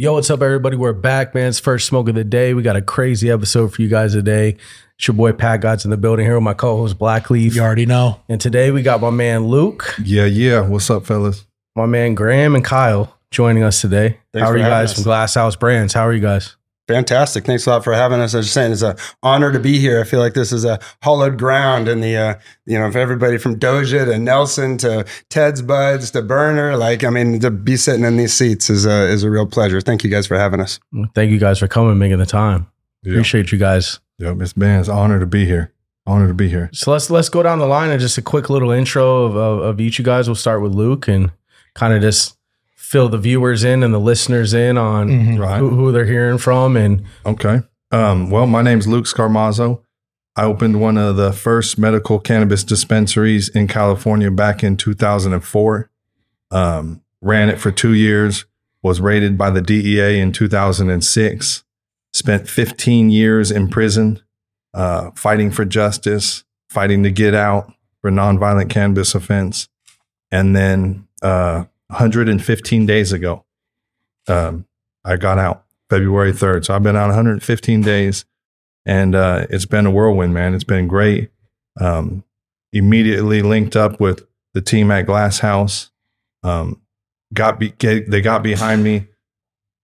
Yo, what's up, everybody? We're back, man. It's first smoke of the day. We got a crazy episode for you guys today. It's your boy Pat God's in the building here with my co-host Blackleaf. You already know. And today we got my man Luke, Yeah, yeah. What's up, fellas? my man Graham, and Kyle joining us today. Thanks How are for you having guys us. from Glass House Brands? How are you guys? Fantastic. Thanks a lot for having us. I was just saying, it's an honor to be here. I feel like this is a hollowed ground and the, uh, you know, for everybody from Doja to Nelson to Ted's Buds to Burner. Like, I mean, to be sitting in these seats is a, is a real pleasure. Thank you guys for having us. Thank you guys for coming, making the time. Yeah, Appreciate you guys. yeah Miss Bands, honor to be here. Honor to be here. So let's let's go down the line and just a quick little intro of, of, of each of you guys. We'll start with Luke and kind of just fill the viewers in and the listeners in on Mhm. Right. who, who they're hearing from and Okay. Um, well, my name's Luke Scarmazzo. I opened one of the first medical cannabis dispensaries in California back in 2004. Um, ran it for two years, was raided by the DEA in 2006, spent 15 years in prison, uh, fighting for justice, fighting to get out for nonviolent cannabis offense. And then uh, 115 days ago, um, I got out. February 3rd. So I've been out 115 days and uh, it's been a whirlwind, man. It's been great. Um, immediately linked up with the team at Glass House. Um, got be- get, they got behind me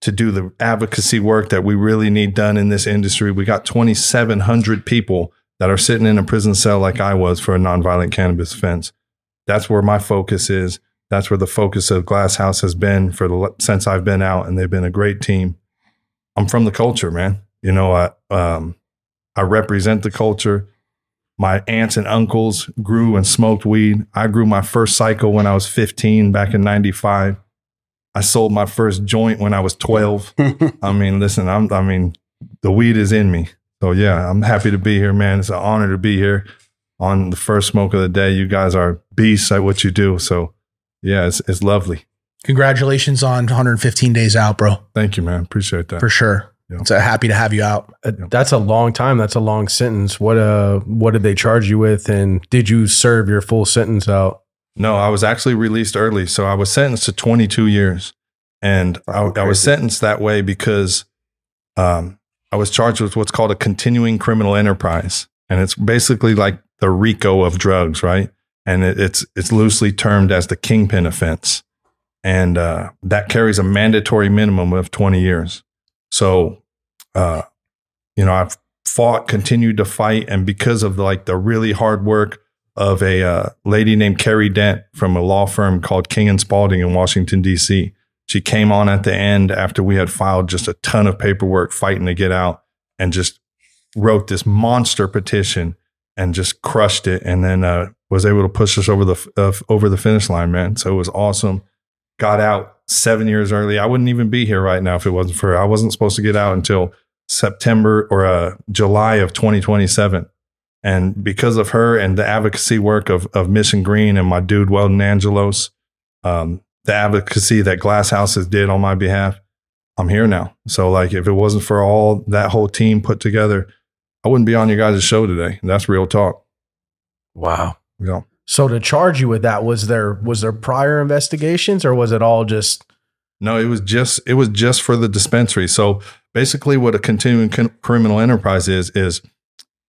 to do the advocacy work that we really need done in this industry. We got 2,700 people that are sitting in a prison cell like I was for a nonviolent cannabis offense. That's where my focus is. That's where the focus of Glass House has been for the since I've been out, and they've been a great team. I'm from the culture, man. You know, I um, I represent the culture. My aunts and uncles grew and smoked weed. I grew my first cycle when I was 15 back in 95. I sold my first joint when I was 12. I mean, listen, I'm I mean, the weed is in me. So yeah, I'm happy to be here, man. It's an honor to be here on the first smoke of the day. You guys are beasts at what you do. So yeah, it's it's lovely. Congratulations on 115 days out, bro. Thank you, man. Appreciate that. For sure. Yeah. It's uh, happy to have you out. Uh, That's a long time. That's a long sentence. What uh what did they charge you with and did you serve your full sentence out? No, I was actually released early. So I was sentenced to 22 years. And I, I was sentenced that way because um, I was charged with what's called a continuing criminal enterprise. And it's basically like the RICO of drugs, right? And it, it's, it's loosely termed as the kingpin offense. And uh, that carries a mandatory minimum of 20 years. So, uh, you know, I've fought, continued to fight. And because of like the really hard work of a uh, lady named Carrie Dent from a law firm called King and Spalding in Washington, D.C. She came on at the end after we had filed just a ton of paperwork fighting to get out and just wrote this monster petition and just crushed it and then uh, was able to push us over the uh, over the finish line, man. So it was awesome. Got out seven years early. I wouldn't even be here right now if it wasn't for. I wasn't supposed to get out until September or uh, July of 2027. And because of her and the advocacy work of, of Mission Green and my dude Weldon Angelos, um, the advocacy that Glass Houses did on my behalf, I'm here now. So like if it wasn't for all that whole team put together, I wouldn't be on your guys' show today. That's real talk. Wow. Yeah. So to charge you with that was there was there prior investigations or was it all just No, it was just it was just for the dispensary. So basically, what a continuing con- criminal enterprise is is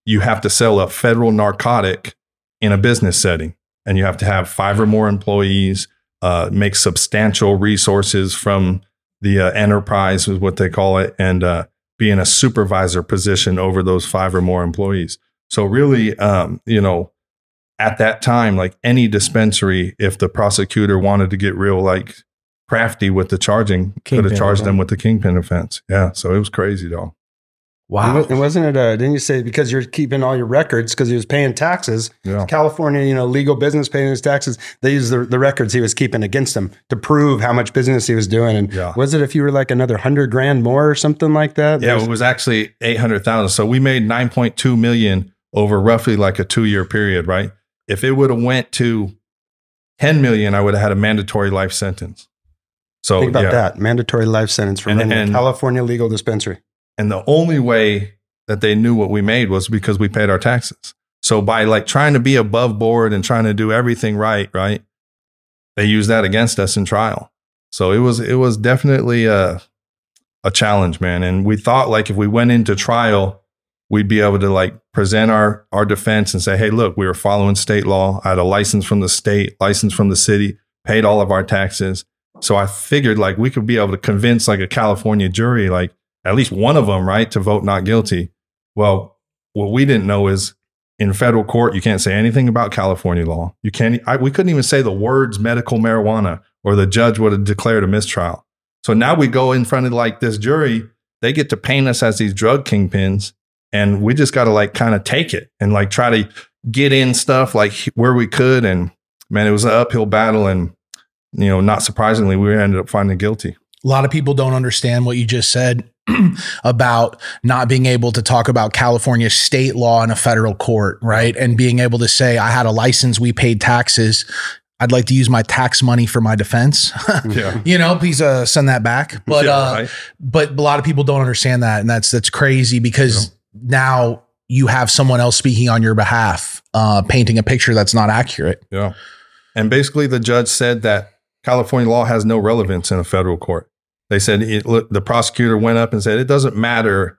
you have to sell a federal narcotic in a business setting, and you have to have five or more employees, uh, make substantial resources from the uh, enterprise is what they call it, and uh, be in a supervisor position over those five or more employees. So really, um, you know, at that time, like any dispensary, if the prosecutor wanted to get real, like crafty with the charging, could have charged them with the kingpin offense. Yeah, so it was crazy, though. wow. And wasn't it, uh, didn't you say because you're keeping all your records because he was paying taxes? Yeah, California, you know, legal business paying his taxes. They use the, the records he was keeping against him to prove how much business he was doing. And Yeah. was it if you were like another hundred grand more or something like that? yeah, it was actually eight hundred thousand. So we made nine point two million over roughly like a two year period, right? If it would have went to ten million, I would have had a mandatory life sentence. So Think about yeah. that. Mandatory life sentence from And- a and- California legal dispensary. And the only way that they knew what we made was because we paid our taxes. So by like trying to be above board and trying to do everything right, right? They used that against us in trial. So it was it was definitely uh a challenge, man. And we thought like if we went into trial, we'd be able to like present our our defense and say, hey, look, we were following state law. I had a license from the state, license from the city, paid all of our taxes. So I figured like we could be able to convince like a California jury, like at least one of them, right, to vote not guilty. Well, what we didn't know is in federal court, you can't say anything about California law. You can't, I, we couldn't even say the words medical marijuana or the judge would have declared a mistrial. So now we go in front of like this jury, they get to paint us as these drug kingpins and we just got to like kind of take it and like try to get in stuff like where we could. And man, it was an uphill battle. And, you know, not surprisingly, we ended up finding guilty. A lot of people don't understand what you just said about not being able to talk about California state law in a federal court, right? And being able to say, I had a license, we paid taxes. I'd like to use my tax money for my defense. Yeah. you know, please uh, send that back. But Yeah, uh, right. but a lot of people don't understand that, and that's that's crazy because now you have someone else speaking on your behalf, uh, painting a picture that's not accurate. Yeah. And basically, the judge said that California law has no relevance in a federal court. They said it, look, the prosecutor went up and said it doesn't matter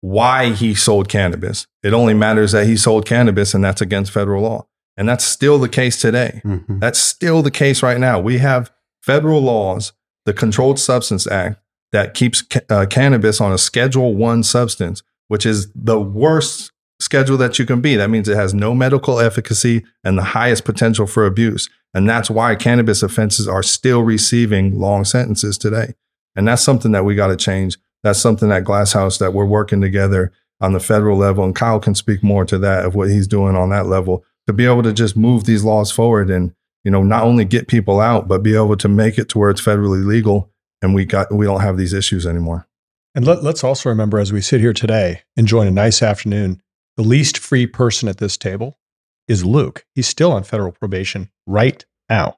why he sold cannabis. It only matters that he sold cannabis, and that's against federal law. And that's still the case today. Mhm. That's still the case right now. We have federal laws, the Controlled Substance Act, that keeps ca- uh, cannabis on a Schedule One substance, which is the worst schedule that you can be. That means it has no medical efficacy and the highest potential for abuse. And that's why cannabis offenses are still receiving long sentences today. And that's something that we got to change. That's something that Glass House that we're working together on the federal level. And Kyle can speak more to that of what he's doing on that level to be able to just move these laws forward and you know not only get people out but be able to make it to where it's federally legal and we got we don't have these issues anymore And let, let's also remember as we sit here today, enjoying a nice afternoon, the least free person at this table is Luke. He's still on federal probation right now,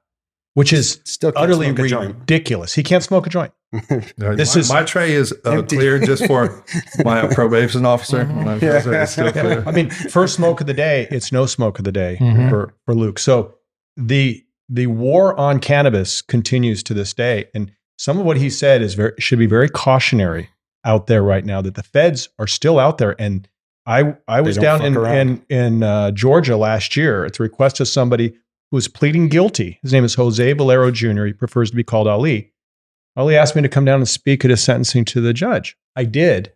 which is Still utterly smoke a joint. ridiculous. He can't smoke a joint. This my, is- my tray is uh, clear just for my probation officer My officer is still clear. I mean, first smoke of the day, it's no smoke of the day Mhm. for, for Luke. So the the war on cannabis continues to this day. And some of what he said is very should be very cautionary out there right now that the feds are still out there. And I I was down in around. in, in uh, Georgia last year at the request of somebody who was pleading guilty. His name is Jose Valero Jr. He prefers to be called Ali. Ali asked me to come down and speak at his sentencing to the judge. I did.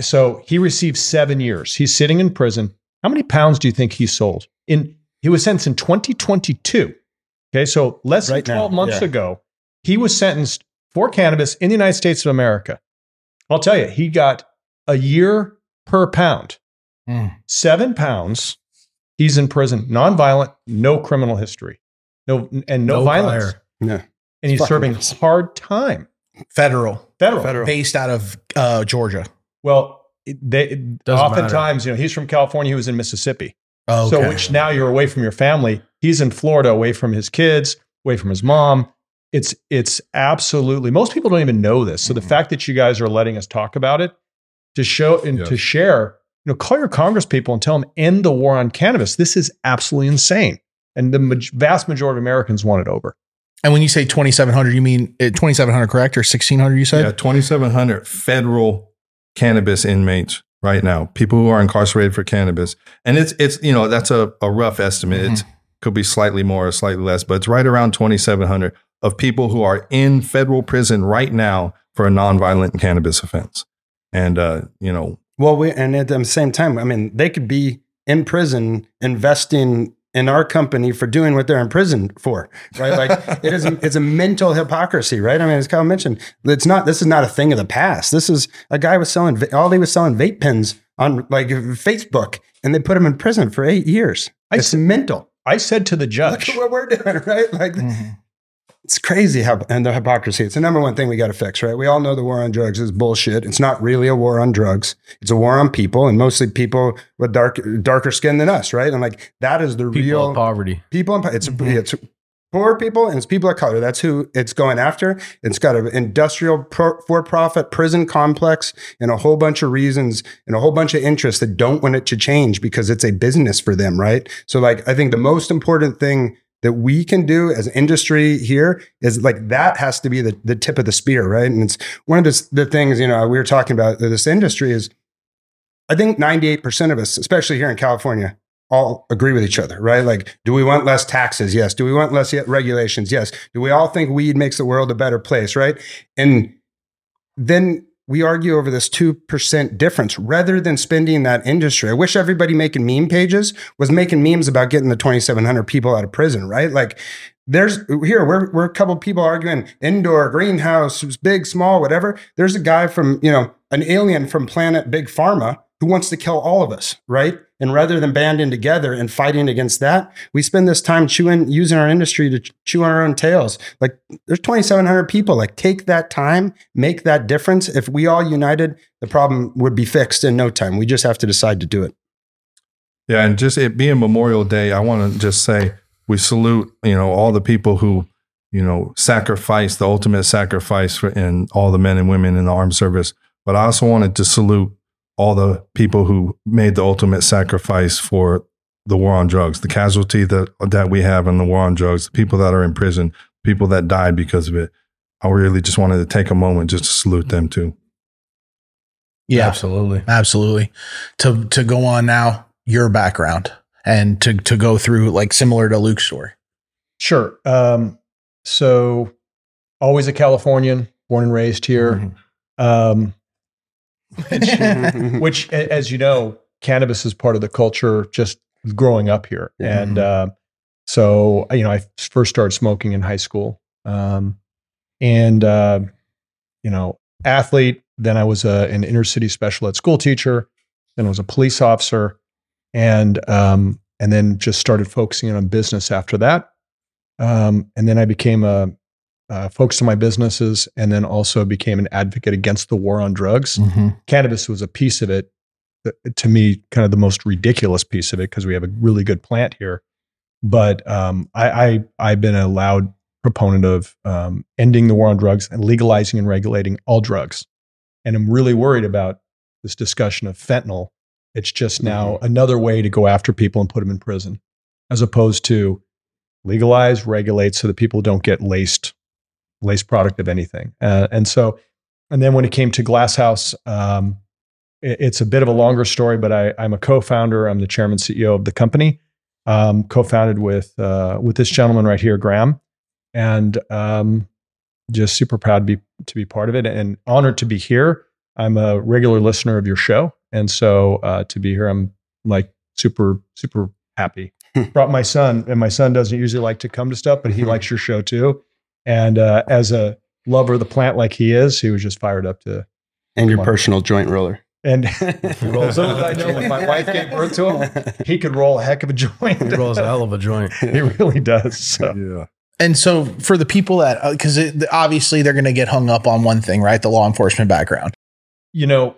So he received seven years. He's sitting in prison. How many pounds do you think he sold? In he was sentenced in 2022. Okay, so less Right than now, 12 months yeah. ago, he was sentenced for cannabis in the United States of America. I'll tell you, he got a year per pound. Mm. Seven pounds. He's in prison, nonviolent, no criminal history, no and no, No violence, prior. Yeah. and he's Fucking serving nuts. hard time. Federal, Federal. Federal. based out of uh, Georgia. Well, they Doesn't oftentimes, you know, he's from California. He was in Mississippi. Oh, So, which now you're away from your family. He's in Florida, away from his kids, away from his mom. It's it's absolutely. Most people don't even know this. So the Mm-hmm. fact that you guys are letting us talk about it to show and Yes. to share, you know, call your Congress people and tell them end the war on cannabis. This is absolutely insane, and the maj- vast majority of Americans want it over. and when you say 2700 you mean uh, 2700 correct or 1600 you said Yeah, 2,700 federal cannabis inmates right now, people who are incarcerated for cannabis. And it's, it's you know, that's a, a rough estimate. It could be slightly more or slightly less, but it's right around 2,700 of people who are in federal prison right now for a nonviolent cannabis offense. And, uh, you know, Well, we and at the same time, I mean, they could be in prison investing in our company for doing what they're in prison for, right? Like it is, a, it's a mental hypocrisy, right? I mean, as Kyle mentioned, it's not. This is not a thing of the past. This is a guy was selling, all he was selling vape pens on like Facebook, and they put him in prison for eight years. I It's s- mental. I said to the Look judge, at what we're doing, right? Like it's crazy how and the hypocrisy. It's the number one thing we got to fix, right? We all know the war on drugs is bullshit. It's not really a war on drugs. It's a war on people, and mostly people with dark darker skin than us, right? And like that is the People real poverty. people. In, it's Mhm. it's poor people and it's people of color. That's who it's going after. It's got an industrial pro, for-profit prison complex and a whole bunch of reasons and a whole bunch of interests that don't want it to change because it's a business for them, right? So like I think the most important thing that we can do as industry here is like that has to be the, the tip of the spear, right? And it's one of the, the things, you know, we were talking about uh, this industry is I think 98% of us, especially here in California, all agree with each other, right? Like, do we want less taxes? Yes. Do we want less regulations? Yes. Do we all think weed makes the world a better place, right? And then we argue over this 2% difference rather than spending that industry. I wish everybody making meme pages was making memes about getting the 2,700 people out of prison, right? Like, there's here, we're, we're a couple people arguing indoor, greenhouse, big, small, whatever. There's a guy from, you know, an alien from planet Big Pharma who wants to kill all of us, right? And rather than banding together and fighting against that, we spend this time chewing, using our industry to chew on our own tails. Like there's 2,700 people. Like take that time, make that difference. If we all united, the problem would be fixed in no time. We just have to decide to do it. Yeah, and just it being Memorial Day, I want to just say we salute you know all the people who you know sacrifice the ultimate sacrifice for and all the men and women in the armed service. But I also wanted to salute all the people who made the ultimate sacrifice for the war on drugs, the casualty that that we have in the war on drugs, the people that are in prison, people that died because of it. I really just wanted to take a moment just to salute them too. Yeah, absolutely, absolutely. To to go on now, your background and to to go through like similar to Luke's story. Sure. Um, so always a Californian, born and raised here. Mm-hmm. Um, which, which, as you know, cannabis is part of the culture just growing up here. Yeah. And uh, so, you know, I first started smoking in high school. Um, and, uh, you know, athlete. Then I was a, an inner city special ed school teacher. Then I was a police officer. And, um, and then just started focusing on business after that. Um, and then I became a, uh, focused on my businesses and then also became an advocate against the war on drugs. Mm-hmm. Cannabis was a piece of it. To me, kind of the most ridiculous piece of it because we have a really good plant here. But um, I, I have been a loud proponent of um, ending the war on drugs and legalizing and regulating all drugs. And I'm really worried about this discussion of fentanyl. It's just now mm-hmm. another way to go after people and put them in prison, as opposed to legalize, regulate, so that people don't get laced lace product of anything. Uh, and so, and then when it came to Glass House, um, it, it's a bit of a longer story, but I, am a co-founder. I'm the chairman CEO of the company, um, co-founded with uh, with this gentleman right here, Graham, and um, just super proud to be to be part of it and honored to be here. I'm a regular listener of your show, and so uh, to be here, I'm like super super happy. Brought my son, and my son doesn't usually like to come to stuff, but he likes your show too. And uh, as a lover of the plant like he is, he was just fired up to. And your personal joint roller. And he rolls over. I know when my wife gave birth to him, he could roll a heck of a joint. He rolls a hell of a joint. he really does. So. Yeah. And so for the people that, because uh, obviously they're going to get hung up on one thing, right? The law enforcement background. You know,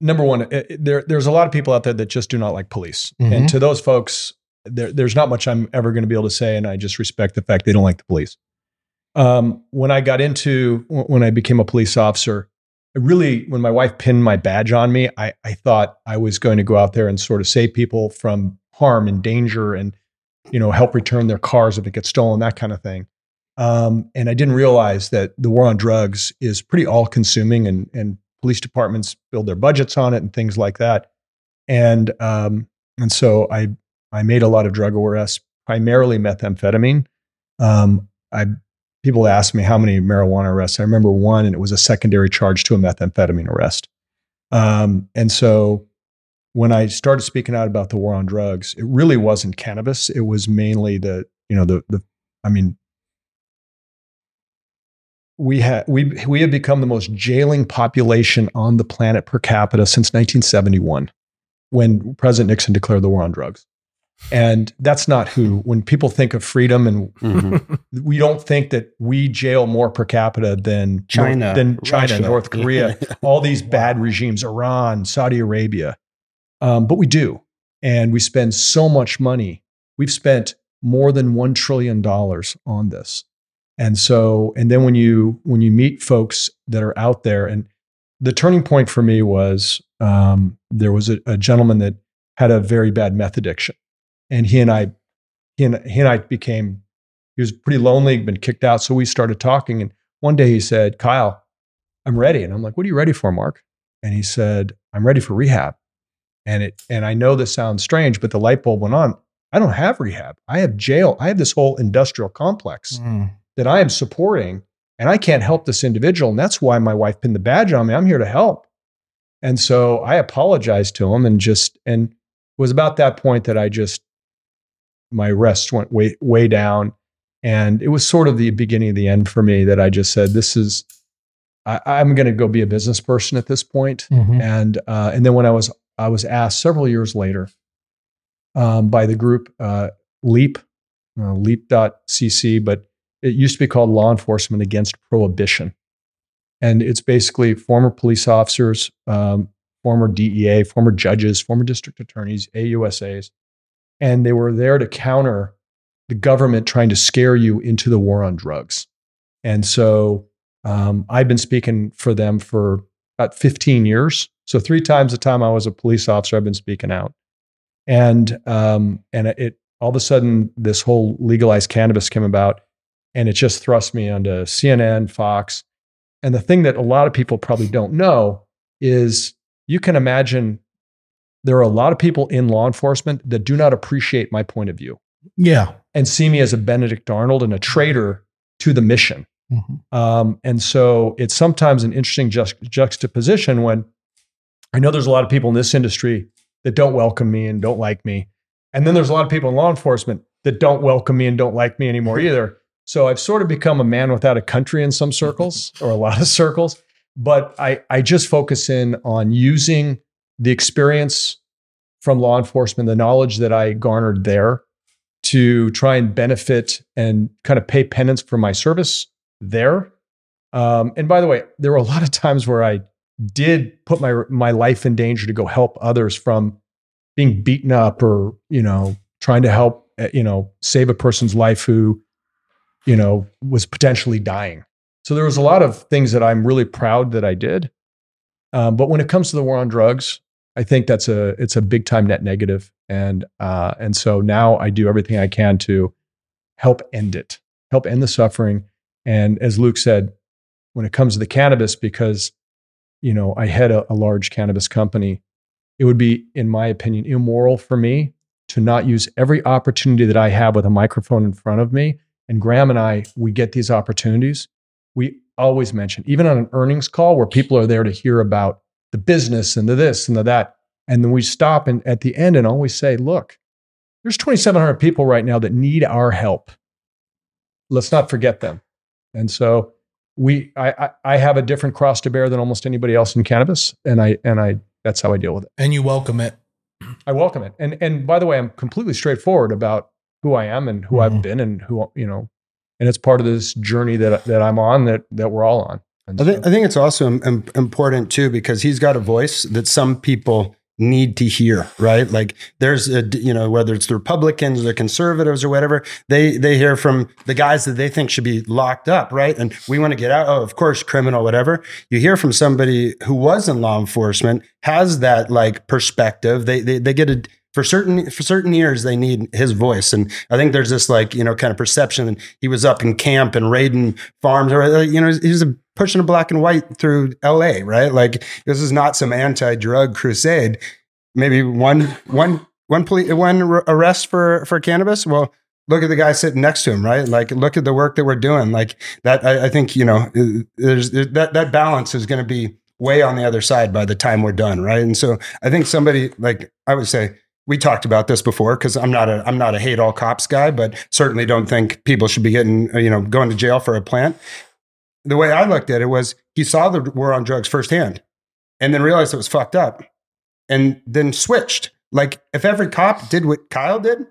number one, it, there, there's a lot of people out there that just do not like police. Mm-hmm. And to those folks, there, there's not much I'm ever going to be able to say. And I just respect the fact they don't like the police. Um, when I got into when I became a police officer, I really when my wife pinned my badge on me, I, I thought I was going to go out there and sort of save people from harm and danger, and you know help return their cars if it gets stolen, that kind of thing. Um, and I didn't realize that the war on drugs is pretty all consuming, and and police departments build their budgets on it and things like that. And um, and so I I made a lot of drug arrests, primarily methamphetamine. Um, I people ask me how many marijuana arrests. I remember one, and it was a secondary charge to a methamphetamine arrest. Um, and so when I started speaking out about the war on drugs, it really wasn't cannabis. It was mainly the, you know, the, the, I mean, we had we we have become the most jailing population on the planet per capita since 1971, when President Nixon declared the war on drugs. And that's not who, when people think of freedom and mm-hmm. we don't think that we jail more per capita than China, than China, Russia. North Korea, all these bad regimes, Iran, Saudi Arabia. Um, but we do. And we spend so much money. We've spent more than $1 trillion on this. And so, and then when you, when you meet folks that are out there and the turning point for me was, um, there was a, a gentleman that had a very bad meth addiction and he and I he and he and I became. He was pretty lonely, been kicked out, so we started talking. And one day he said, "Kyle, I'm ready." And I'm like, "What are you ready for, Mark?" And he said, "I'm ready for rehab." And it and I know this sounds strange, but the light bulb went on. I don't have rehab. I have jail. I have this whole industrial complex Mm. that I am supporting, and I can't help this individual. And that's why my wife pinned the badge on me. I'm here to help. And so I apologized to him and just, and it was about that point that I just, my rest went way, way down. And it was sort of the beginning of the end for me that I just said, this is, I, I'm going to go be a business person at this point. Mhm. And, uh, and then when I was, I was asked several years later um, by the group uh, LEAP, uh, leap.cc, but it used to be called Law Enforcement Against Prohibition. And it's basically former police officers, um, former DEA, former judges, former district attorneys, AUSAs. And they were there to counter the government trying to scare you into the war on drugs. And so um, I've been speaking for them for about 15 years. So three times the time I was a police officer, I've been speaking out. And um, and it all of a sudden this whole legalized cannabis came about, and it just thrust me onto CNN, Fox. And the thing that a lot of people probably don't know is you can imagine there are a lot of people in law enforcement that do not appreciate my point of view Yeah. and see me as a Benedict Arnold and a traitor to the mission. Mhm. Um, and so it's sometimes an interesting juxt- juxtaposition when I know there's a lot of people in this industry that don't welcome me and don't like me. And then there's a lot of people in law enforcement that don't welcome me and don't like me anymore either. So I've sort of become a man without a country in some circles or a lot of circles. But I, I just focus in on using the experience from law enforcement, the knowledge that I garnered there to try and benefit and kind of pay penance for my service there. Um, and by the way, there were a lot of times where I did put my my life in danger to go help others from being beaten up or you know trying to help uh, you know save a person's life who you know was potentially dying. So there was a lot of things that I'm really proud that I did. Um, but when it comes to the war on drugs, I think that's a it's a big time net negative, and uh, and so now I do everything I can to help end it, help end the suffering. And as Luke said, when it comes to the cannabis, because you know I head a, a large cannabis company, it would be, in my opinion, immoral for me to not use every opportunity that I have with a microphone in front of me. And Graham and I, we get these opportunities. We always mention, even on an earnings call where people are there to hear about the business and the this and the that. And then we stop and at the end and always say, look, there's 2,700 people right now that need our help. Let's not forget them. And so we, I, I, I have a different cross to bear than almost anybody else in cannabis, and I, and I, that's how I deal with it. And you welcome it. I welcome it. And and by the way, I'm completely straightforward about who I am and who I've Mhm. been and who you know, and it's part of this journey that that I'm on that that we're all on. And I think so- I think it's also im- im- important too because he's got a voice that some people need to hear, right? Like there's a you know whether it's the Republicans or the conservatives or whatever, they they hear from the guys that they think should be locked up, right? And we want to get out. Oh, of course, criminal, whatever. You hear from somebody who was in law enforcement has that like perspective. They they they get a for certain for certain years they need his voice. And i think there's this like you know kind of perception that he was up in camp and raiding farms. Or uh, you know he's a, pushing a black and white through la right? Like this is not some anti-drug crusade. Maybe one one one poli- one arrest for for cannabis? Well look at the guy sitting next to him right? Like look at the work that we're doing. Like that i, I think you know uh, there's that that balance is going to be way on the other side by the time we're done right? And so i think somebody like i would say we talked about this before because I'm not a I'm not a hate all cops guy, but certainly don't think people should be getting uh, you know going to jail for a plant. The way I looked at it was he saw the war on drugs firsthand, and then realized it was fucked up, and then switched. Like if every cop did what Kyle did,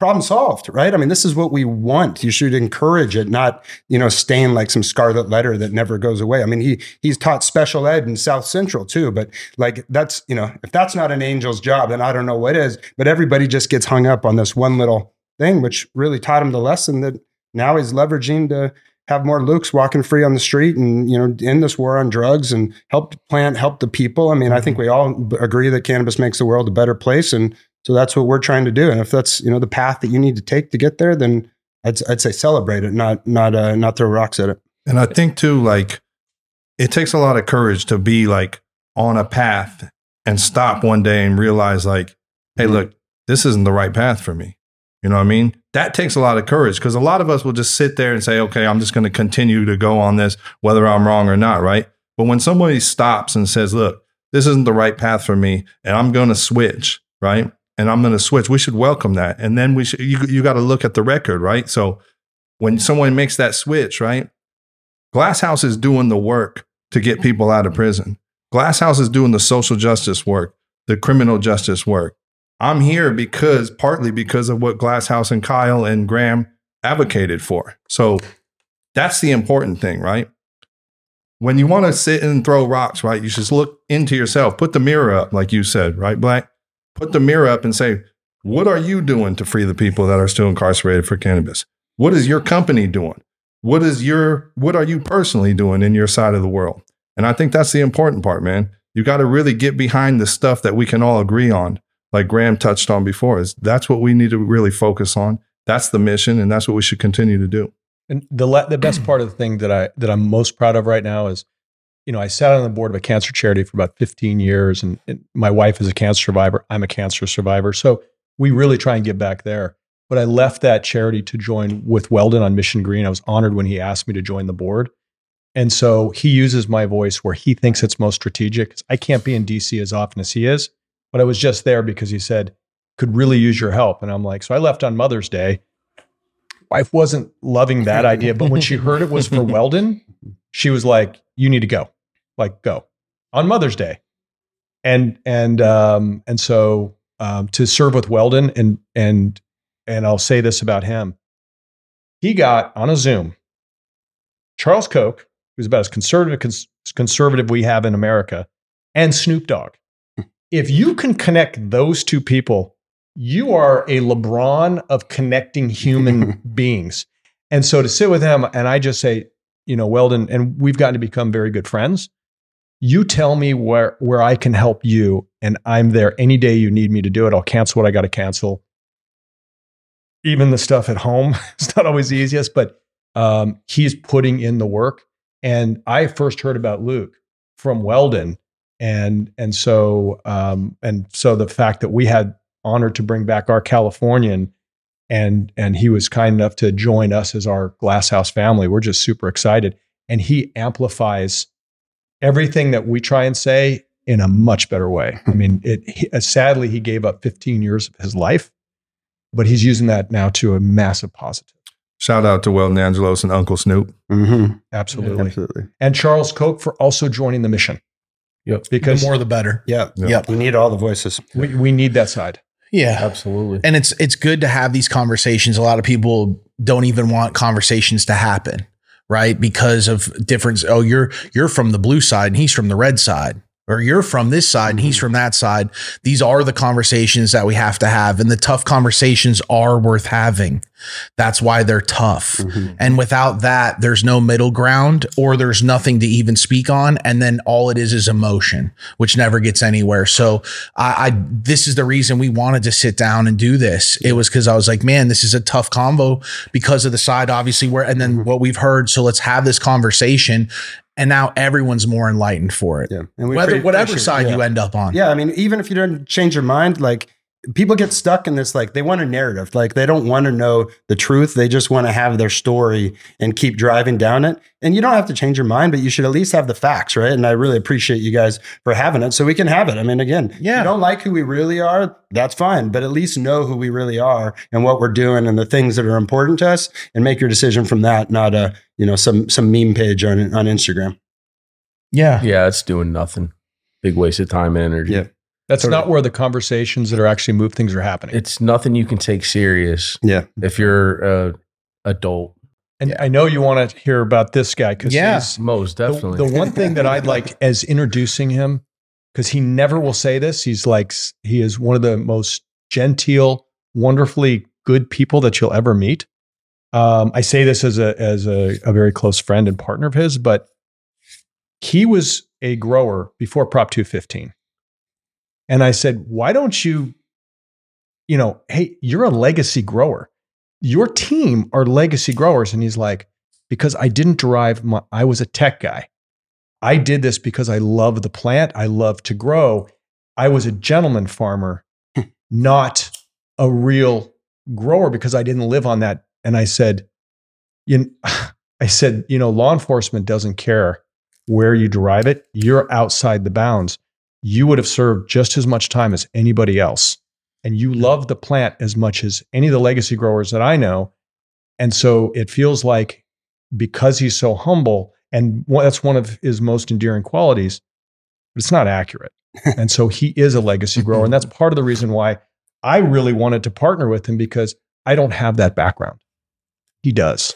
problem solved, right? I mean, this is what we want. You should encourage it, not you know stain like some scarlet letter that never goes away. I mean, he he's taught special ed in South Central too, but like that's you know if that's not an angel's job, then I don't know what is. But everybody just gets hung up on this one little thing, which really taught him the lesson that now he's leveraging to have more Lukes walking free on the street and you know end this war on drugs and help the plant, help the people. I mean, I think mm-hmm. we all agree that cannabis makes the world a better place, and So that's what we're trying to do. And if that's you know the path that you need to take to get there, then I'd I'd say celebrate it, not not uh, not throw rocks at it. And I think too, like it takes a lot of courage to be like on a path and stop one day and realize like, hey, Mhm. look, this isn't the right path for me. You know what I mean? That takes a lot of courage because a lot of us will just sit there and say, okay, I'm just going to continue to go on this, whether I'm wrong or not, right? But when somebody stops and says, look, this isn't the right path for me, and I'm going to switch, right? And I'm going to switch, we should welcome that. And then we should, you, you got to look at the record, right? So when someone makes that switch, right? Glass House is doing the work to get people out of prison. Glass House is doing the social justice work, the criminal justice work. I'm here because partly because of what Glass House and Kyle and Graham advocated for. So that's the important thing, right? When you want to sit and throw rocks, right, you should look into yourself, put the mirror up, like you said, right, Black? Put the mirror up and say, what are you doing to free the people that are still incarcerated for cannabis? What is your company doing? What is your what are you personally doing in your side of the world? And I think that's the important part, man. You got to really get behind the stuff that we can all agree on, like Graham touched on before. Is that's what we need to really focus on. That's the mission, and that's what we should continue to do. And the the best part of the thing that I that I'm most proud of right now is, you know, I sat on the board of a cancer charity for about 15 years, and, and my wife is a cancer survivor. I'm a cancer survivor, so we really try and get back there. But I left that charity to join with Weldon on Mission Green. I was honored when he asked me to join the board, and so he uses my voice where he thinks it's most strategic. I can't be in DC as often as he is, but I was just there because he said could really use your help, and I'm like, so I left on Mother's Day wife wasn't loving that idea, but when she heard it was for Weldon, she was like, "You need to go, like go on Mother's Day," and and um and so um, to serve with Weldon and and and I'll say this about him, he got on a Zoom Charles Koch, who's about as conservative cons- conservative we have in America, and Snoop Dogg. If you can connect those two people you are a LeBron of connecting human beings. And so to sit with him and I just say, you know, Weldon, and we've gotten to become very good friends. You tell me where where I can help you, and I'm there any day you need me to do it. I'll cancel what I got to cancel. Even the stuff at home, it's not always the easiest, but um, he's putting in the work. And I first heard about Luke from Weldon, and and so um, and so the fact that we had honored to bring back our Californian, and and he was kind enough to join us as our Glass House family. We're just super excited, and he amplifies everything that we try and say in a much better way. I mean, it. He, uh, sadly, he gave up 15 years of his life, but he's using that now to a massive positive. Shout out to Weldon Angelos and Uncle Snoop. Mm-hmm. Absolutely, Absolutely. and Charles Koch for also joining the mission. Yep. because the more the better. Yeah. Yeah. Yep. We need all the voices. we, we need that side. Yeah. Absolutely. And it's it's good to have these conversations. A lot of people don't even want conversations to happen, right? Because of difference. Oh, you're you're from the blue side and he's from the red side. Or you're from this side and he's from that side. These are the conversations that we have to have. And the tough conversations are worth having. That's why they're tough. Mhm. And without that, there's no middle ground or there's nothing to even speak on. And then all it is is emotion, which never gets anywhere. So I, I this is the reason we wanted to sit down and do this. It was because I was like, man, this is a tough combo because of the side, obviously, where and then what we've heard. So let's have this conversation. And now everyone's more enlightened for it. Yeah. And we Whether whatever side yeah. you end up on. Yeah, I mean, even if you don't change your mind, like people get stuck in this, like they want a narrative. Like they don't want to know the truth. They just want to have their story and keep driving down it. And you don't have to change your mind, but you should at least have the facts, right? And I really appreciate you guys for having it so we can have it. I mean, again, Yeah. you don't like who we really are, that's fine, but at least know who we really are and what we're doing and the things that are important to us and make your decision from that, not a, you know, some some meme page on on Instagram. Yeah. Yeah, it's doing nothing. Big waste of time and energy. Yeah. That's Totally. not where the conversations that are actually move things are happening. It's nothing you can take serious Yeah. if you're a adult. and I know you want to hear about this guy because Yeah. he's Most the, definitely. the one thing that I'd like as introducing him because he never will say this. He's like he is one of the most genteel, wonderfully good people that you'll ever meet. Um, I say this as a as a, a very close friend and partner of his, but he was a grower before Prop 215. And I said, why don't you you know, hey, you're a legacy grower. Your team are legacy growers. And he's like, because I didn't derive my, I was a tech guy. I did this because I love the plant. I love to grow. I was a gentleman farmer, not a real grower because I didn't live on that. And I said, you, I said, you know, law enforcement doesn't care where you derive it. You're outside the bounds. You would have served just as much time as anybody else. And you hmm. love the plant as much as any of the legacy growers that I know. And so it feels like because he's so humble, and that's one of his most endearing qualities, but it's not accurate. and so he is a legacy grower. And that's part of the reason why I really wanted to partner with him because I don't have that background. He does.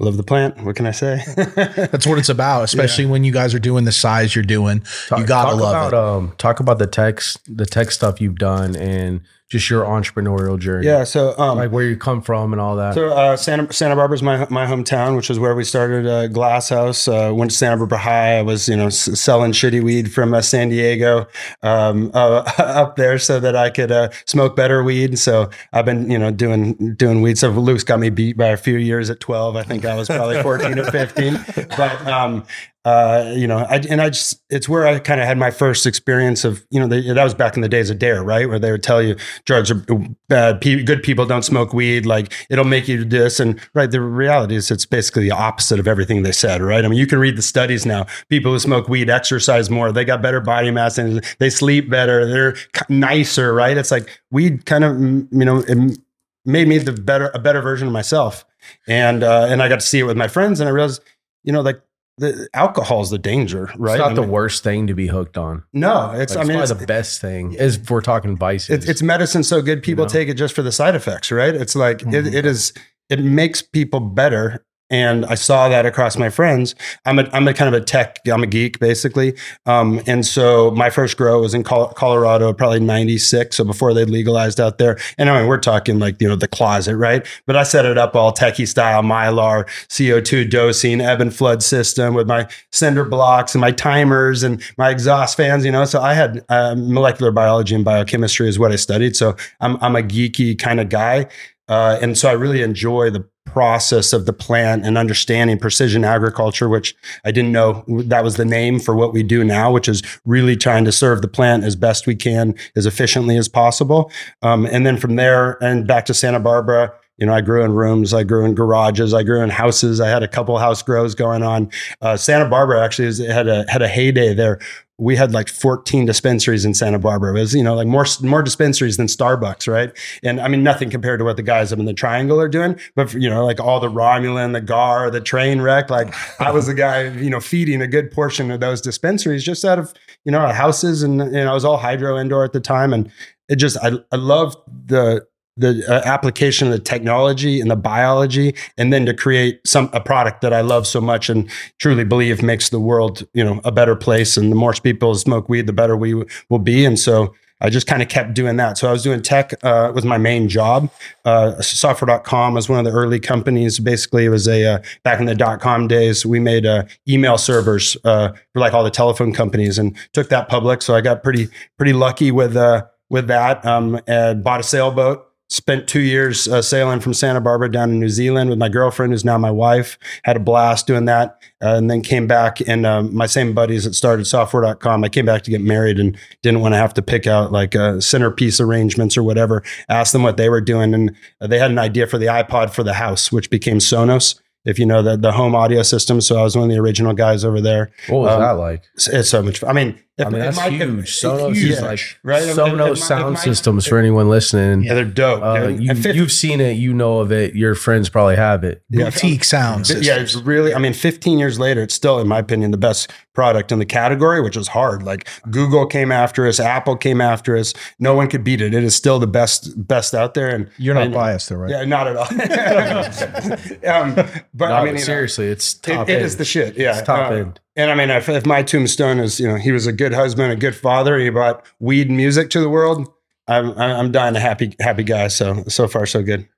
Love the plant. What can I say? That's what it's about, especially when you guys are doing the size you're doing. Talk, you gotta love about, it. Um, talk about the tech, the tech stuff you've done, and just your entrepreneurial journey. yeah. So, um, like where you come from and all that. So uh, Santa Santa Barbara is my my hometown, which is where we started uh, Glass House. Uh, went to Santa Barbara High. I was you know s- selling shitty weed from uh, San Diego um, uh, up there so that I could uh, smoke better weed. So I've been you know doing doing weed. So Luke's got me beat by a few years at twelve. I think I was probably fourteen or fifteen. But um, uh, you know, I, and I just, it's where I kind of had my first experience of, you know, that was back in the days of DARE, right? Where they would tell you drugs are bad, pe- good people don't smoke weed, like it'll make you this. And right, the reality is it's basically the opposite of everything they said, right? I mean, you can read the studies now. People who smoke weed exercise more, they got better body mass and they sleep better, they're nicer, right? It's like weed kind of, you know, it made me the better, a better version of myself. And, uh, and I got to see it with my friends and I realized, you know, like, the alcohol is the danger, right? It's not I the mean, worst thing to be hooked on. No, it's. Like, I mean, it's the best thing is if we're talking vices. it's, it's medicine so good people know? take it just for the side effects, right? It's like Mhm. it, it is. It makes people better. And I saw that across my friends. I'm a, I'm a kind of a tech, I'm a geek basically. Um, and so my first grow was in Col- Colorado, probably 96. So before they legalized out there. And I mean, we're talking like, you know, the closet, right? But I set it up all techie style, Mylar, CO2 dosing, ebb and flood system with my cinder blocks and my timers and my exhaust fans, you know. So I had uh, molecular biology and biochemistry is what I studied. So I'm, I'm a geeky kind of guy. Uh, and so I really enjoy the process of the plant and understanding precision agriculture, which I didn't know that was the name for what we do now, which is really trying to serve the plant as best we can, as efficiently as possible. Um, and then from there and back to Santa Barbara, you know, I grew in rooms, I grew in garages, I grew in houses. I had a couple house grows going on. Uh, Santa Barbara actually is, had a had a heyday there. We had like 14 dispensaries in Santa Barbara. It was, you know, like more more dispensaries than Starbucks, right? And I mean, nothing compared to what the guys up in the Triangle are doing. But you know, like all the Romulan, the Gar, the train wreck. Like I was the guy, you know, feeding a good portion of those dispensaries just out of you know houses, and and I was all hydro indoor at the time, and it just I I love the the uh, application of the technology and the biology and then to create some a product that I love so much and truly believe makes the world you know a better place and the more people smoke weed the better we w- will be and so I just kind of kept doing that. So I was doing tech uh, was my main job. Uh, software.com was one of the early companies. Basically, it was a uh, back in the dot com days. We made uh, email servers uh, for like all the telephone companies and took that public. So I got pretty pretty lucky with uh, with that. Um, and bought a sailboat spent two years uh, sailing from Santa Barbara down to New Zealand with my girlfriend, who's now my wife. Had a blast doing that, uh, and then came back. And um, my same buddies that started Software.com, I came back to get married and didn't want to have to pick out like uh, centerpiece arrangements or whatever. Asked them what they were doing, and they had an idea for the iPod for the house, which became Sonos. If you know the the home audio system, so I was one of the original guys over there. what was um, that like? It's, so much fun. I mean, I mean, if that's my- if- huge. Sonos huge, is like right? Sonos my- sound my- systems for anyone listening. Yeah, they're dope. Uh, dude. you, And fif- you've seen it, you know of it. Your friends probably have it. Yeah. Boutique sounds. Yeah, it's really. I mean, 15 years later, it's still, in my opinion, the best product in the category, which is hard. Like Google came after us, Apple came after us. No one could beat it. It is still the best, best out there. And You're not and- biased, though, right? Yeah, not at all. um, but No, I mean, but you know, seriously, it's it, top it end. is the shit. Yeah, It's top Uh, end. And I mean, if, if my tombstone is, you know, he was a good husband, a good father. He brought weed and music to the world. I'm I'm dying a happy happy guy. So so far so good.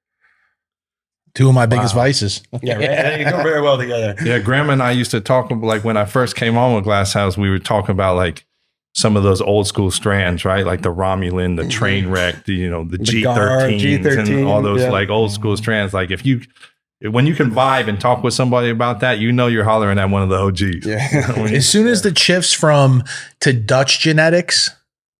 Two of my biggest Wow. vices. Yeah, right? they go very well together. Yeah, Graham and I used to talk like when I first came on with Glass House, we were talking about like some of those old school strands, right? Like the Romulan, the train mm-hmm. wreck, the, you know, the, The G13s and G13, all those yeah. like old school strands. Like if you, when you can vibe and talk with somebody about that, you know you're hollering at one of the OGs. Yeah. When you- As soon as the shifts from to Dutch genetics,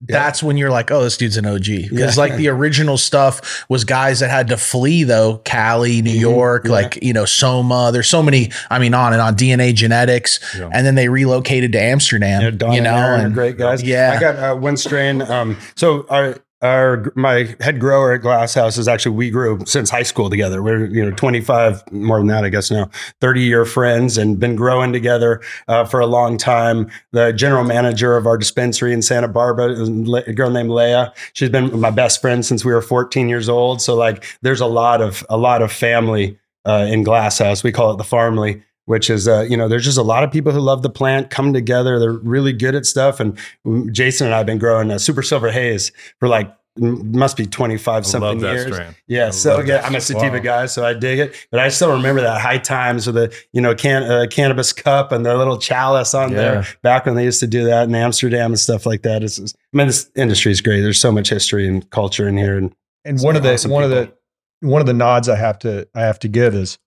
that's when you're like, oh, this dude's an OG. Because Yeah. like the original stuff was guys that had to flee though, Cali, New York, yeah. like, you know, Soma. There's so many, I mean, on and on DNA genetics. Yeah. And then they relocated to Amsterdam, Yeah, you and know, Aaron and great guys. Yeah. I got uh, one strain. Um, so our our my head grower at Glass House is actually we grew since high school together. We're you know 25 more than that, I guess now, 30 year friends and been growing together uh, for a long time. The general manager of our dispensary in Santa Barbara is a girl named Leah. She's been my best friend since we were 14 years old. So like, there's a lot of a lot of family uh, in Glass House. We call it the Farmly which is uh, you know there's just a lot of people who love the plant come together they're really good at stuff and jason and i have been growing uh, super silver haze for like must be 25 I love something that years strand. yeah I so love yeah, that. i'm a sativa Wow. guy so i dig it but i still remember that high times with the you know can, uh, cannabis cup and the little chalice on Yeah. there back when they used to do that in amsterdam and stuff like that it's, it's- i mean this industry is great there's so much history and culture in here and And one of the awesome one of the one of the nods I have to I have to give is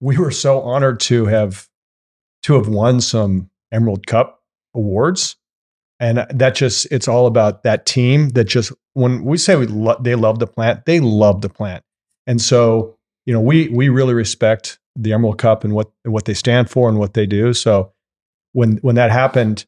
we were so honored to have to have won some Emerald Cup awards, and that just it's all about that team that just when we say we lo- they love the plant, they love the plant, and so you know we we really respect the Emerald Cup and what what they stand for and what they do. So when when that happened,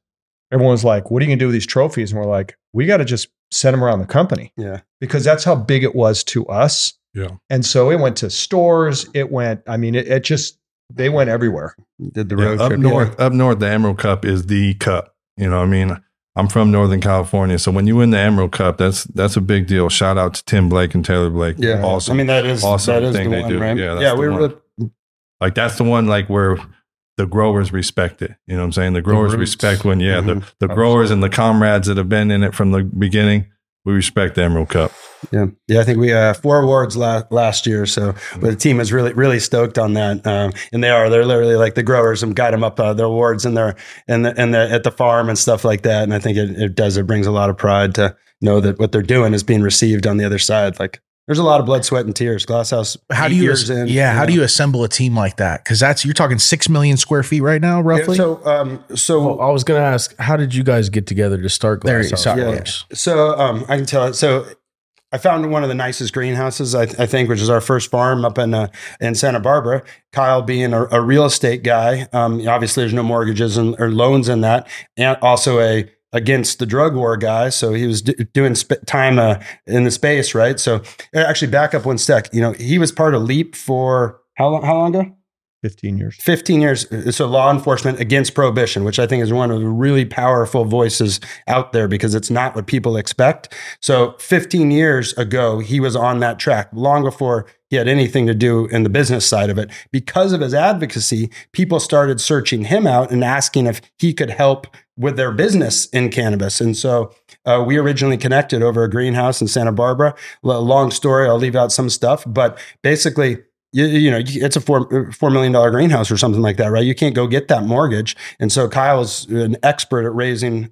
everyone was like, "What are you gonna do with these trophies?" And we're like, "We got to just send them around the company." yeah because that's how big it was to us. Yeah. And so it went to stores. It went, I mean, it, it just, they went everywhere. did the Yeah, road up trip north, up north, the Emerald Cup is the cup. You know, I mean, I'm from Northern California, so when you win the Emerald Cup, that's that's a big deal. Shout out to Tim Blake and Taylor Blake. yeah awesome. i mean that is Awesome that is thing the they one do. right Yeah, that's yeah we one. were like that's the one like where the growers respect it. You know what I'm saying? The growers roots. respect when yeah, Mhm. the, the growers and the comrades that have been in it from the beginning. We respect the Emerald Cup. Yeah, yeah. I think we uh, four awards la- last year, so but the team is really really stoked on that, um, and they are. They're literally like the growers and got them up uh, their awards and their and the, and the, at the farm and stuff like that. And I think it, it does. It brings a lot of pride to know that what they're doing is being received on the other side. Like there's a lot of blood, sweat, and tears. Glass House. how do you, years in, yeah, how know. do you assemble a team like that? Cause that's, you're talking 6 million square feet right now, Yeah, roughly. so um, so Well, I was gonna ask, how did you guys get together to start There Glass you- House. Yeah. So um, I can tell it. So I found one of the nicest greenhouses, I, I think, which is our first farm up in uh, in Santa Barbara. Kyle being a, a real estate guy, um, obviously there's no mortgages and, or loans in that, and also a against the drug war guy. So he was d- doing sp- time uh, in the space, right? So actually, back up one sec. You know, he was part of LEAP for how long? How long ago? 15 years. 15 years. So law enforcement against prohibition, which I think is one of the really powerful voices out there because it's not what people expect. So 15 years ago, he was on that track long before he had anything to do in the business side of it. Because of his advocacy, people started searching him out and asking if he could help with their business in cannabis. And so uh, we originally connected over a greenhouse in Santa Barbara. Long story, I'll leave out some stuff, but basically, you, you know, it's a four four million dollar greenhouse or something like that, right? You can't go get that mortgage, and so Kyle's an expert at raising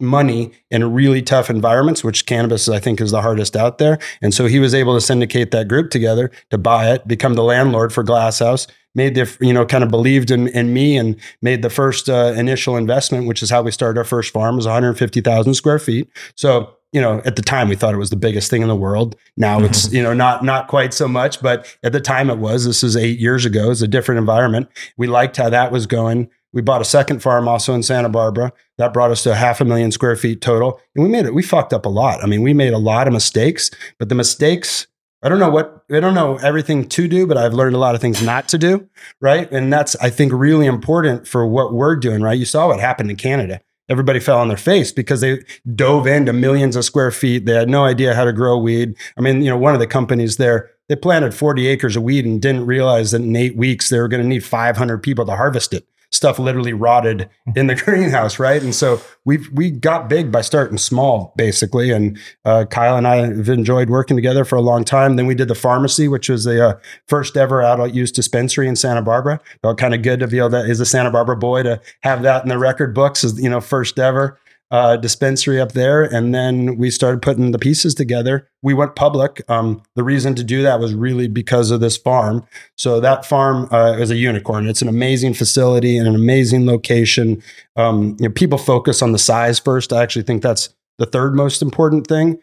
money in really tough environments, which cannabis I think is the hardest out there. And so he was able to syndicate that group together to buy it, become the landlord for Glass House. Made the you know kind of believed in, in me and made the first uh, initial investment, which is how we started our first farm. Was 150,000 square feet. So you know, at the time we thought it was the biggest thing in the world. Now mm-hmm. it's, you know, not not quite so much, but at the time it was. This is eight years ago. It's a different environment. We liked how that was going. We bought a second farm also in Santa Barbara. That brought us to a half a million square feet total. And we made it, we fucked up a lot. I mean, we made a lot of mistakes, but the mistakes, I don't know what, I don't know everything to do, but I've learned a lot of things not to do. Right. And that's, I think, really important for what we're doing. Right. You saw what happened in Canada everybody fell on their face because they dove into millions of square feet. They had no idea how to grow weed. I mean, you know, one of the companies there, they planted 40 acres of weed and didn't realize that in eight weeks they were going to need 500 people to harvest it. Stuff literally rotted in the greenhouse, right? And so we we got big by starting small, basically. And uh, Kyle and I have enjoyed working together for a long time. Then we did the pharmacy, which was the uh, first ever adult use dispensary in Santa Barbara. Felt kind of good to be able to, as a Santa Barbara boy, to have that in the record books as you know first ever. Uh, dispensary up there, and then we started putting the pieces together. We went public. Um, the reason to do that was really because of this farm. So that farm uh, is a unicorn. It's an amazing facility and an amazing location. Um, you know, people focus on the size first. I actually think that's the third most important thing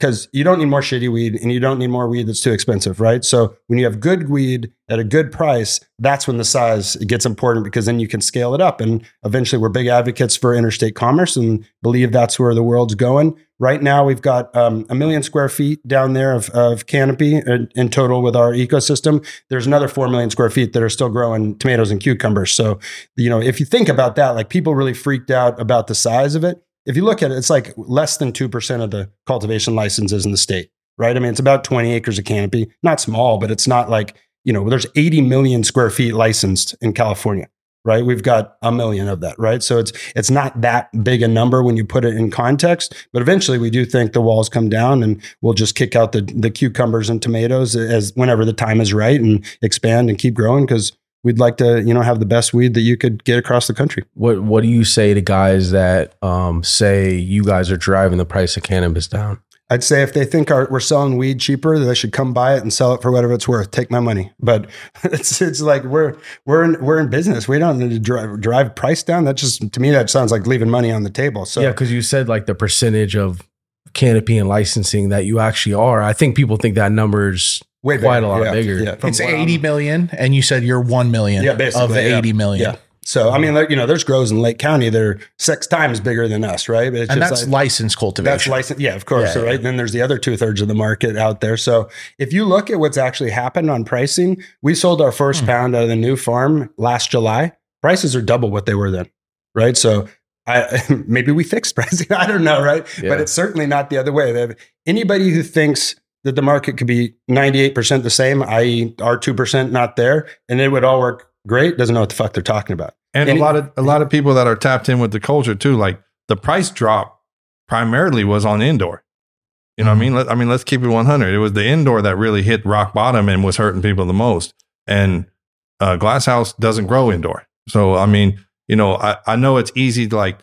because you don't need more shitty weed and you don't need more weed that's too expensive, right? So when you have good weed at a good price, that's when the size gets important because then you can scale it up. And eventually, we're big advocates for interstate commerce and believe that's where the world's going. Right now, we've got um, a million square feet down there of, of canopy in, in total with our ecosystem. There's another four million square feet that are still growing tomatoes and cucumbers. So, you know, if you think about that, like people really freaked out about the size of it if you look at it, it's like less than 2% of the cultivation licenses in the state, right? I mean, it's about 20 acres of canopy, not small, but it's not like, you know, there's 80 million square feet licensed in California, right? We've got a million of that, right? So it's, it's not that big a number when you put it in context, but eventually we do think the walls come down and we'll just kick out the, the cucumbers and tomatoes as whenever the time is right and expand and keep growing because we'd like to you know have the best weed that you could get across the country. What What do you say to guys that um, say you guys are driving the price of cannabis down? i'd say if they think our, we're selling weed cheaper they should come buy it and sell it for whatever it's worth. Take my money. But it's it's like we're we're in, we're in business. We don't need to drive, drive price down. That just to me that sounds like leaving money on the table. So yeah, because you said like the percentage of canopy and licensing that you actually are. I think people think that number's way quite bigger. a lot Yeah, bigger. yeah. From It's what I'm- 80 million, and you said you're 1 million Yeah, basically, of the yeah. 80 million. yeah so i mean you know there's grows in lake county that are six times bigger than us right but it's And just that's like- licensed cultivation. That's licensed. Yeah, of course. Yeah, so, right. Then there's the other two thirds of the market out there. So if you look at what's actually happened on pricing, we sold our first Hmm. pound out of the new farm last July. Prices are double what they were then. Right. So I, maybe we fixed pricing. I don't know. Right. Yeah. But it's certainly not the other way. They Anybody who thinks that the market could be 98% the same, i.e., our 2% not there, and it would all work great, doesn't know what the fuck they're talking about. And Any- a lot of a lot of people that are tapped in with the culture too, like the price drop primarily was on indoor. You know what I mean? Let, I mean, let's keep it 100. It was the indoor that really hit rock bottom and was hurting people the most. And uh, Glass House doesn't grow indoor. So, I mean, you know, I, I know it's easy to like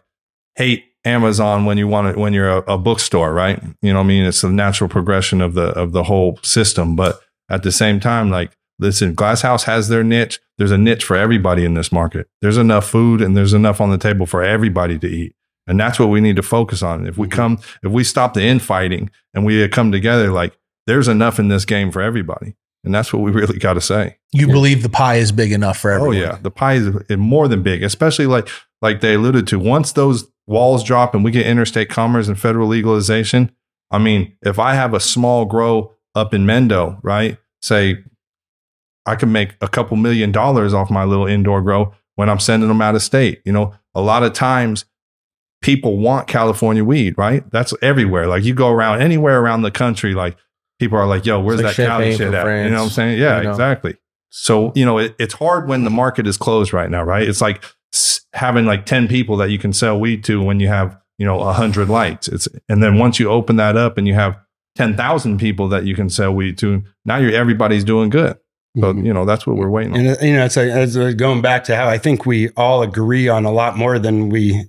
hate Amazon when you want it, when you're a, a bookstore, right? You know what I mean? It's the natural progression of the, of the whole system. But at the same time, like, listen, Glass House has their niche. There's a niche for everybody in this market. There's enough food and there's enough on the table for everybody to eat. And that's what we need to focus on. If we Mhm. come, if we stop the infighting and we come together, like there's enough in this game for everybody. And that's what we really got to say. you believe the pie is big enough for everyone. Oh yeah, the pie is is more than big, especially like like they alluded to. Once those walls drop and we get interstate commerce and federal legalization, I mean, if I have a small grow up in Mendo, right? Say I can make a couple million dollars off my little indoor grow when I'm sending them out of state. You know, a lot of times people want California weed, right? That's everywhere. Like you go around anywhere around the country, like people are like, "Yo, where's like that Cali shit at?" You know what I'm saying? Yeah, you know? exactly. So you know, it, it's hard when the market is closed right now, right? It's like having like ten people that you can sell weed to when you have you know a hundred lights. It's and then once you open that up and you have ten thousand people that you can sell weed to, now you're everybody's doing good. So Mhm. you know that's what we're waiting on. And uh, you know, it's like it's uh, going back to how I think we all agree on a lot more than we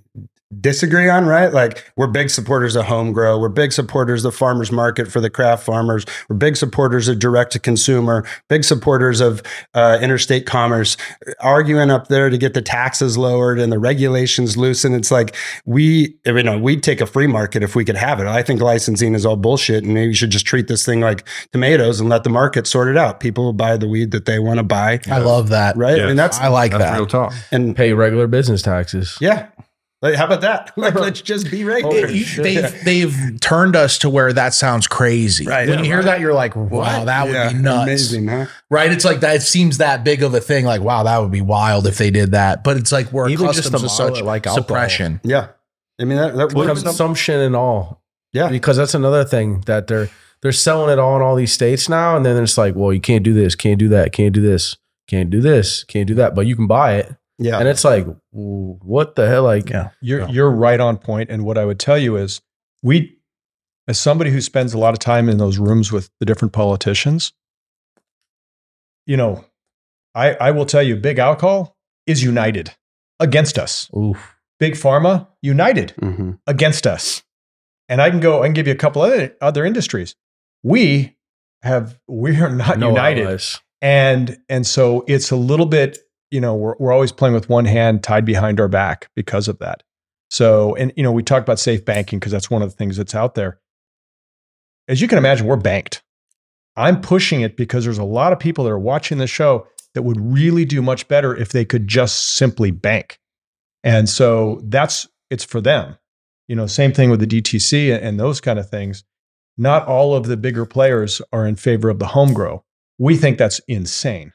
disagree on, right? Like we're big supporters of home grow, we're big supporters of farmers market for the craft farmers, we're big supporters of direct to consumer, big supporters of uh, interstate commerce. Arguing up there to get the taxes lowered and the regulations loosened. It's like we, you know, we'd take a free market if we could have it. I think licensing is all bullshit, and you should just treat this thing like tomatoes and let the market sort it out. People will buy the weed that they want to buy I love that. right? Yeah. And that's I like That's that. real talk. and Pay regular business taxes. yeah. Like, how about that? Like, let's just be regular. It- you- they've they've turned us to where that sounds crazy. Right. When Yeah, you hear right. that, you're like, wow, that would Yeah, be nuts. Amazing, huh? Right? It's like that. It seems that big of a thing. Like, wow, that would be wild if they did that. But it's like we're Even accustomed to to such like alcohol. suppression. Yeah. I mean, that, that With consumption and all. Yeah. Because that's another thing that they're they're selling it all in all these states now, and then it's like, well, you can't do this, can't do that, can't do this, can't do this, can't do that, but you can buy it, Yeah. and it's like, what the hell? Like, Yeah. You're Yeah. you're right on point. And what I would tell you is, we, as somebody who spends a lot of time in those rooms with the different politicians, you know, I I will tell you, big alcohol is united against us. oof, big pharma united Mm-hmm. against us. And I can go, I can give you a couple other other industries. We have we are not No united. allies. And and so it's a little bit, you know, we're we're always playing with one hand tied behind our back because of that. So, and you know, we talk about safe banking because that's one of the things that's out there. As you can imagine, we're banked. I'm pushing it because there's a lot of people that are watching the show that would really do much better if they could just simply bank. And so that's it's for them. You know, same thing with the DTC and those kind of things. Not all of the bigger players are in favor of the home grow. We think that's insane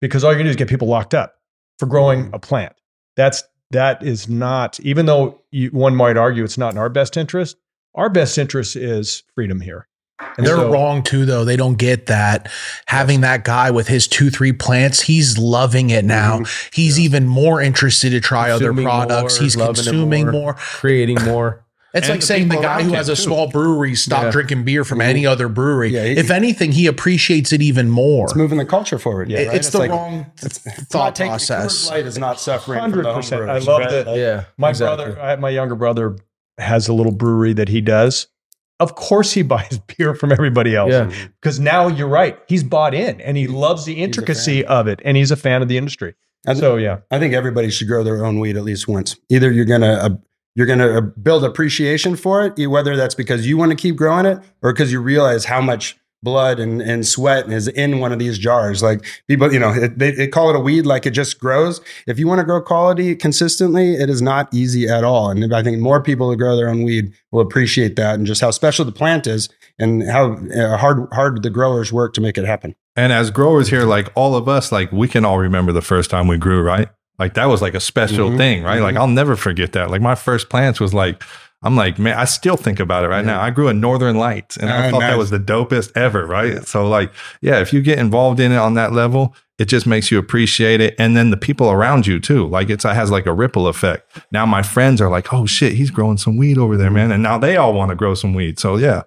because all you're gonna do is get people locked up for growing mm. a plant. That's that is not, even though you, one might argue it's not in our best interest. Our best interest is freedom here. And They're so- wrong too, though. They don't get that. Having that guy with his two, three plants, he's loving it now. Mm-hmm. He's even more interested to try other products. more, he's consuming more. more. creating more. It's And like the saying the guy who has a too. small brewery stop Yeah. drinking beer from any other brewery. Yeah, he- if anything, he appreciates it even more. It's moving the culture forward. It- right? It's, the like- wrong It's, it's thought not taking, process. Coors Light is not suffering. from the Hundred percent. I love right? that. Yeah, My exactly. brother, I, my younger brother, has a little brewery that he does. Of course, he buys beer from everybody else Yeah. because now you're right. He's bought in and he loves the intricacy of it, and he's a fan of the industry. I th- So yeah, I think everybody should grow their own weed at least once. Either you're gonna uh, you're gonna uh, build appreciation for it, whether that's because you want to keep growing it or because you realize how much blood and, and sweat is in one of these jars. Like people, you know, it, they, they call it a weed, like it just grows. If you want to grow quality consistently, it is not easy at all. And I think more people who grow their own weed will appreciate that and just how special the plant is and how uh, hard hard the growers work to make it happen. And as growers here, like all of us, like we can all remember the first time we grew, right? Like that was like a special Mhm. thing, right? Like I'll never forget that. Like my first plants was like, I'm like, man, I still think about it right now. I grew a Northern Lights and I thought nice. that was the dopest ever, right? So like, yeah, if you get involved in it on that level, it just makes you appreciate it. And then the people around you too. Like it's, it has like a ripple effect. Now my friends are like, oh shit, he's growing some weed over there, man. And now they all want to grow some weed. So yeah,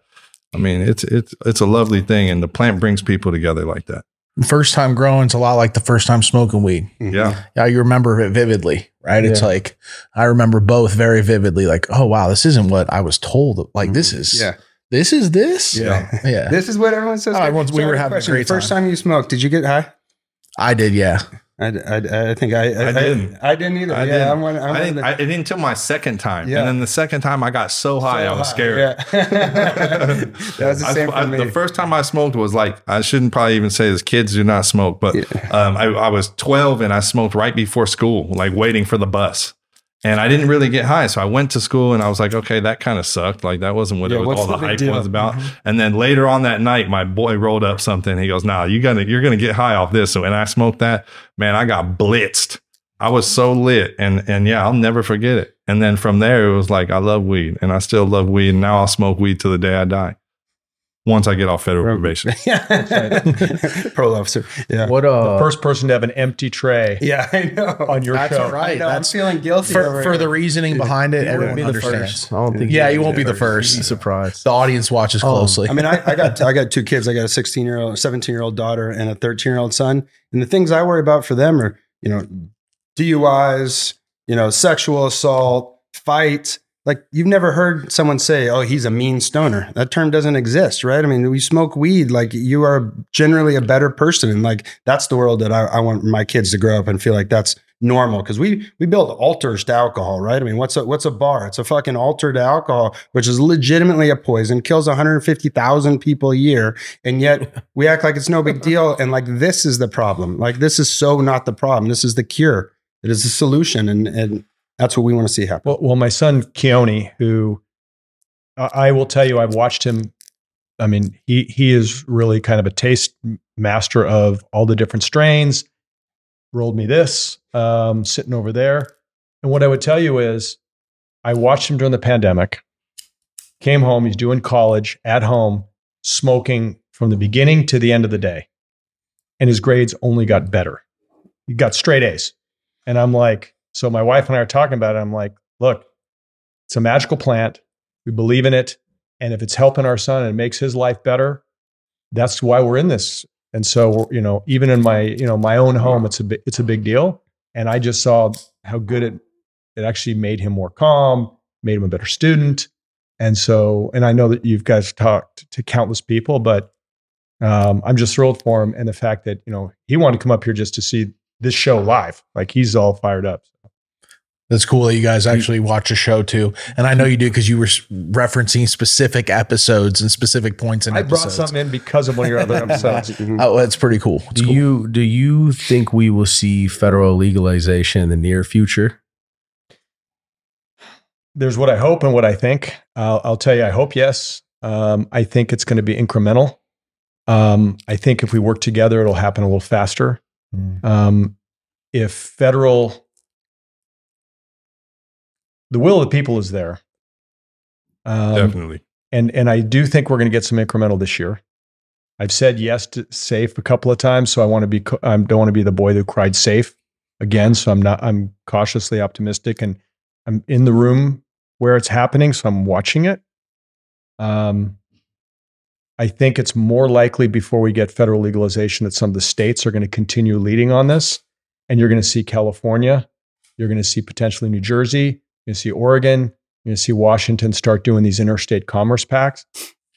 I mean, it's, it's, it's a lovely thing. And the plant brings people together like that. First time growing. It's a lot like the first time smoking weed. Mm-hmm. Yeah. Yeah, you remember it vividly, right? It's like I remember both very vividly. Like, oh wow, this isn't what I was told. Like, this mm-hmm. is Yeah. this is this. Yeah. yeah. This is what everyone says. Oh, everyone's- we So were have having a question. great First time. time you smoked, did you get high? I did. Yeah, I, I, I think I, I, I didn't. I, didn't either. I yeah, didn't. I'm one, I'm I didn't, the- I, it didn't until my second time. Yeah. And then the second time I got so high, I was high, scared. Yeah. that was the same for me. the first time I smoked was like, I shouldn't probably even say this, kids do not smoke, but um, I, I was 12 and I smoked right before school, like waiting for the bus. And I didn't really get high. So I went to school and I was like, okay, that kind of sucked. Like that wasn't what Yeah, it was, all the the hype deal? was about. Mm-hmm. And then later on that night, my boy rolled up something. He goes, nah, you're gonna, you're going to get high off this. So when I smoked that, man, I got blitzed. I was so lit. And, and yeah, I'll never forget it. And then from there, it was like, I love weed and I still love weed. And now I'll smoke weed till the day I die. Once I get off federal probation. Parole officer. Yeah. What uh? first person to have an empty tray Yeah, I know. on your that's show. all right. I know, I'm feeling guilty for, for the reasoning behind it. you Everyone be the understands. first. I don't think. Yeah, you'd you won't be the You'd first. be surprised. The audience watches Oh, closely. I mean, I, I got I got two kids. I got a 16 year old, 17 year old daughter, and a 13 year old son. And the things I worry about for them are, you know, DUIs, you know, sexual assault, fights. Like you've never heard someone say, "Oh, he's a mean stoner." That term doesn't exist, right? I mean, we smoke weed. Like you are generally a better person, and like that's the world that I, I want my kids to grow up and feel like that's normal. Because we we build altars to alcohol, right? I mean, what's a what's a bar? It's a fucking altar to alcohol, which is legitimately a poison, kills 150,000 people a year, and yet we act like it's no big deal. And like this is the problem. Like this is so not the problem. This is the cure. It is the solution, and and that's what we want to see happen. Well, well, my son Keone, who I I will tell you, I've watched him. I mean, he he is really kind of a taste master of all the different strains. Rolled me this, um, sitting over there, and what I would tell you is, I watched him during the pandemic. Came home, he's doing college at home, smoking from the beginning to the end of the day, and his grades only got better. He got straight A's, and I'm like, so my wife and I are talking about it. I'm like, look, it's a magical plant. We believe in it. And if it's helping our son and makes his life better, that's why we're in this. And so, you know, even in my, you know, my own home, it's a big, it's a big deal. And I just saw how good it it actually made him more calm, made him a better student. And so, and I know that you've guys talked to countless people, but um, I'm just thrilled for him and the fact that you know he wanted to come up here just to see this show live. Like he's all fired up. That's cool that you guys actually watch a show too, and I know you do because you were referencing specific episodes and specific points in I brought episodes. something in because of one of your other episodes. Oh, that's pretty cool. It's Do cool. you do you think we will see federal legalization in the near future? There's what I hope and what I think. I'll, I'll tell you, I hope yes. Um, I think it's going to be incremental. Um, I think if we work together, it'll happen a little faster. Mm. Um, if federal, the will of the people is there. Um, Definitely. and and I do think we're going to get some incremental this year. I've said yes to safe a couple of times, so I want to be I don't want to be the boy who cried safe again. So I'm not. I'm cautiously optimistic, and I'm in the room where it's happening, so I'm watching it. Um, I think it's more likely before we get federal legalization that some of the states are going to continue leading on this, and you're going to see California, you're going to see potentially New Jersey, to see Oregon, to see Washington start doing these interstate commerce pacts.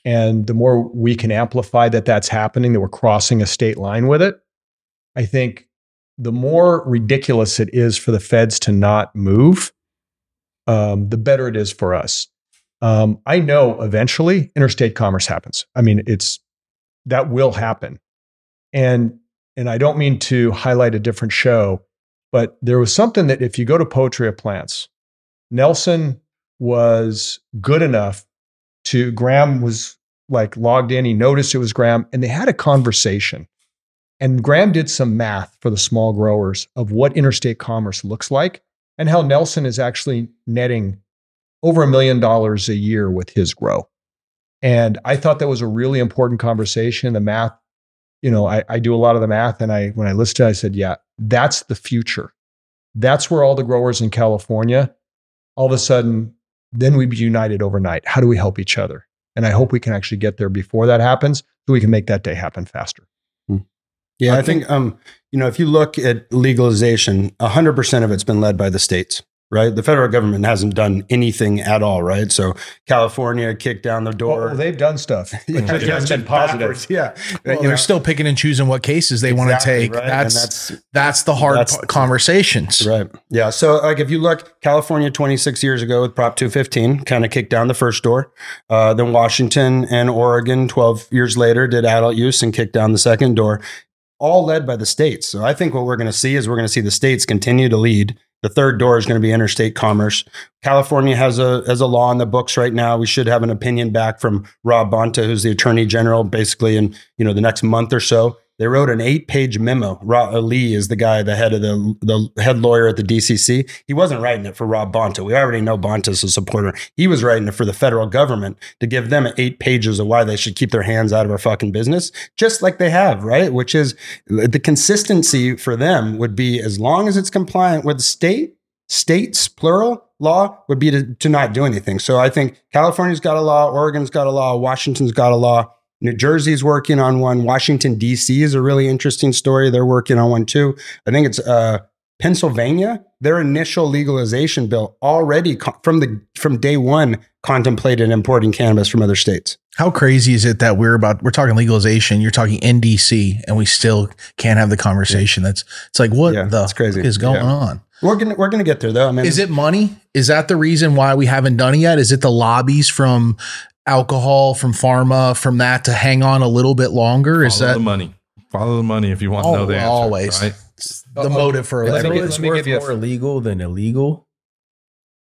And the more we can amplify that that's happening, that we're crossing a state line with it, I think the more ridiculous it is for the feds to not move, um, the better it is for us. Um, I know eventually interstate commerce happens. I mean, it's that will happen. And and I don't mean to highlight a different show, but there was something that if you go to Poetry of Plants, Nelson was good enough to Graham was like logged in, he noticed it was Graham, and they had a conversation. And Graham did some math for the small growers of what interstate commerce looks like and how Nelson is actually netting over a million dollars a year with his grow. And I thought that was a really important conversation. The math, you know, I, I do a lot of the math, and I when I listed, I said, yeah, that's the future. That's where all the growers in California, all of a sudden, then we'd be united overnight. How do we help each other? And I hope we can actually get there before that happens, so we can make that day happen faster. Yeah, I, think, um, you know, if you look at legalization, 100% of it's been led by the states, right? The federal government hasn't done anything at all, right? So California kicked down the door. Well, they've done stuff. Yeah, It hasn't been positive. Yeah. Well, You they're know, still picking and choosing what cases they want to take. right? That's, that's that's the hard that's- p- conversations. Right. Yeah. So, like, if you look, California 26 years ago with Prop 215 kind of kicked down the first door. Uh, then Washington and Oregon 12 years later did adult use and kicked down the second door, all led by the states. So, I think what we're going to see is we're going to see the states continue to lead. The third door is going to be interstate commerce. California has a has a law in the books right now. We should have an opinion back from Rob Bonta, who's the attorney general, basically in you know the next month or so. They wrote an eight page memo. Uh, Lee is the guy, the head of the the head lawyer at the DCC. He wasn't writing it for Rob Bonta. We already know Bonta's a supporter. He was writing it for the federal government to give them eight pages of why they should keep their hands out of our fucking business, just like they have, right? Which is the consistency for them would be as long as it's compliant with state, states, plural law would be to, to not do anything. So I think California's got a law, Oregon's got a law, Washington's got a law. New Jersey's working on one. Washington D.C. is a really interesting story. They're working on one too. I think it's uh, Pennsylvania. Their initial legalization bill already co- from the from day one contemplated importing cannabis from other states. How crazy is it that we're about we're talking legalization, you're talking NDC, and we still can't have the conversation? That's it's like what Yeah, the crazy. is going Yeah. on? We're gonna we're gonna get there though. I mean, Is it money? Is that the reason why we haven't done it yet? Is it the lobbies from alcohol, from pharma, from that to hang on a little bit longer? Is that the money. Follow the money if you want to know the answer. always Right? the motive for Let me it? it's let me worth give you a- more legal than illegal,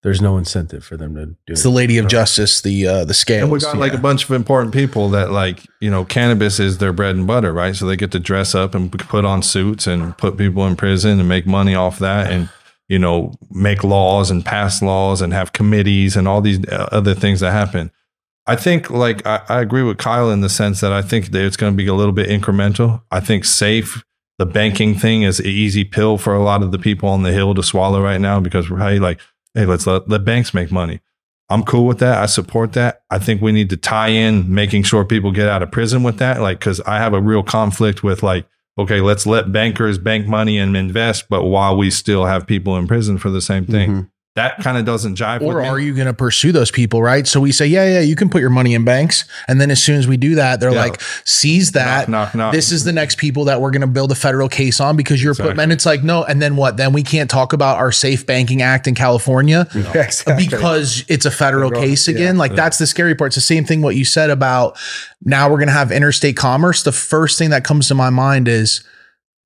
there's no incentive for them to do It's it. the Lady of Justice, the uh, the scale. And we got like a bunch of important people that like, you know, cannabis is their bread and butter, right? So they get to dress up and put on suits and put people in prison and make money off that and, you know, make laws and pass laws and have committees and all these uh, other things that happen. I think like I, I agree with Kyle in the sense that I think that it's going to be a little bit incremental. I think safe, the banking thing is an easy pill for a lot of the people on the hill to swallow right now because hey, like, hey, let's let the banks make money. I'm cool with that. I support that. I think we need to tie in making sure people get out of prison with that. Like, cause I have a real conflict with like, okay, let's let bankers bank money and invest, but while we still have people in prison for the same thing. Mhm. That kind of doesn't jive or with me. are you going to pursue those people right so we say yeah yeah you can put your money in banks and then as soon as we do that they're Yeah. like seize that knock, knock, knock. this is the next people that we're going to build a federal case on because you're putting and it's like no and then what then we can't talk about our safe banking act in california exactly. because it's a federal Federal, case yeah. again. like that's the scary part. It's the same thing what you said about now we're going to have interstate commerce. The first thing that comes to my mind is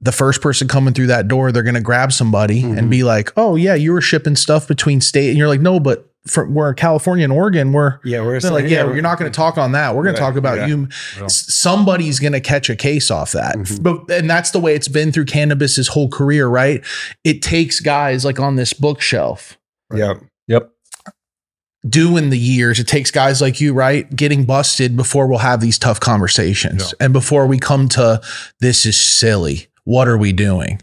the first person coming through that door, they're going to grab somebody Mm-hmm. and be like, "Oh yeah, you were shipping stuff between state," and you're like, "No, but for, we're in California and Oregon. We're yeah, we're they're like, saying- yeah, you're not going to talk on that. We're going Right, to talk about yeah. you. Somebody's going to catch a case off that. Mhm. But and that's the way it's been through cannabis's whole career, right? It takes guys like on this bookshelf Yeah, Yep. doing the years. It takes guys like you, right, getting busted before we'll have these tough conversations, and before we come to this is silly. What are we doing?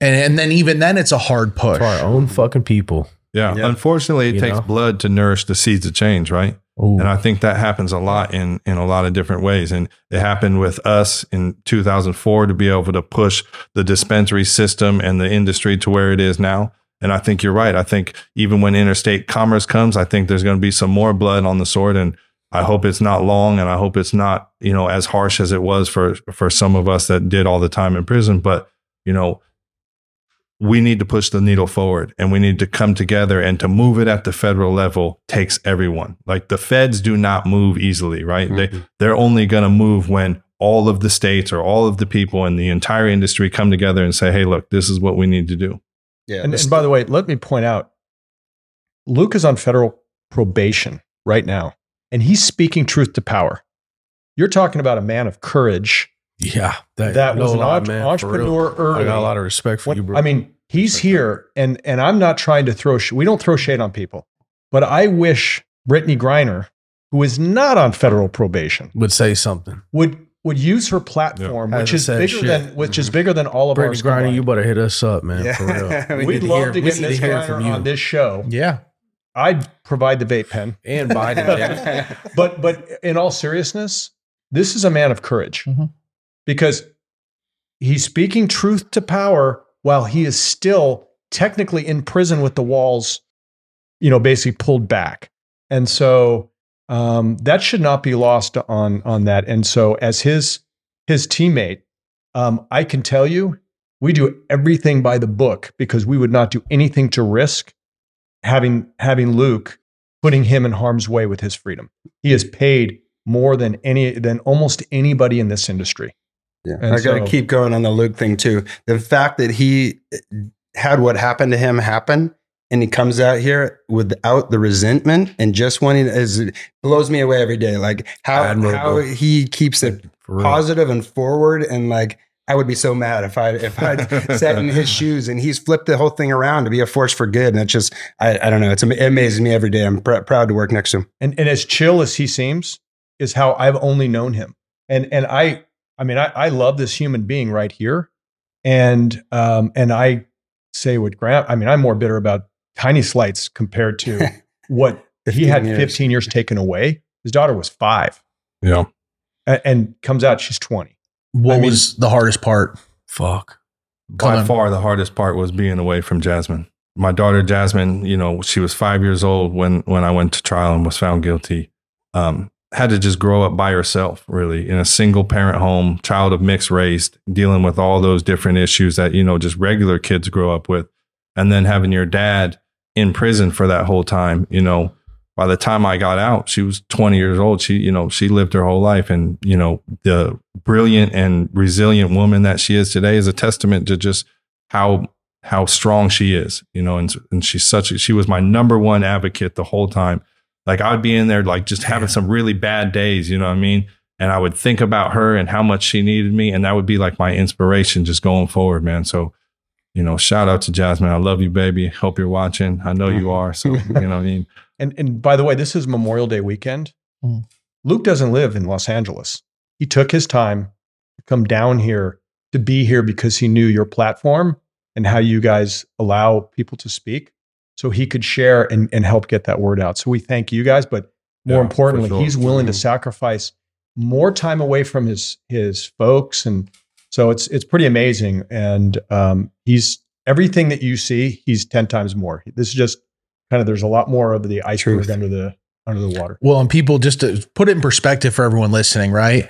And and then even then, it's a hard push. For our own fucking people. yeah. Yeah. Unfortunately, it You takes know? blood to nourish the seeds of change, right? Ooh. And I think that happens a lot in in a lot of different ways. And it happened with us in 2004 to be able to push the dispensary system and the industry to where it is now. And I think you're right. I think even when interstate commerce comes, I think there's going to be some more blood on the sword. And I hope it's not long, and I hope it's not you know as harsh as it was for for some of us that did all the time in prison. But you know, we need to push the needle forward and we need to come together and to move it at the federal level takes everyone. Like the feds do not move easily, right? They mm-hmm. they're only going to move when all of the states or all of the people in the entire industry come together and say, "Hey, look, this is what we need to do." yeah. And, and by the way, let me point out Luke is on federal probation right now, and he's speaking truth to power. You're talking about a man of courage yeah. that know was an lot, man, entrepreneur early. I got a lot of respect for When- you, bro. I mean, he's here, and and I'm not trying to throw. Sh- we don't throw shade on people, but I wish Brittney Griner, who is not on federal probation, would say something. would would use her platform, Yeah. which is bigger shit. than which is mm-hmm. bigger than all of Brittney ours. Griner, combined. you better hit us up, man. Yeah. For real. We We'd love to get need Miss Griner from you. on this show. Yeah. I'd provide the vape pen. And Biden. yeah. But but in all seriousness, this is a man of courage Mhm. because he's speaking truth to power while he is still technically in prison with the walls, you know, basically pulled back. And so um, that should not be lost on on that. And so as his his teammate, um, I can tell you, we do everything by the book because we would not do anything to risk having having Luke putting him in harm's way with his freedom. He is paid more than any than almost anybody in this industry. Yeah, And I got to so- keep going on the Luke thing too. The fact that he eh, had what happened to him happen, and he comes out here without the resentment and just wanting is it blows me away every day. Like how Admirable. how he keeps it positive and forward, and like I would be so mad if I if I sat in his shoes and he's flipped the whole thing around to be a force for good. And it's just I, I don't know. It's ama- it amazes me every day. I'm pr- proud to work next to him. And and as chill as he seems is how I've only known him. And and I I mean I, I love this human being right here. And um and I say with Graham, I mean I'm more bitter about tiny slights compared to what he had years. 15 years taken away. His daughter was five Yeah. a- and comes out she's 20. What I mean- was the hardest part? Fuck. By Coming. far, the hardest part was being away from Jasmine. My daughter Jasmine, you know, she was five years old when when I went to trial and was found guilty. Um, had to just grow up by herself, really, in a single parent home, child of mixed race, dealing with all those different issues that you know just regular kids grow up with, and then having your dad in prison for that whole time. You know, by the time I got out, she was 20 years old. She, you know, she lived her whole life. And, you know, the brilliant and resilient woman that she is today is a testament to just how, how strong she is, you know, and, and she's such a, she was my number one advocate the whole time. Like I would be in there, like just having some really bad days, you know what I mean? And I would think about her and how much she needed me. And that would be like my inspiration just going forward, man. So, you know, shout out to Jasmine. I love you, baby. Hope you're watching. I know you are. So, you know what I mean? And and by the way, this is Memorial Day weekend. Mhm. Luke doesn't live in Los Angeles. He took his time to come down here to be here because he knew your platform and how you guys allow people to speak. So he could share and, and help get that word out. So we thank you guys, but more Yeah, importantly, sure. he's willing to Mhm. sacrifice more time away from his his folks. And so it's it's pretty amazing. And um, he's everything that you see, he's 10 times more. This is just kind of there's a lot more of the iceberg Truth. under the under the water. Well, and people just to put it in perspective for everyone listening, right?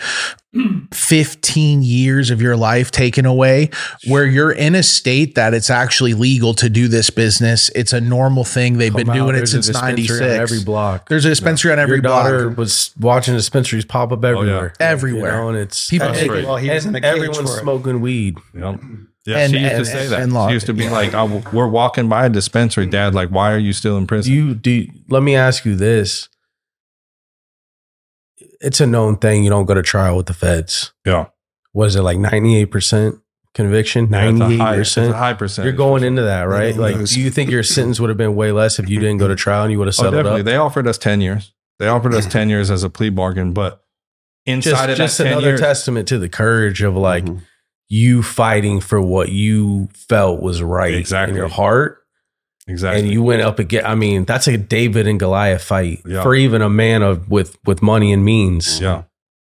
15 years of your life taken away where you're in a state that it's actually legal to do this business. It's a normal thing. They've been out, doing it since dispensary 96. every block. There's a dispensary on every Your daughter block. was watching dispensaries pop up oh, everywhere. Everywhere. You know, and it's People and, take- Right. Well, he was and in a everyone's for it. smoking weed. Yep. Yeah, And- she used and- to say that. and law- she used to be like, oh, "We're walking by a dispensary, Dad. Like, why are you still in Do prison?" you do? Let me ask you this: It's a known thing. You don't go to trial with the feds. yeah, Was it like ninety eight percent conviction? Yeah, it's a Ninety eight percent. high percentage. You're going into that, right? don't Like, lose. do you think your sentence would have been way less if you didn't go to trial and you would have Oh, settled definitely. up? They offered us ten years. They offered us ten years as a plea bargain, but inside Just, of just that ten another years, testament to the courage of like Mhm. You fighting for what you felt was right Exactly. in your heart. exactly. and you went up again. I mean, that's a David and Goliath fight Yeah. for even a man of with with money and means. yeah,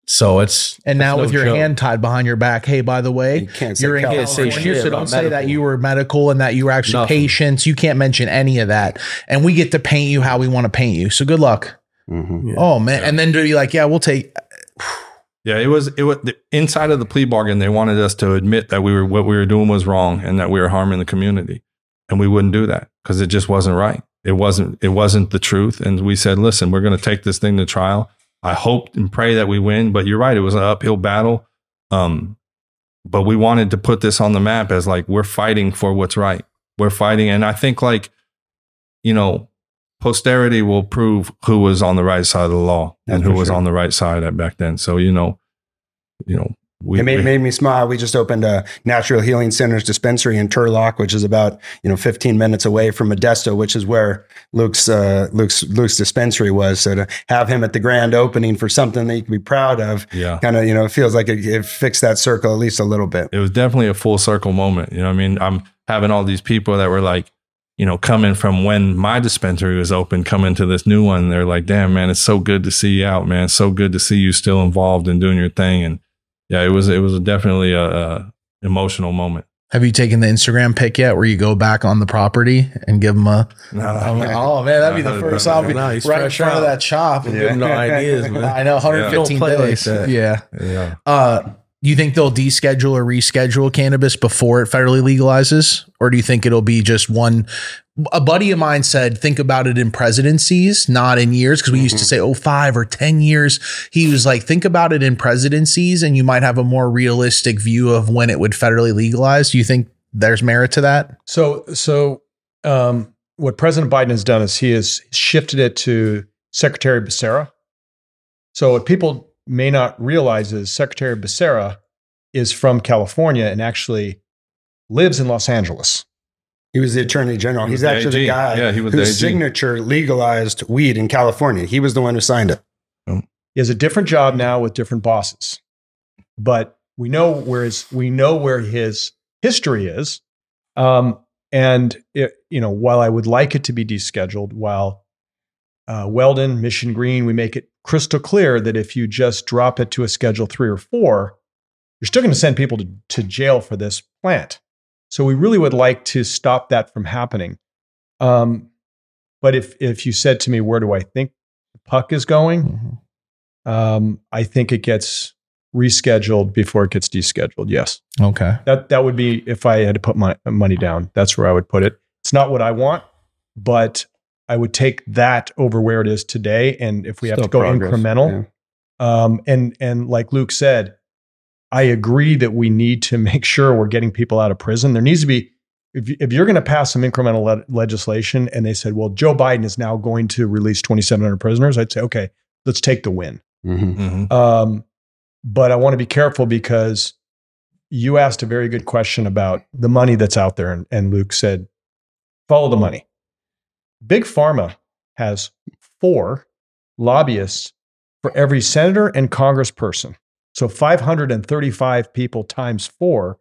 So it's and now it's with no your joke. hand tied behind your back, hey, by the way, You can't say you're in Can't say California, shit so don't about say that you were medical and that you were actually Nothing. patients. You can't mention any of that. And we get to paint you how we want to paint you. So good luck. Mhm. Yeah. Oh man. And then to be like, yeah, we'll take yeah. It was it was the, inside of the plea bargain. They wanted us to admit that we were what we were doing was wrong and that we were harming the community, and we wouldn't do that because it just wasn't right. It wasn't it wasn't the truth, and we said, listen, we're going to take this thing to trial. I hope and pray that we win, but you're right. It was an uphill battle. Um, but we wanted to put this on the map as like we're fighting for what's right. We're fighting, and I think like you know, posterity will prove who was on the right side of the law That's and who was sure. on the right side at back then. So you know, you know, we, it made, we- made me smile. We just opened a Natural Healing Centers dispensary in Turlock, which is about you know 15 minutes away from Modesto, which is where Luke's uh, Luke's Luke's dispensary was. So to have him at the grand opening for something that you can be proud of, yeah. kind of you know it feels like it, it fixed that circle at least a little bit. It was definitely a full circle moment. You know, what I mean, I'm having all these people that were like, you know, coming from when my dispensary was open, coming to this new one. They're like, damn, man, it's so good to see you out, man. It's so good to see you still involved in doing your thing. And yeah, it was it was definitely a, a emotional moment. have you taken the Instagram pic yet where you go back on the property and give them a I'm like, oh man, that'd be the first I'll be No, right in fresh front of that shop. Give them no ideas, man. I know 115 Don't play like days. yeah. yeah. Uh, do you think they'll deschedule or reschedule cannabis before it federally legalizes, or do you think it'll be just one? A buddy of mine said, think about it in presidencies, not in years, because we used to say, oh, five or 10 years. He was like, think about it in presidencies, and you might have a more realistic view of when it would federally legalize. Do you think there's merit to that? So, so um, what President Biden has done is he has shifted it to Secretary Becerra. So, what people may not realize is Secretary Becerra is from California and actually lives in Los Angeles. He was the attorney general. He He's the actually the guy Yeah, he was whose the signature legalized weed in California. He was the one who signed it. He has a different job now with different bosses, but we know where his we know where his history is. Um, and it, you know, while I would like it to be descheduled, while uh, Weldon, Mission Green, we make it crystal clear that if you just drop it to a Schedule three or four, you're still going to send people to, to jail for this plant. So we really would like to stop that from happening. Um, but if if you said to me, where do I think the puck is going? Um, I think it gets rescheduled before it gets descheduled. Yes, Okay. that that would be if I had to put my money down. That's where I would put it. It's not what I want, but I would take that over where it is today. And if we have to go progress. incremental, um, and and like Luke said, I agree that we need to make sure we're getting people out of prison. There needs to be if, you- if you're going to pass some incremental le- legislation, and they said, well, Joe Biden is now going to release 2,700 prisoners, I'd say, okay, let's take the win. Yeah. Mhm. Mhm. Um, but I want to be careful because you asked a very good question about the money that's out there, and, and Luke said, follow the money. Big Pharma has four lobbyists for every senator and congressperson. So 535 people times four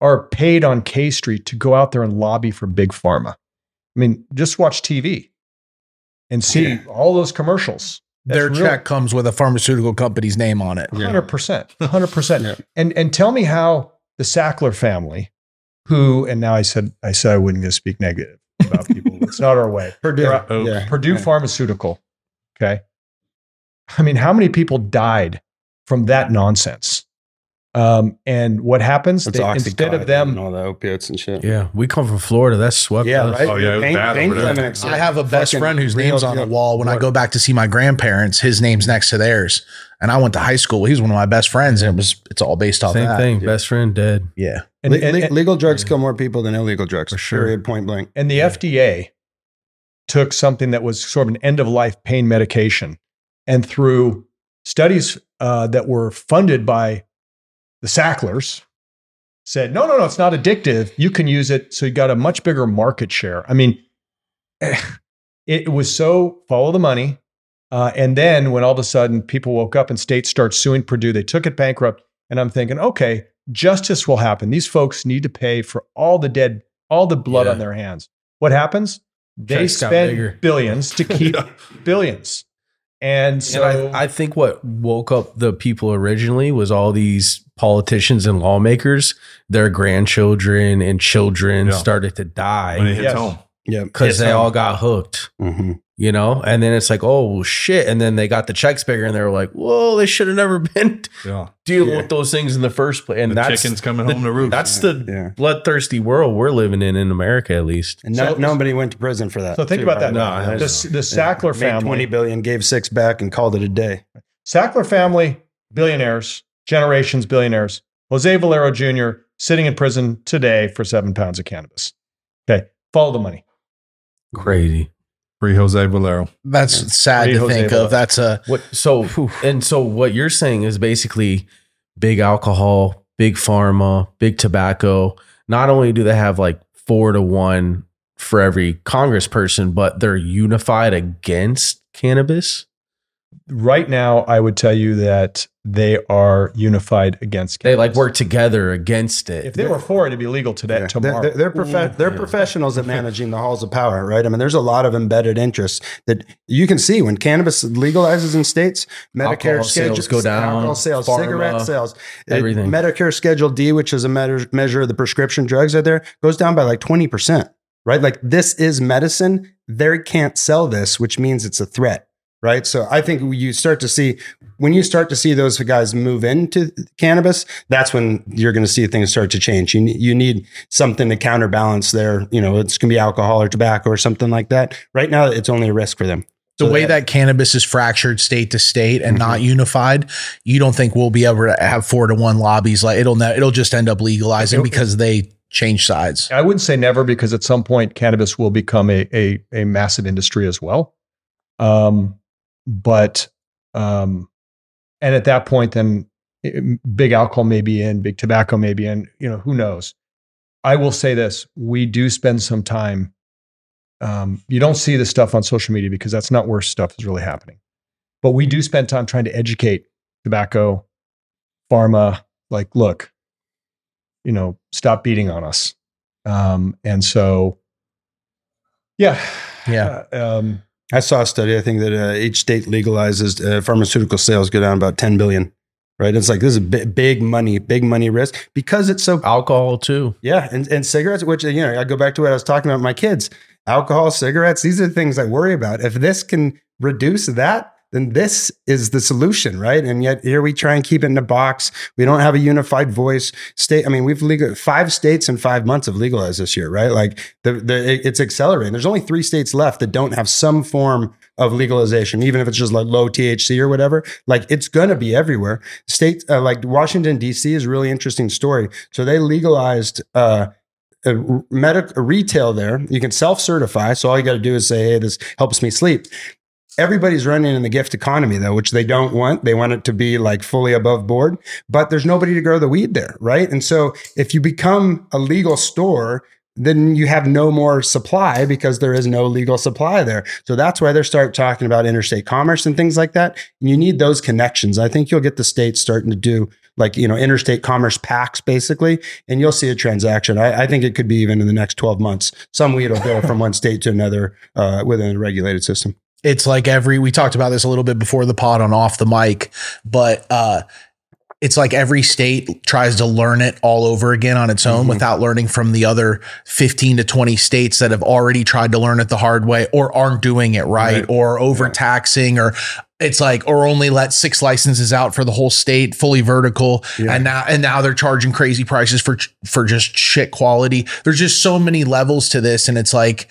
are paid on K Street to go out there and lobby for Big Pharma. I mean, just watch TV and see Yeah. all those commercials. That's Their real- check comes with a pharmaceutical company's name on it. Hundred percent, hundred percent. Yeah. And and tell me how the Sackler family, who and now I said I said I wouldn't going to speak negative about people. It's not our way. Purdue. They're- Yeah. Purdue Yeah. Pharmaceutical. Okay. I mean, how many people died from that nonsense? Um, and what happens? They- instead of them, and all the opiates and shit. Yeah, we come from Florida. That's swept Yeah, us. right. Oh, yeah, it Pain- pain over there. I have a best friend whose name's on the wall. When I go back to see my grandparents, his name's next to theirs. And I went to high school. He's one of my best friends, and it was it's all based off Same that. thing. Best friend dead. Yeah. and, Le- and- and- legal drugs kill more people than illegal drugs. For sure. Period. Point blank. and the FDA took something that was sort of an end of life pain medication, and through studies uh, that were funded by the Sacklers, said, no, no, no, it's not addictive. You can use it. So you got a much bigger market share. I mean, it was so follow the money. Uh, and then when all of a sudden people woke up and states start suing Purdue, they took it bankrupt. And I'm thinking, okay, justice will happen. These folks need to pay for all the dead, all the blood Yeah. on their hands. What happens? They Checks got spend billions to keep billions. And so and I, I think what woke up the people originally was all these politicians and lawmakers, their grandchildren and children Yeah. started to when it die hits Yes. home. Yeah. because they Yes. all got hooked, hmm you know? And then it's like, oh shit. And then they got the checks bigger and they were like, whoa, they should have never been Yeah. dealing Yeah. with those things in the first place. And the that's chickens coming the- home to roost. That's the Yeah. bloodthirsty world we're living in in America, at least. And no, So- nobody went to prison for that. So think too, about by that. the. No, the, know. the Sackler Made family. 20 billion, gave six back, and called it a day. Sackler family, billionaires, generations billionaires. Jose Valero Jr. sitting in prison today for seven pounds of cannabis. Okay, follow the money. Crazy. Free Jose Valero. That's sad Read to Jose think Valero. of. That's a What so and so what you're saying is basically big alcohol, big pharma, big tobacco. Not only do they have like four to one for every congressperson, but they're unified against cannabis. Right now, I would tell you that they are unified against They like work together against it. If they were for it, it'd be legal today, Yeah. They're, tomorrow. they're, they're, profe- they're Yeah. professionals at managing the halls of power, right? I mean, there's a lot of embedded interests that you can see when cannabis legalizes in states. Medicare Alcohol sales go down, alcohol sales, pharma, cigarette sales, everything. Medicare Schedule D, which is a measure, measure of the prescription drugs out there, goes down by like twenty percent, right? Like this is medicine. They can't sell this, which means it's a threat. Right. So I think you start to see when you start to see those guys move into cannabis, that's when you're going to see things start to change. You, you need something to counterbalance their, you know, it's going to be alcohol or tobacco or something like that. Right now, it's only a risk for them. the So way that- that cannabis is fractured state to state and Mhm. not unified. You don't think we'll be able to have four to one lobbies? Like it'll ne- it'll just end up legalizing It'll- because they change sides. I wouldn't say never because at some point cannabis will become a a, a massive industry as well. Um, but um, and at that point, then big alcohol may be in, big tobacco may be in. You know, who knows? I will say this: we do spend some time. Um, you don't see this stuff on social media because that's not where stuff is really happening. But we do spend time trying to educate tobacco, pharma. Like, look, you know, stop beating on us. Um, and so, yeah, Yeah. Uh, um, I saw a study. I think that uh, each state legalizes uh, pharmaceutical sales go down about 10 billion. Right. It's like this is big, big money, big money risk because it's so Alcohol too. Yeah, and, and cigarettes, which you know, I go back to what I was talking about my kids. Alcohol, cigarettes, these are the things I worry about. If this can reduce that, then this is the solution, right? And yet here we try and keep it in a box. We don't have a unified voice. State, I mean, we've legal five states in five months have legalized this year, right? Like the, the it's accelerating. There's only three states left that don't have some form of legalization, even if it's just like low THC or whatever. Like it's gonna be everywhere. State uh, like Washington D.C. is really interesting story. So they legalized. uh a medic a retail there. You can self certify. So all you got to do is say, "Hey, this helps me sleep." Everybody's running in the gift economy though, which they don't want. They want it to be like fully above board, but there's nobody to grow the weed there, right? And so if you become a legal store, then you have no more supply because there is no legal supply there. So that's why they start talking about interstate commerce and things like that. And you need those connections. I think you'll get the states starting to do like, you know, interstate commerce packs basically, and you'll see a transaction. I, I think it could be even in the next 12 months. Some weed will go from one state to another uh, within a regulated system. It's like every we talked about this a little bit before the pod on off the mic, but uh it's like every state tries to learn it all over again on its own Mhm. without learning from the other 15 to 20 states that have already tried to learn it the hard way or aren't doing it right, Right. or overtaxing or it's like or only let six licenses out for the whole state fully vertical Yeah. and now and now they're charging crazy prices for for just shit quality there's just so many levels to this and it's like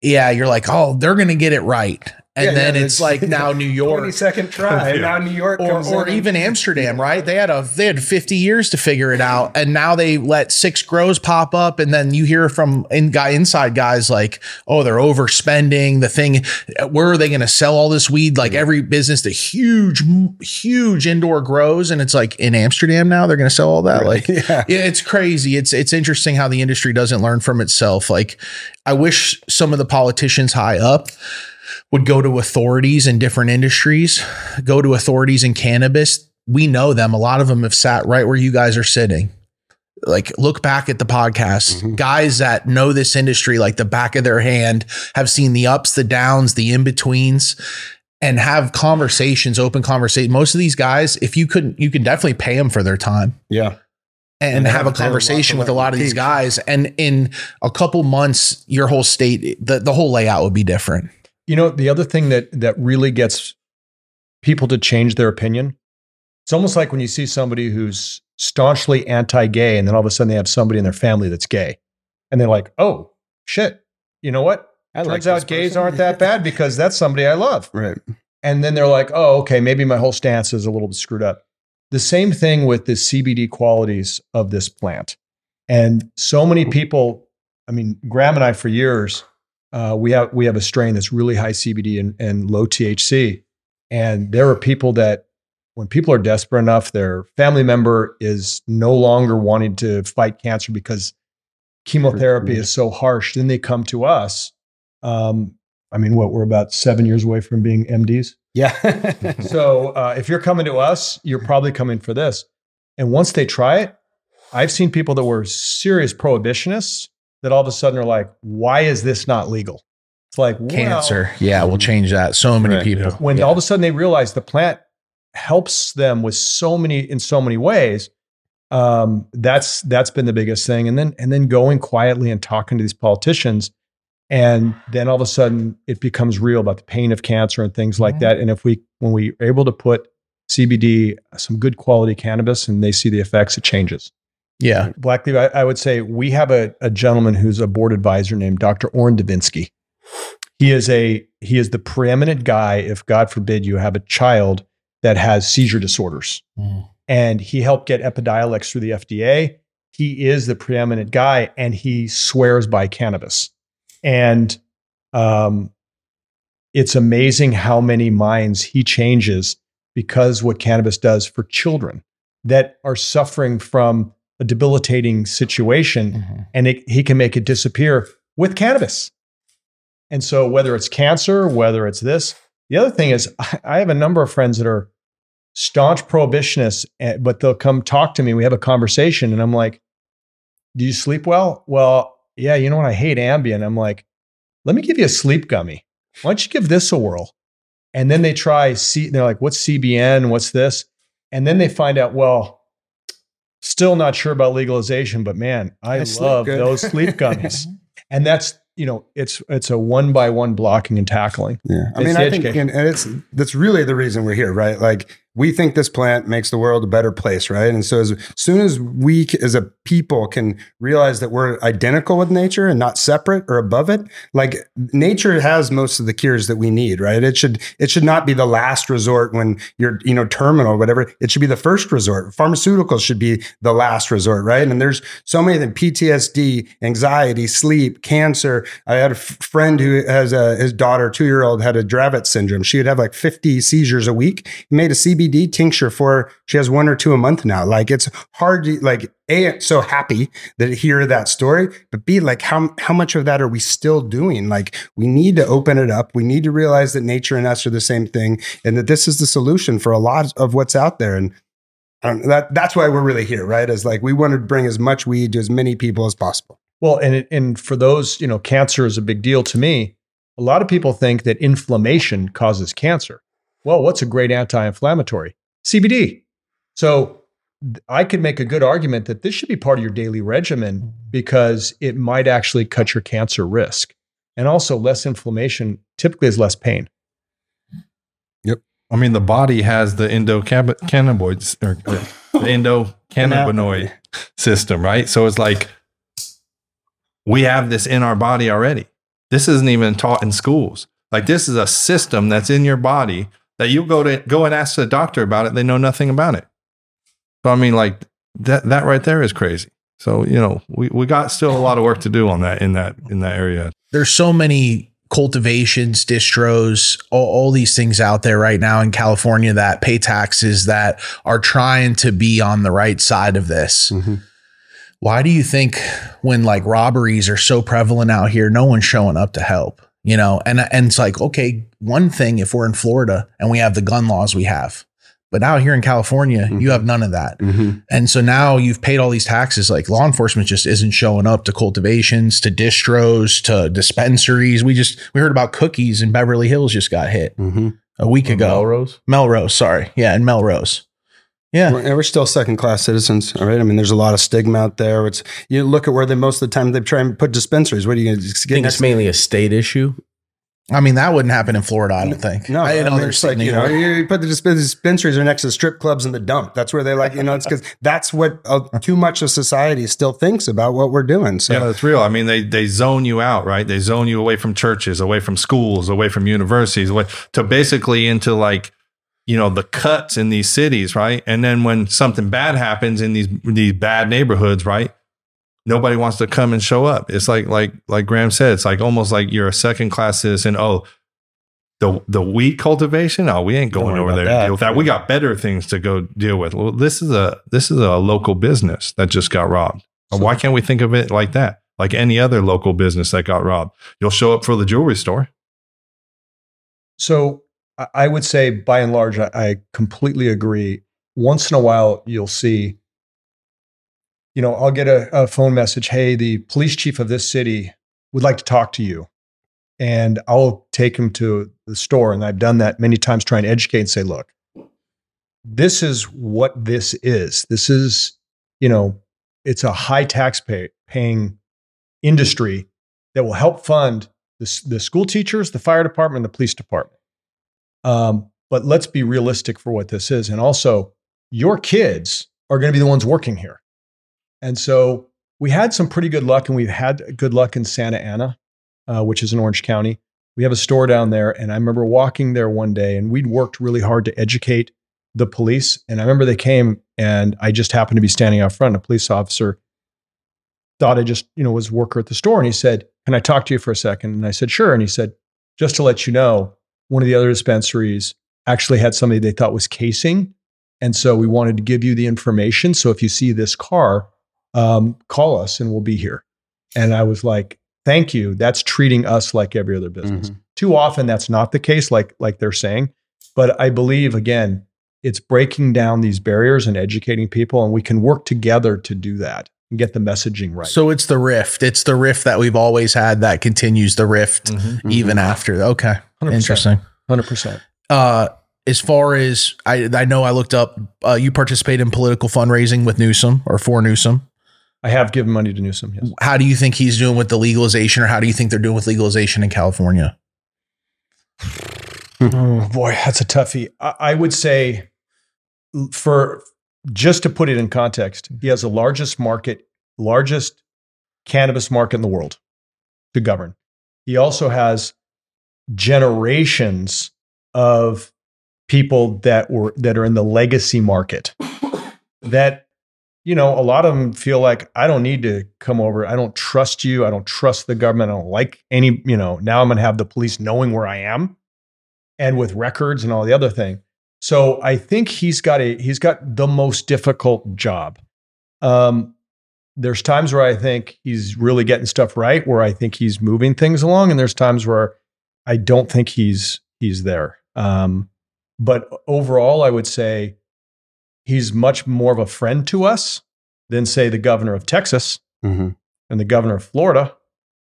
yeah you're like oh they're gonna get it right and Yeah, then yeah, it's like now New York 22nd try. and Now New York or, comes or in and- even Amsterdam, right? They had a they had 50 years to figure it out, and now they let six grows pop up, and then you hear from in guy inside guys like, oh, they're overspending. The thing, where are they going to sell all this weed? Like every business, the huge, huge indoor grows, and it's like in Amsterdam now they're going to sell all that. Like, yeah. yeah, it's crazy. It's it's interesting how the industry doesn't learn from itself. Like, I wish some of the politicians high up would go to authorities in different industries, go to authorities in cannabis. We know them. A lot of them have sat right where you guys are sitting. Like, look back at the podcast. Mhm. Guys that know this industry like the back of their hand have seen the ups, the downs, the in betweens, and have conversations, open conversation. Most of these guys, if you couldn't, you can definitely pay them for their time Yeah. and, And have have- a conversation with a lot of these guys. And in a couple months, your whole state, the, the whole layout would be different. You know, the other thing that that really gets people to change their opinion, it's almost like when you see somebody who's staunchly anti-gay, and then all of a sudden they have somebody in their family that's gay, and they're like, "Oh shit, you know what? I Turns this out gays person. aren't that bad because that's somebody I love." Right. And then they're like, "Oh, okay, maybe my whole stance is a little bit screwed up." The same thing with the CBD qualities of this plant, and so many people. I mean, Graham and I for years uh, we have we have a strain that's really high CBD and, and low THC, and there are people that when people are desperate enough, their family member is no longer wanting to fight cancer because chemotherapy is so harsh. Then they come to us. Um, I mean, what we're about seven years away from being MDs. Yeah. So uh, if you're coming to us, you're probably coming for this. And once they try it, I've seen people that were serious prohibitionists that all of a sudden are like, "Why is this not legal?" It's like well, Cancer. Yeah, we'll change that. So many Right, people. when Yeah. all of a sudden they realize the plant helps them with so many in so many ways um, that's that's been the biggest thing and then and then going quietly and talking to these politicians and then all of a sudden it becomes real about the pain of cancer and things like that and if we when we are able to put cbd some good quality cannabis and they see the effects it changes yeah. Blackleaf, I, I would say we have a, a gentleman who's a board advisor named Dr. Orrin Devinsky. He is a he is the preeminent guy if God forbid you have a child that has seizure disorders. Mm. And he helped get Epidiolex through the FDA. He is the preeminent guy and he swears by cannabis. And um, it's amazing how many minds he changes because what cannabis does for children that are suffering from a debilitating situation Mhm. and it, he can make it disappear with cannabis. And so, whether it's cancer, whether it's this, the other thing is, I- I have a number of friends that are staunch prohibitionists, eh, but they'll come talk to me. We have a conversation, and I'm like, Do you sleep well? Well, yeah, you know what? I hate Ambien. I'm like, Let me give you a sleep gummy. Why don't you give this a whirl? And then they try, C, they're like, What's CBN? What's this? And then they find out, well, still not sure about legalization, but man, I I love those sleep gummies. and that's, you know, it's it's a one by one blocking and tackling. Yeah, I mean, I think, and, and it's that's really the reason we're here, right? Like, we think this plant makes the world a better place, right? And so, as soon as we, as a people, can realize that we're identical with nature and not separate or above it, like nature has most of the cures that we need, right? It should it should not be the last resort when you're, you know, terminal or whatever. It should be the first resort. Pharmaceuticals should be the last resort, right? And there's so many them: PTSD, anxiety, sleep, cancer. I had a f- friend who has a his daughter, two year old, had a Dravet syndrome. She would have like 50 seizures a week. He made a CBD tincture for. She has one or two a month now. Like it's hard to like a so happy that hear that story, but b like how how much of that are we still doing? Like we need to open it up. We need to realize that nature and us are the same thing, and that this is the solution for a lot of what's out there. And don't, that that's why we're really here, right? Is like we want to bring as much weed to as many people as possible. Well, and and for those, you know, cancer is a big deal to me. A lot of people think that inflammation causes cancer. Well, what's a great anti-inflammatory? CBD. So I could make a good argument that this should be part of your daily regimen because it might actually cut your cancer risk. And also, less inflammation typically is less pain. Yep. I mean, the body has the endocannabinoids or, or the endocannabinoid system, right? So it's like we have this in our body already. This isn't even taught in schools. Like this is a system that's in your body that you go to go and ask the doctor about it. They know nothing about it. So I mean, like that that right there is crazy. So you know, we we got still a lot of work to do on that in that in that area. there's so many cultivations, distros, all, all these things out there right now in California that pay taxes that are trying to be on the right side of this. Mhm. Why do you think when like robberies are so prevalent out here, no one's showing up to help? You know, and and it's like, okay, one thing if we're in Florida and we have the gun laws we have. But out here in California, you Mhm. have none of that. Mhm. And so now you've paid all these taxes. Like law enforcement just isn't showing up to cultivations, to distros, to dispensaries. We just we heard about cookies in Beverly Hills just got hit Mhm. a week ago. Melrose. Melrose, sorry, yeah, in Melrose. Yeah, We're, we're still second class citizens, all right? I mean, there's a lot of stigma out there. It's you look at where they most of the time they try and put dispensaries. What are you going to I think next it's mainly a state issue. I mean that wouldn't happen in Florida. I don't think. No, I I didn't know mean, it's like, you know, you put the dispensaries are next to strip clubs and the dump. That's where they like, you know, it's because that's what uh, too much of society still thinks about what we're doing. So Yeah, that's real. I mean, they they zone you out, right? They zone you away from churches, away from schools, away from universities, away to basically into like, you know, the cuts in these cities, right? And then when something bad happens in these these bad neighborhoods, right? Nobody wants to come and show up. It's like like like Graham said, it's like almost like you're a second class citizen. Oh, the the wheat cultivation, oh, we ain't going over there to deal with that. We got better things to go deal with. Well, this is a this is a local business that just got robbed. Why can't we think of it like that? Like any other local business that got robbed. You'll show up for the jewelry store. So I- would say, by and large, I, completely agree. Once in a while, you'll see, you know, I'll get a, a phone message. Hey, the police chief of this city would like to talk to you. And I'll take him to the store. And I've done that many times, trying to educate and say, look, this is what this is. This is, you know, it's a high tax pay, paying industry that will help fund the, the school teachers, the fire department, the police department. Um, but let's be realistic for what this is. And also, your kids are going to be the ones working here. And so we had some pretty good luck, and we've had good luck in Santa Ana, uh, which is in Orange County. We have a store down there. And I remember walking there one day, and we'd worked really hard to educate the police. And I remember they came, and I just happened to be standing out front. A police officer thought I just, you know, was a worker at the store. And he said, Can I talk to you for a second? And I said, Sure. And he said, Just to let you know, one of the other dispensaries actually had somebody they thought was casing. And so we wanted to give you the information. So if you see this car, um, call us and we'll be here. And I was like, Thank you. That's treating us like every other business. Too often that's not the case, like like they're saying. But I believe again, it's breaking down these barriers and educating people, and we can work together to do that and get the messaging right. So it's the rift. It's the rift that we've always had that continues the rift Mm-hmm. even after. Okay, 100%. interesting. hundred percent. uh as far as I I know I looked up uh, you participate in political fundraising with Newsom or for Newsom. I have given money to Newsom. Yes. How do you think he's doing with the legalization or how do you think they're doing with legalization in California? Oh boy, that's a toughie. I, I would say, for just to put it in context, he has the largest market, largest cannabis market in the world to govern. He also has generations of people that were that are in the legacy market that you know a lot of them feel like i don't need to come over. I don't trust you. I don't trust the government. I don't like any you know now i'm going to have the police knowing where i am and with records and all the other thing. So i think he's got a he's got the most difficult job. Um there's times where i think he's really getting stuff right where i think he's moving things along and there's times where i don't think he's he's there um but overall i would say he's much more of a friend to us than say the governor of texas Mm-hmm. and the governor of Florida.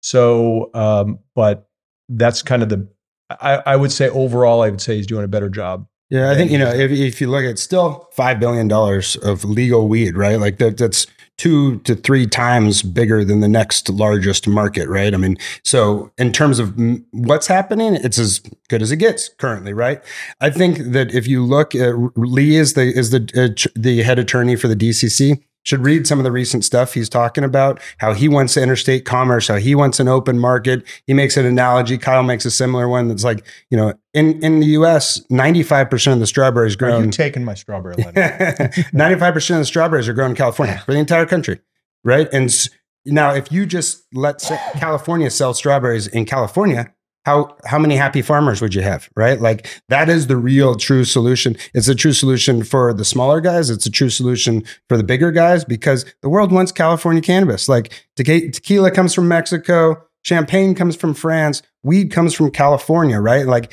So, um, but that's kind of the, I, I would say overall, I would say he's doing a better job Yeah, I think you know if, if you look at still five billion dollars of legal weed, right? Like that, that's two to three times bigger than the next largest market, right? I mean, so in terms of what's happening, it's as good as it gets currently, right? I think that if you look at Lee is the is the uh, the head attorney for the DCC should read some of the recent stuff he's talking about how he wants interstate commerce how he wants an open market. He makes an analogy. Kyle makes a similar one that's like you know in in the us 95% of the strawberries Are grown you taking my strawberry letter? 95% of the strawberries are grown in california for the entire country right? And now if you just let california sell strawberries in california how how many happy farmers would you have right? Like that is the real true solution. It's a true solution for the smaller guys. It's a true solution for the bigger guys because the world wants california cannabis. Like tequi- tequila comes from mexico champagne comes from france weed comes from california right? Like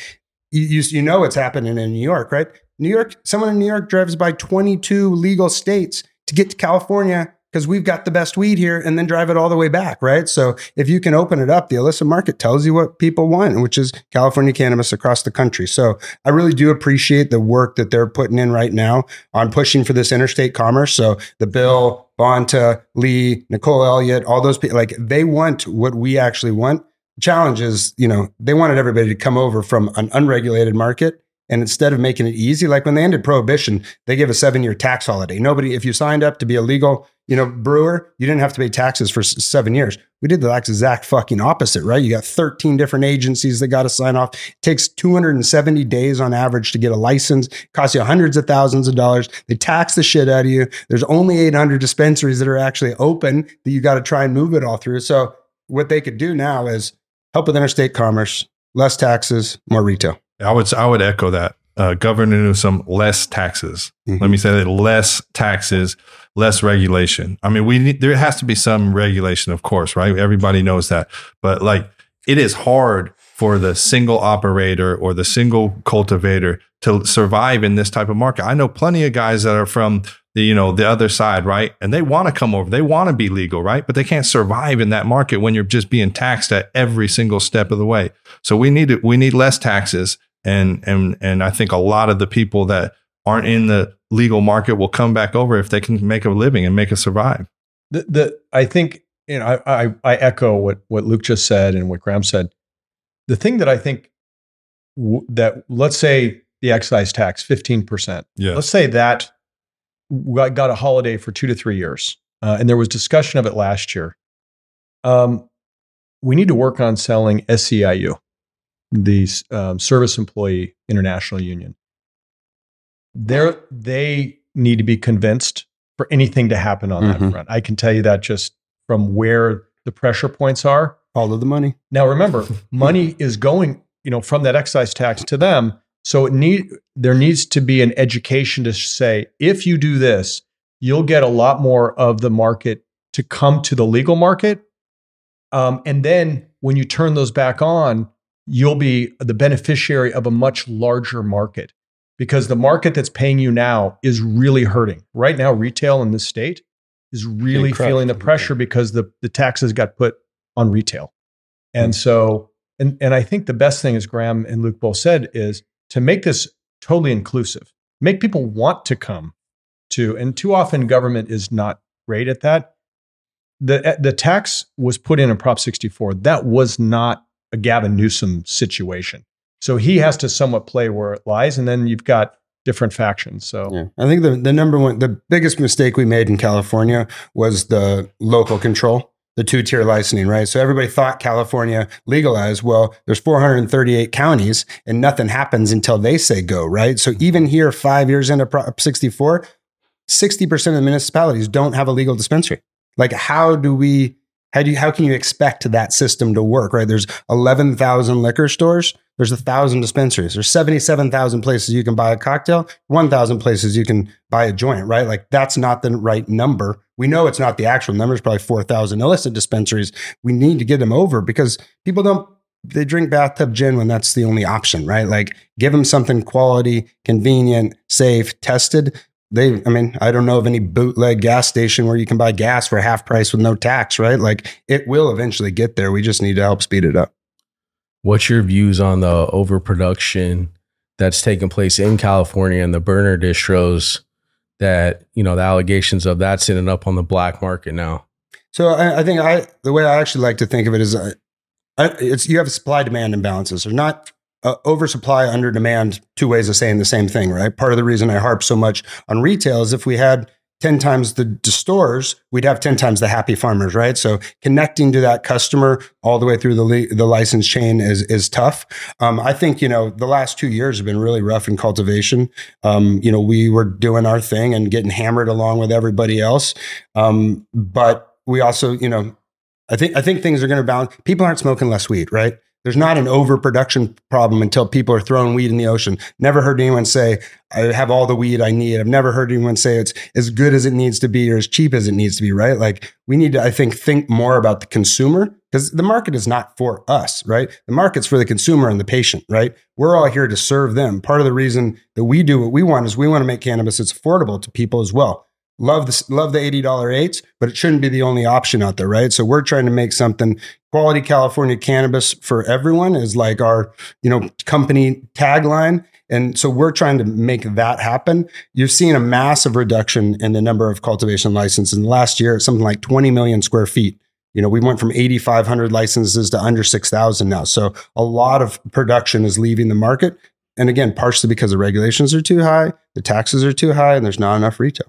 you, you know what's happening in new york right? New york someone in new york drives by 22 legal states to get to california because we've got the best weed here and then drive it all the way back, right? So if you can open it up, the illicit market tells you what people want, which is California cannabis across the country. So I really do appreciate the work that they're putting in right now on pushing for this interstate commerce. So the bill, Bonta, Lee, Nicole Elliott, all those people, like they want what we actually want. The challenge is, you know, they wanted everybody to come over from an unregulated market. And instead of making it easy, like when they ended prohibition, they gave a seven year tax holiday. Nobody, if you signed up to be a legal, you know, brewer, you didn't have to pay taxes for seven years. We did the exact fucking opposite, right? You got 13 different agencies that got to sign off. It takes 270 days on average to get a license, costs you hundreds of thousands of dollars. They tax the shit out of you. There's only 800 dispensaries that are actually open that you got to try and move it all through. So what they could do now is help with interstate commerce, less taxes, more retail. I would I would echo that. Uh, Governor Newsom, less taxes. Mhm. Let me say that: less taxes, less regulation. I mean, we need, there has to be some regulation, of course, right? Everybody knows that, but like it is hard for the single operator or the single cultivator to survive in this type of market. I know plenty of guys that are from the you know the other side, right? And they want to come over, they want to be legal, right? But they can't survive in that market when you're just being taxed at every single step of the way. So we need to, we need less taxes, and and and I think a lot of the people that aren't in the legal market will come back over if they can make a living and make a survive. the, the I think you know I, I I echo what what Luke just said and what Graham said. The thing that I think w- that let's say the excise tax fifteen percent. Yeah. Let's say that got, got a holiday for two to three years, uh, and there was discussion of it last year. Um, we need to work on selling SEIU, the um, Service Employee International Union. They're, they need to be convinced for anything to happen on that Mhm. front. I can tell you that just from where the pressure points are. Follow the money. Now, remember, money is going, you know, from that excise tax to them. So it need there needs to be an education to say if you do this, you'll get a lot more of the market to come to the legal market, um, and then when you turn those back on, you'll be the beneficiary of a much larger market because the market that's paying you now is really hurting. Right now, retail in this state is really crushed. feeling the mm-hmm. pressure because the the taxes got put on retail. And mm. so, and, and I think the best thing, as Graham and Luke both said, is to make this totally inclusive, make people want to come to, and too often government is not great at that. The, eh, the tax was put in in Prop 64. That was not a Gavin Newsom situation. So he has to somewhat play where it lies. And then you've got different factions. So Yeah. I think the, the number one, the biggest mistake we made in California was the local control, the two tier licensing, right? So everybody thought California legalized. Well, there's 438 counties and nothing happens until they say go, right? So even here, five years into Prop 64, 60% of the municipalities don't have a legal dispensary. Like, how do we, how do you, how can you expect that system to work, right? There's 11,000 liquor stores. There's a thousand dispensaries. There's 77,000 places you can buy a cocktail, 1,000 places you can buy a joint, right? Like that's not the right number. We know it's not the actual number. It's probably 4,000 illicit dispensaries. We need to get them over because people don't, they drink bathtub gin when that's the only option, right? Like give them something quality, convenient, safe, tested. They, I mean, I don't know of any bootleg gas station where you can buy gas for half price with no tax, right? Like it will eventually get there. We just need to help speed it up. What's your views on the overproduction that's taking place in California and the burner distros that you know the allegations of that sitting up on the black market now. So I, I think I the way I actually like to think of it is, uh, I, it's you have supply demand imbalances. or not uh, oversupply, under demand. Two ways of saying the same thing, right? Part of the reason I harp so much on retail is if we had 10 times the, the, stores, we'd have 10 times the happy farmers, right? So connecting to that customer all the way through the, the license chain is, is tough. Um, I think, you know, the last two years have been really rough in cultivation. Um, you know, we were doing our thing and getting hammered along with everybody else. Um, but we also, you know, I think, I think things are going to balance. People aren't smoking less weed, right? There's not an overproduction problem until people are throwing weed in the ocean. Never heard anyone say, I have all the weed I need. I've never heard anyone say it's as good as it needs to be or as cheap as it needs to be, right? Like we need to, I think, think more about the consumer because the market is not for us, right? The market's for the consumer and the patient, right? We're all here to serve them. Part of the reason that we do what we want is we want to make cannabis that's affordable to people as well love the love the eighty dollar eights, but it shouldn't be the only option out there, right? So we're trying to make something quality California cannabis for everyone is like our you know company tagline. And so we're trying to make that happen. You've seen a massive reduction in the number of cultivation licenses. In the last year, something like 20 million square feet. You know, we went from 8,500 licenses to under 6,000 now. So a lot of production is leaving the market. And again, partially because the regulations are too high, the taxes are too high, and there's not enough retail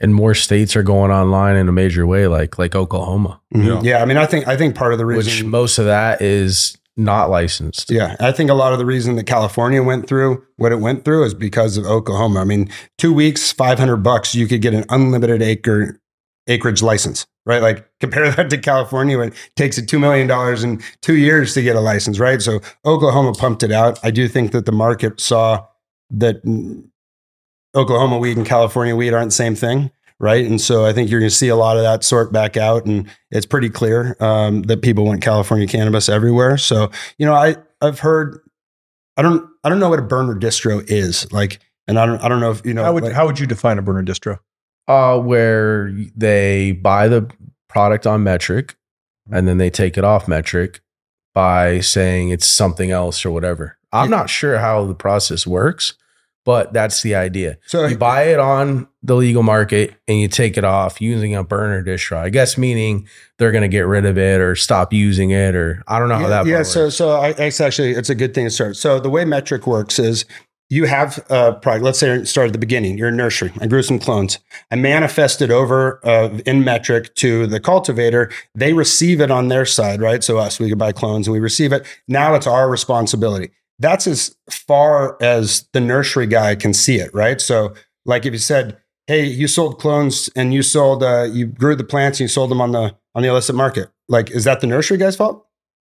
and more states are going online in a major way, like like Oklahoma. Mm-hmm. Yeah. yeah, I mean, I think I think part of the reason, which most of that is not licensed. Yeah, I think a lot of the reason that California went through what it went through is because of Oklahoma. I mean, two weeks, five hundred bucks, you could get an unlimited acre acreage license, right? Like compare that to California, it takes it two million dollars in two years to get a license, right? So Oklahoma pumped it out. I do think that the market saw that Oklahoma weed and California weed aren't the same thing, right? And so I think you're going to see a lot of that sort back out, and it's pretty clear um, that people want California cannabis everywhere. So you know, I I've heard, I don't I don't know what a burner distro is like, and I don't I don't know if you know how would like, how would you define a burner distro? Uh, where they buy the product on Metrc, and then they take it off Metrc by saying it's something else or whatever. I'm not sure how the process works but that's the idea. So you buy it on the legal market and you take it off using a burner distro. I guess meaning they're going to get rid of it or stop using it, or I don't know yeah, how that. Works. Yeah, so works. so I, it's actually it's a good thing to start. So the way Metrc works is you have a product. Let's say start at the beginning. You're a nursery. I grew some clones. I manifested over uh, in Metrc to the cultivator. They receive it on their side, right? So us, we could buy clones and we receive it. Now it's our responsibility that's as far as the nursery guy can see it, right? So, like if you said, "Hey, you sold clones and you sold, uh, you grew the plants and you sold them on the on the illicit market," like is that the nursery guy's fault?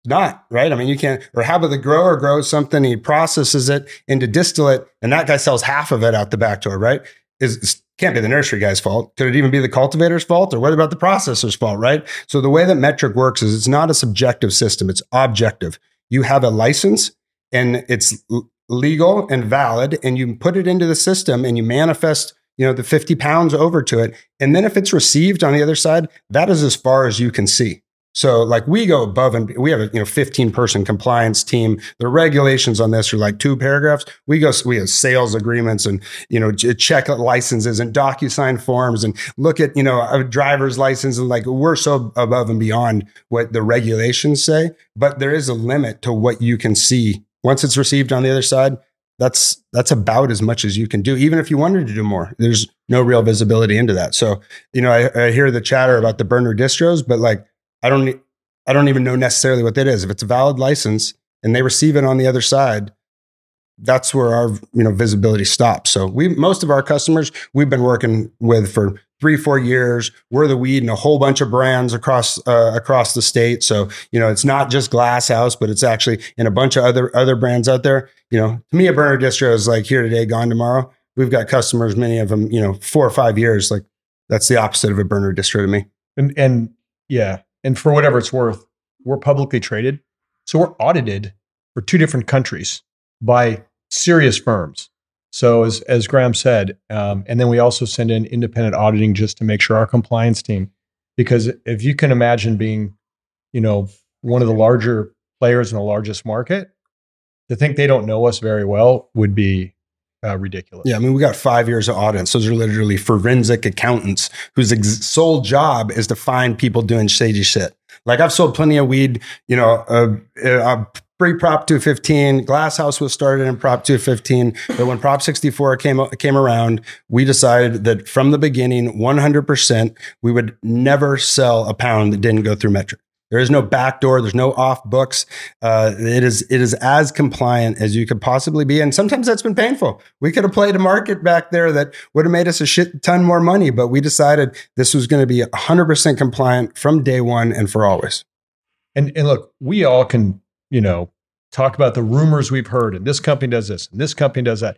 Not right. I mean, you can't. Or how about the grower grows something, he processes it into distillate, and that guy sells half of it out the back door, right? Is can't be the nursery guy's fault. Could it even be the cultivator's fault, or what about the processor's fault, right? So the way that Metrc works is it's not a subjective system; it's objective. You have a license and it's legal and valid and you put it into the system and you manifest you know the 50 pounds over to it and then if it's received on the other side that is as far as you can see so like we go above and we have a you know 15 person compliance team. The regulations on this are like two paragraphs. We go we have sales agreements and you know check licenses and DocuSign forms and look at you know a driver's license and like we're so above and beyond what the regulations say. But there is a limit to what you can see once it's received on the other side, that's that's about as much as you can do. Even if you wanted to do more, there's no real visibility into that. So, you know, I, I hear the chatter about the burner distros, but like I don't I don't even know necessarily what that is. If it's a valid license and they receive it on the other side, that's where our you know visibility stops. So we most of our customers we've been working with for three four years. We're the weed in a whole bunch of brands across uh, across the state. So you know it's not just Glass House, but it's actually in a bunch of other other brands out there. You know, to me, a burner distro is like here today, gone tomorrow. We've got customers, many of them, you know, four or five years. Like that's the opposite of a burner distro to me. And and yeah, and for whatever it's worth, we're publicly traded, so we're audited for two different countries by serious firms. So as as Graham said, um, and then we also send in independent auditing just to make sure our compliance team, because if you can imagine being, you know, one of the larger players in the largest market, to think they don't know us very well would be uh, ridiculous. Yeah, I mean, we got five years of audits. Those are literally forensic accountants whose ex- sole job is to find people doing shady shit. Like I've sold plenty of weed, you know, uh, uh, pre Prop 215. Glass House was started in Prop 215, but when Prop 64 came came around, we decided that from the beginning, 100%, we would never sell a pound that didn't go through Metrc. There is no backdoor. There's no off books. Uh, it is it is as compliant as you could possibly be, and sometimes that's been painful. We could have played a market back there that would have made us a shit ton more money, but we decided this was going to be 100 percent compliant from day one and for always. And and look, we all can you know talk about the rumors we've heard, and this company does this, and this company does that.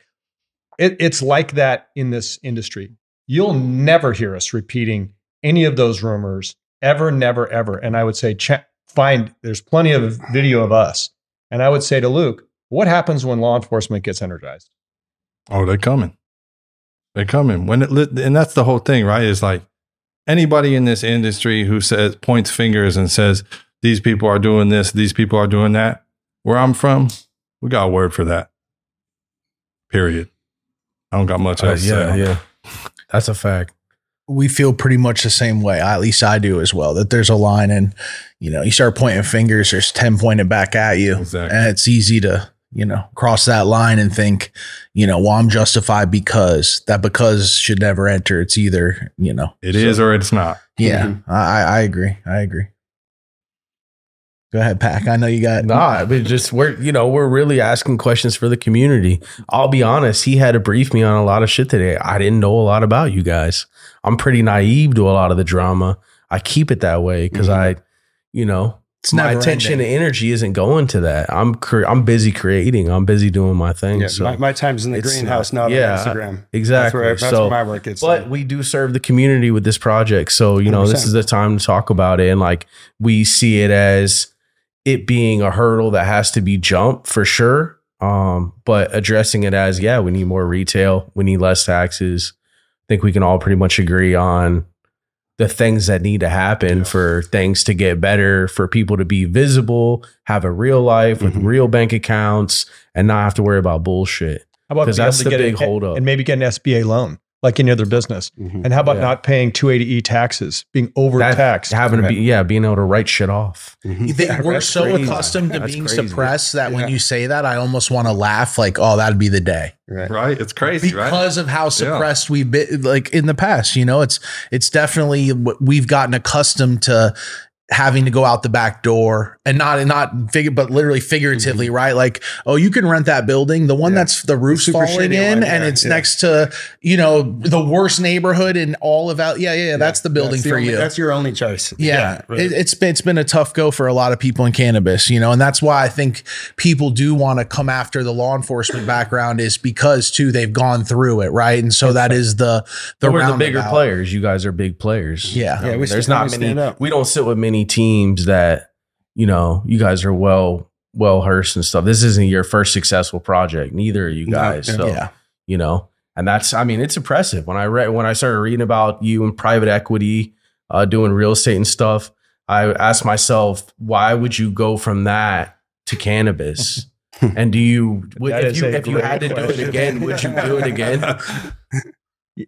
It, it's like that in this industry. You'll never hear us repeating any of those rumors ever, never, ever. And I would say, ch- find there's plenty of video of us. And I would say to Luke, what happens when law enforcement gets energized? Oh, they're coming. They're coming. When it lit, and that's the whole thing, right? Is like anybody in this industry who says points fingers and says these people are doing this, these people are doing that. Where I'm from, we got a word for that. Period. I don't got much Uh, else. to yeah, say. yeah. That's a fact. we feel pretty much the same way. At least I do as well. That there's a line, and you know, you start pointing fingers. There's ten pointed back at you, Exactly. and it's easy to you know cross that line and think, you know, well, I'm justified because that because should never enter. It's either you know, It is or it's not. yeah. I I I agree. I agree. Go ahead, Pack. I know you got Nah, but just we're you know we're really asking questions for the community. I'll be honest, he had to brief me on a lot of shit today. I didn't know a lot about you guys. I'm pretty naive to a lot of the drama. I keep it that way because mm-hmm. I, you know, It's my attention ending. and energy isn't going to that. I'm cre- I'm busy creating. I'm busy doing my thing. Yeah, so my, my time's in the greenhouse, not- not yeah, on Instagram. exactly. That's where, that's So- where my work is. But we do serve the community with this project. So, you know, this 100%. is the time to talk about it. And like we see it as it being a hurdle that has to be jumped for sure. Um, but addressing it as, yeah, we need more retail, we need less taxes. I think we can all pretty much agree on the things that need to happen for things to get better, for people to be visible, have a real life with Mhm. real bank accounts, and not have to worry about bullshit. How about 'Cause being that's able to the get big a- holdup. and maybe get an SBA loan like any other business? Mhm. And how about Yeah. not paying 280E taxes, being That- overtaxed? having to be, yeah, being able to write shit off. Mhm. They, Yeah, we're so crazy. accustomed to That's being crazy. suppressed that when you say that, I almost want to laugh. Like, oh, that'd be the day Right. Right? It's crazy, right? because of how suppressed we've been. Like in the past, you know, it's it's definitely what we've gotten accustomed to having to go out the back door and not and not figure but literally figuratively mm-hmm. right like oh you can rent that building the one Yeah. that's the roof's super falling in one, and yeah, it's yeah. next to you know the worst neighborhood in all of out yeah yeah, yeah that's the building That's the for only- you That's your only choice. yeah, right. it, it's been it's been a tough go for a lot of people in cannabis, you know, and that's why I think people do want to come after the law enforcement background is because too they've gone through it, right? And so that is the the But we're the bigger players. You guys are big players. Yeah. Yeah, we there's not many. up. We don't sit with many teams that you know. You guys are well well versed and stuff. This isn't your first successful project. Neither are you guys. yeah. so Yeah. you know, and that's. I mean, it's impressive when I read when I started reading about you in private equity, uh, doing real estate and stuff. I asked myself, why would you go from that to cannabis? and do you, would- if you if you had to do it again, would you do it again?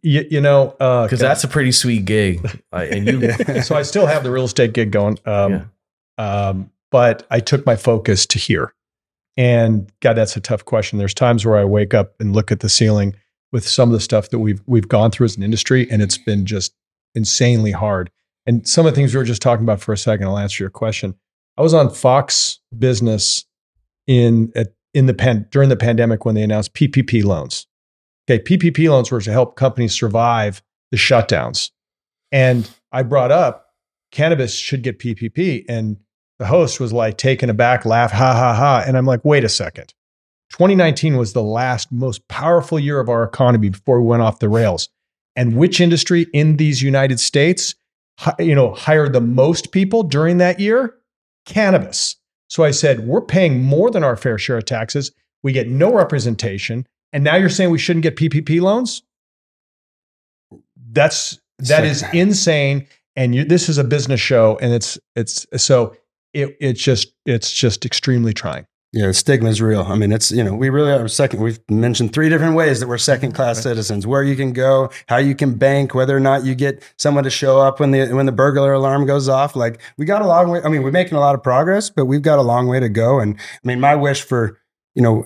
you, you know, uh, Because that's a pretty sweet gig, Like, and you so I still have the real estate gig going. Um, um, but I took my focus to here. And God, that's a tough question. There's times where I wake up and look at the ceiling with some of the stuff that we've we've gone through as an industry, and it's been just insanely hard. And some of the things we were just talking about for a second, I'll answer your question. I was on Fox Business in at, in the pan, during the pandemic when they announced PPP loans. Okay, PPP loans were to help companies survive the shutdowns. And I brought up cannabis should get PPP. And the host was like taken aback, laugh, ha, ha, ha. And I'm like, wait a second. 2019 was the last most powerful year of our economy before we went off the rails. And which industry in these United States, you know, hired the most people during that year? Cannabis. So I said, we're paying more than our fair share of taxes. We get no representation. And now you're saying we shouldn't get PPP loans? That's that is insane. And you, this is a business show, and it's it's so it it's just it's just extremely trying. Yeah, the stigma is real. I mean, it's, you know, we really are second. We've mentioned three different ways that we're second mm-hmm. class citizens where you can go, how you can bank, whether or not you get someone to show up when the when the burglar alarm goes off. Like, we got a long way. I mean, we're making a lot of progress, but we've got a long way to go. And I mean, my wish for, you know,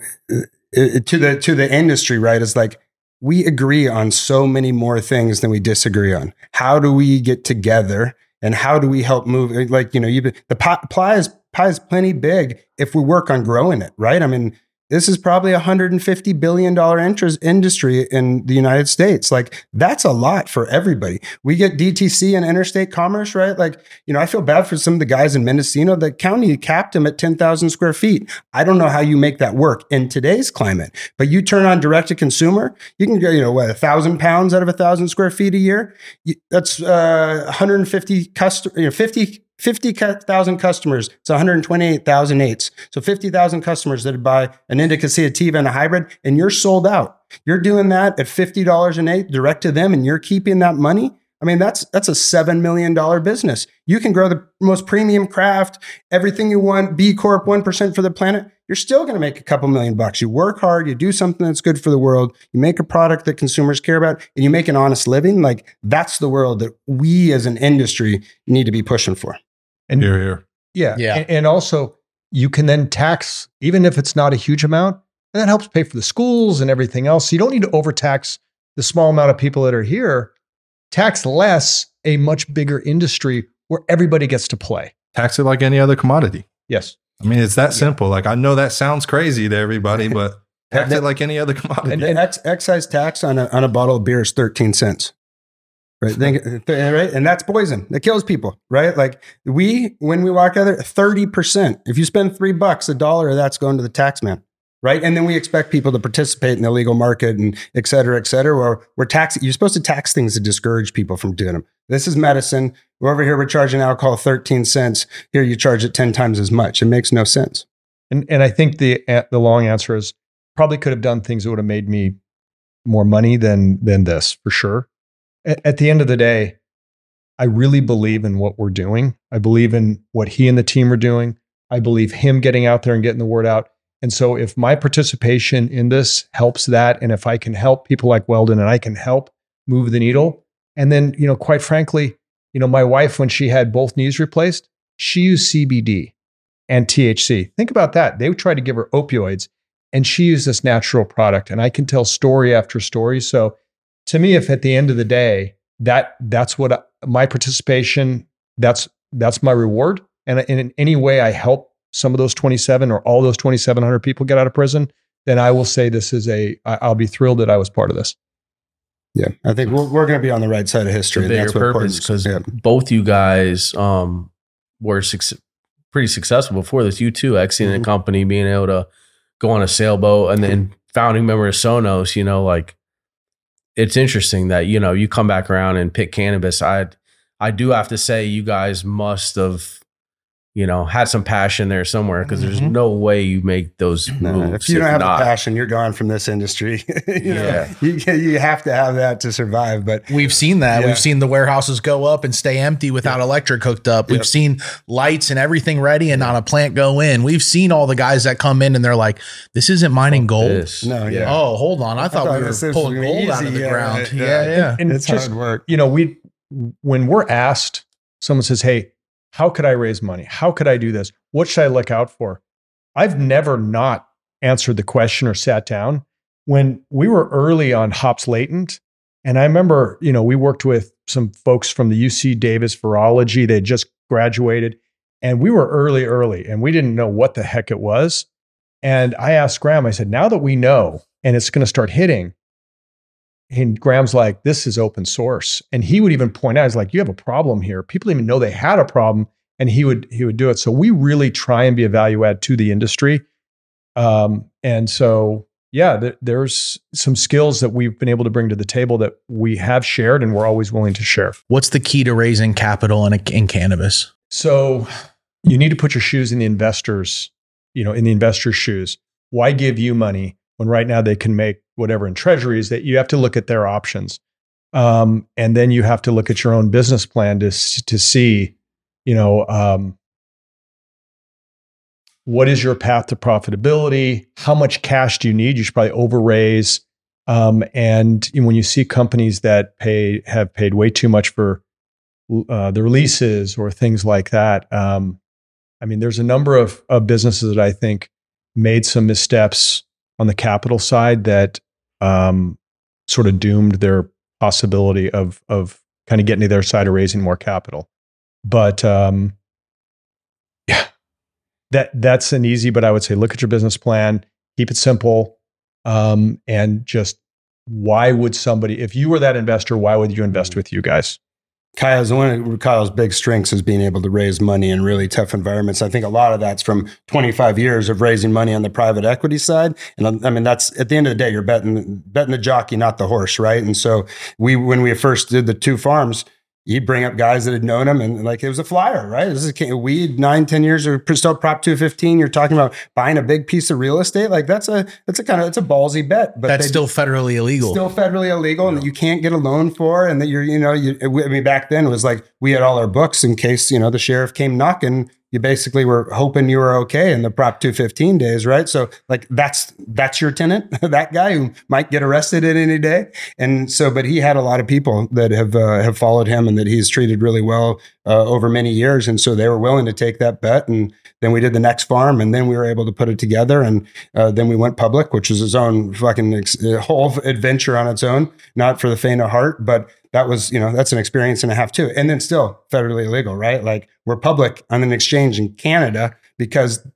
to the to the industry, right, is like we agree on so many more things than we disagree on. How do we get together and how do we help move? Like, you know, you the pie is pie is plenty big if we work on growing it, right? I mean, this is probably a $150 billion interest industry in the United States. Like, that's a lot for everybody. We get DTC and interstate commerce, right? Like, you know, I feel bad for some of the guys in Mendocino. The county capped them at 10,000 square feet. I don't know how you make that work in today's climate, but you turn on direct to consumer, you can get, you know, what, a thousand pounds out of a thousand square feet a year? That's uh, 150 customers, you know, 50 50,000 customers. It's 128,000 eights. So 50,000 customers that buy an Indica Sativa and a hybrid, and you're sold out. You're doing that at $50 an eight direct to them, and you're keeping that money. I mean, that's that's a seven million dollar business. You can grow the most premium craft, everything you want, B Corp, one percent for the planet. You're still going to make a couple million bucks. You work hard, you do something that's good for the world, you make a product that consumers care about, and you make an honest living. Like that's the world that we as an industry need to be pushing for. And here, here. Yeah. Yeah. And, and also, you can then tax, even if it's not a huge amount, and that helps pay for the schools and everything else. So you don't need to overtax the small amount of people that are here. Tax less a much bigger industry where everybody gets to play. Tax it like any other commodity. Yes. I mean, it's that simple. Like I know that sounds crazy to everybody, but tax it like any other commodity. And, and ex- excise tax on a, on a bottle of beer is 13 cents. Right. Right. And that's poison. That kills people. Right. Like we, when we walk out there, 30%. If you spend three bucks, a dollar of that's going to the tax man. Right. And then we expect people to participate in the legal market and et cetera, et cetera. Where we're taxing, you're supposed to tax things to discourage people from doing them. This is medicine. We're over here, we're charging alcohol 13 cents. Here you charge it 10 times as much. It makes no sense. And, and I think the, the long answer is probably could have done things that would have made me more money than, than this for sure at the end of the day, I really believe in what we're doing. I believe in what he and the team are doing. I believe him getting out there and getting the word out. And so if my participation in this helps that, and if I can help people like Weldon and I can help move the needle, and then, you know, quite frankly, you know, my wife, when she had both knees replaced, she used CBD and THC. Think about that. They tried to give her opioids and she used this natural product. And I can tell story after story. So to me, if at the end of the day, that that's what I, my participation, that's that's my reward. And, and in any way I help some of those 27 or all those 2,700 people get out of prison, then I will say this is a. I'll be thrilled that I was part of this. Yeah, I think we're, we're going to be on the right side of history. The bigger purpose because yeah. both you guys um, were su- pretty successful before this. You too, exiting mm-hmm. the company, being able to go on a sailboat, and then founding member of Sonos. You know, like it's interesting that you know you come back around and pick cannabis. I I do have to say you guys must have you know had some passion there somewhere because mm-hmm. there's no way you make those no, moves. If you don't have not. passion, you're gone from this industry. you yeah, know, you, you have to have that to survive. But we've seen that. Yeah. We've seen the warehouses go up and stay empty without electric hooked up. We've yep. seen lights and everything ready and not a plant go in. We've seen all the guys that come in and they're like, "This isn't mining oh, gold." This. No, yeah. Oh, hold on. I, I thought, thought, we were pulling gold easy, out of the ground. Yeah, yeah. yeah. And, and it's just, hard work. You know, we when we're asked, someone says, "Hey." How could I raise money? How could I do this? What should I look out for? I've never not answered the question or sat down. When we were early on hops latent, and I remember, you know, we worked with some folks from the UC Davis virology. They just graduated, and we were early, early, and we didn't know what the heck it was. And I asked Graham, I said, now that we know and it's going to start hitting, and Graham's like, this is open source. And he would even point out, he's like, you have a problem here. People even know they had a problem. And he would he would do it. So we really try and be a value add to the industry. Um, and so yeah, th- there's some skills that we've been able to bring to the table that we have shared and we're always willing to share. What's the key to raising capital in, a, in cannabis? So you need to put your shoes in the investors, you know, in the investor's shoes. Why give you money when right now they can make whatever in treasuries that you have to look at their options. Um, and then you have to look at your own business plan to, to see, you know, um, what is your path to profitability? How much cash do you need? You should probably over raise. Um, and when you see companies that pay have paid way too much for uh, their leases or things like that, um, I mean, there's a number of, of businesses that I think made some missteps on the capital side that um, sort of doomed their possibility of of kind of getting to their side of raising more capital. But um, yeah, that that's an easy. But I would say look at your business plan, keep it simple, um, and just why would somebody, if you were that investor, why would you invest with you guys? Kyle's one of Kyle's big strengths is being able to raise money in really tough environments. I think a lot of that's from 25 years of raising money on the private equity side. And um, I mean, that's at the end of the day, you're betting betting the jockey, not the horse, right? And so we, when we first did the two farms, he'd bring up guys that had known him and like it was a flyer, right? This is weed nine, 10 years or still prop 215. You're talking about buying a big piece of real estate. Like that's a, that's a kind of, it's a ballsy bet, but that's still federally illegal, still federally illegal and that you can't get a loan for. And that you're, you know, you, I mean, back then it was like we had all our books in case, you know, the sheriff came knocking you basically were hoping you were okay in the prop 215 days right? So like that's that's your tenant that guy who might get arrested at any day. And so but he had a lot of people that have uh, have followed him and that he's treated really well uh, over many years. And so they were willing to take that bet. And then we did the next farm and then we were able to put it together. And uh, then we went public which is its own fucking ex- whole adventure on its own not for the faint of heart but that was, you know, that's an experience and a half too. And then still federally illegal, right? Like we're public on an exchange in Canada because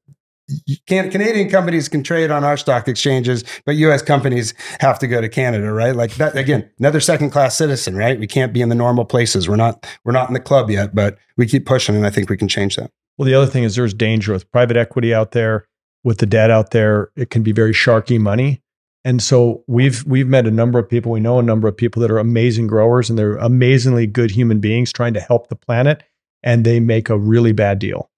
can, Canadian companies can trade on our stock exchanges, but US companies have to go to Canada, right? Like that again, another second class citizen, right? We can't be in the normal places. We're not we're not in the club yet, but we keep pushing and I think we can change that. Well, the other thing is there's danger with private equity out there, with the debt out there. It can be very sharky money. And so we've we've met a number of people. We know a number of people that are amazing growers and they're amazingly good human beings trying to help the planet, and they make a really bad deal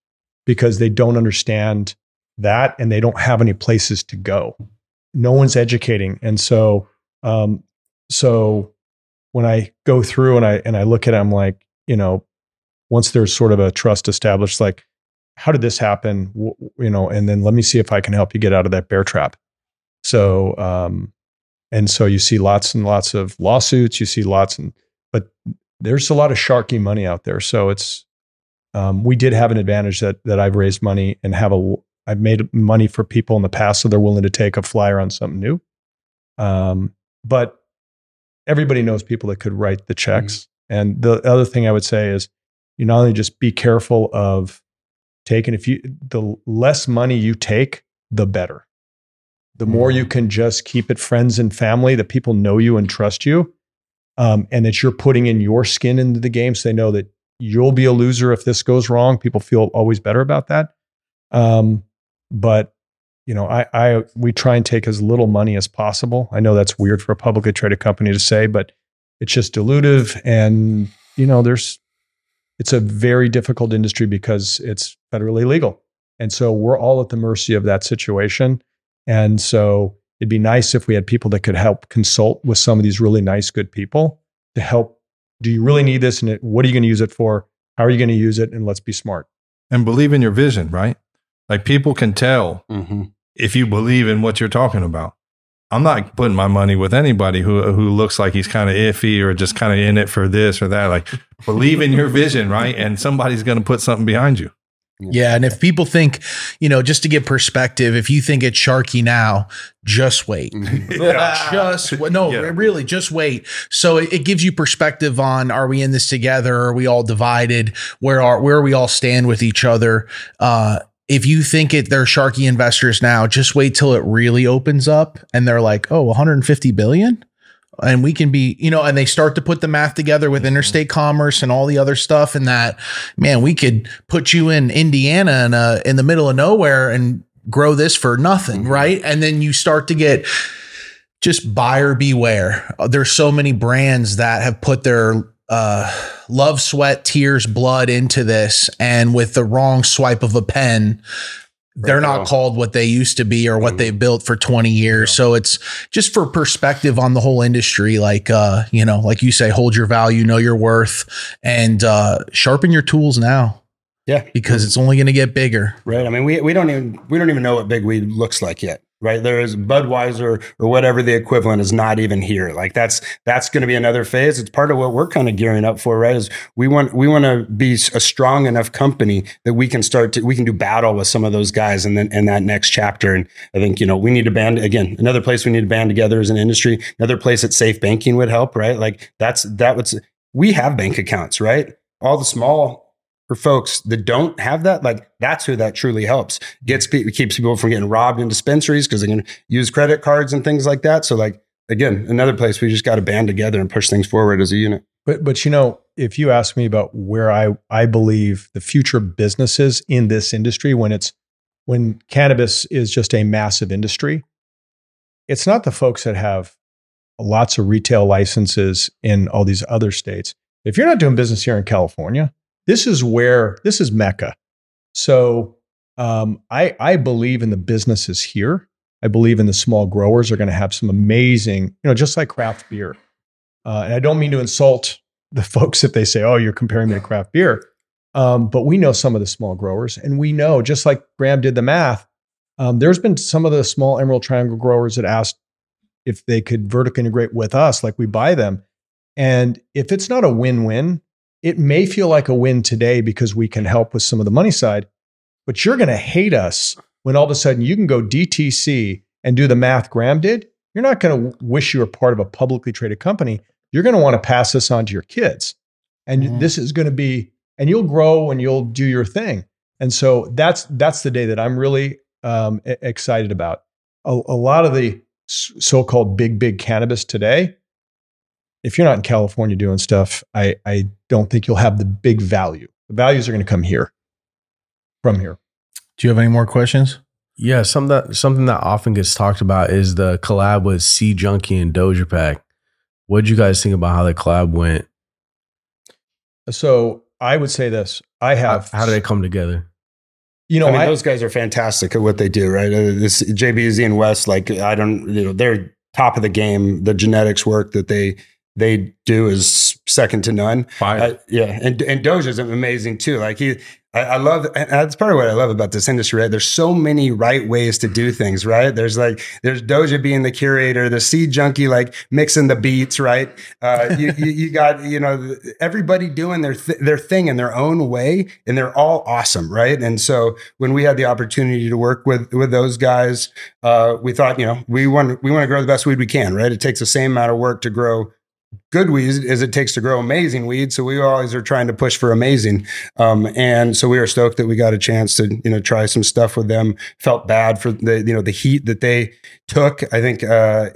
because they don't understand that and they don't have any places to go. No one's educating, and so um, so when I go through and I and I look at it, I'm like, you know, once there's sort of a trust established, like, how did this happen? You know, and then let me see if I can help you get out of that bear trap so, um, and so you see lots and lots of lawsuits. You see lots, and but there's a lot of sharky money out there. So it's um, we did have an advantage that that I've raised money and have a I've made money for people in the past, so they're willing to take a flyer on something new. Um, but everybody knows people that could write the checks. Mm-hmm. And the other thing I would say is, you not only just be careful of taking if you the less money you take, the better the more you can just keep it friends and family that people know you and trust you um, and that you're putting in your skin into the game so they know that you'll be a loser if this goes wrong. People feel always better about that. Um, but you know I, I we try and take as little money as possible. I know that's weird for a publicly traded company to say but it's just dilutive and you know there's it's a very difficult industry because it's federally legal. And so we're all at the mercy of that situation and so it'd be nice if we had people that could help consult with some of these really nice, good people to help. Do you really need this? And what are you going to use it for? How are you going to use it? And let's be smart. And believe in your vision, right? Like people can tell mm-hmm. if you believe in what you're talking about. I'm not putting my money with anybody who who looks like he's kind of iffy or just kind of in it for this or that. Like believe in your vision, right? And somebody's going to put something behind you. Yeah. And if people think, you know, just to get perspective, if you think it's Sharky now, just wait. Yeah. just no, yeah. really, just wait. So it, it, gives you perspective on are we in this together? Are we all divided? Where are where we all stand with each other? Uh, if you think it they're Sharky investors now, just wait till it really opens up and they're like, oh, 150 billion? And we can be, you know, and they start to put the math together with interstate commerce and all the other stuff, and that man, we could put you in Indiana in a, in the middle of nowhere and grow this for nothing, mm-hmm. right? And then you start to get just buyer beware. There's so many brands that have put their uh, love, sweat, tears, blood into this, and with the wrong swipe of a pen, they're not called what they used to be or what mm. they built for 20 years. Yeah. So it's just for perspective on the whole industry. Like, uh, you know, like you say, hold your value, know your worth and, uh, sharpen your tools now. Yeah. because it's only going to get bigger. Right. I mean, we, we don't even we don't even know what big weed looks like yet. Right. There is Budweiser or whatever the equivalent is not even here. Like that's that's going to be another phase. It's part of what we're kind of gearing up for. Right. Is we want we want to be a strong enough company that we can start to we can do battle with some of those guys and then in that next chapter. And I think you know we need to band again. Another place we need to band together as an industry. Another place that safe banking would help. Right. Like that's that would we have bank accounts. Right. All the small for folks that don't have that, like that's who that truly helps. Gets keeps people from getting robbed in dispensaries because they can use credit cards and things like that. So, like again, another place we just got to band together and push things forward as a unit. But but you know, if you ask me about where I I believe the future businesses in this industry when it's when cannabis is just a massive industry, it's not the folks that have lots of retail licenses in all these other states. If you're not doing business here in California, this is where this is Mecca. So um, I I believe in the businesses here. I believe in the small growers are going to have some amazing, you know, just like craft beer. Uh, and I don't mean to insult the folks if they say, "Oh, you're comparing me to craft beer," um, but we know some of the small growers, and we know just like Graham did the math. Um, there's been some of the small Emerald Triangle growers that asked if they could vertically integrate with us, like we buy them. And if it's not a win-win, it may feel like a win today because we can help with some of the money side, but you're going to hate us when all of a sudden you can go DTC and do the math Graham did. You're not going to wish you were part of a publicly traded company. You're going to want to pass this on to your kids. And Mhm. this is going to be, and you'll grow and you'll do your thing. And so that's that's the day that I'm really um, excited about. A, a lot of the so-called big big cannabis today, if you're not in California doing stuff, I I don't think you'll have the big value. The values are going to come here, from here. Do you have any more questions? Yeah, something that something that often gets talked about is the collab with Seed Junkie and Doja Pak. What did you guys think about how the collab went? So I would say this: I How, have how did it come together? You know, I mean, I, those guys are fantastic at what they do, right? Uh, this JBZ and West, like I don't, you know, they're top of the game. The genetics work that they they do is second to none. Uh, yeah, and and Doja's amazing too. Like he, I, I love, and that's part of what I love about this industry. Right, there's so many right ways to do things. Right, there's like there's Doja being the curator, the seed junkie like mixing the beats. Right, uh, you, you you got you know everybody doing their th- their thing in their own way, and they're all awesome. Right, and so when we had the opportunity to work with with those guys, uh, we thought you know we want we want to grow the best weed we can. Right, it takes the same amount of work to grow good weed as it takes to grow amazing weed. So we always are trying to push for amazing. Um, and so we were stoked that we got a chance to, you know, try some stuff with them. Felt bad for the, you know, the heat that they took. I think, uh,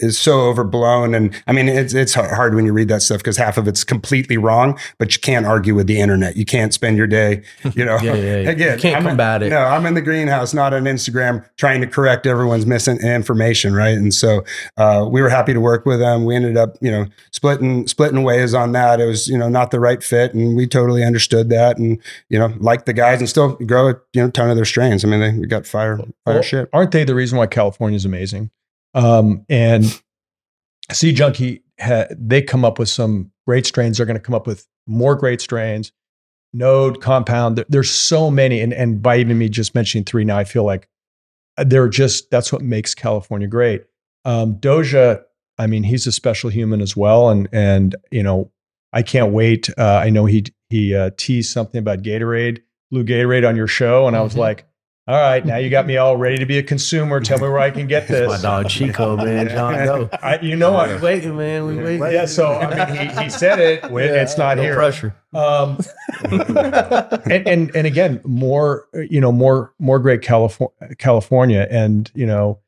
is so overblown. And I mean, it's, it's hard when you read that stuff because half of it's completely wrong, but you can't argue with the internet. You can't spend your day, you know, Yeah, yeah, yeah. again, You can't I'm in- combat it. No, I'm in the greenhouse, not on Instagram, trying to correct everyone's missing information. Right. And so, uh, we were happy to work with them. We ended up, you know, splitting, splitting ways on that. It was, you know, not the right fit. And we totally understood that and, you know, like the guys and still grow a, you know, ton of their strains. I mean, they, we got fire, fire Well, shit. Aren't they the reason why California is amazing? Um, and Seed Junkie, ha- they come up with some great strains. They're going to come up with more great strains. Node, Compound. There- there's so many, and and by even me just mentioning three now, I feel like they're just that's what makes California great. Um, Doja, I mean, he's a special human as well, and and you know, I can't wait. Uh, I know he he uh, teased something about Gatorade, blue Gatorade on your show, and I was Mhm. like, all right, now you got me all ready to be a consumer. Tell me where I can get this. my dog Chico, man. John Doe. I, you know We what? waiting, man. We waiting. Yeah, so I mean, he, he said it. when It's not no here. pressure. Um, and, and and again, more you know, more more great California, California, and you know,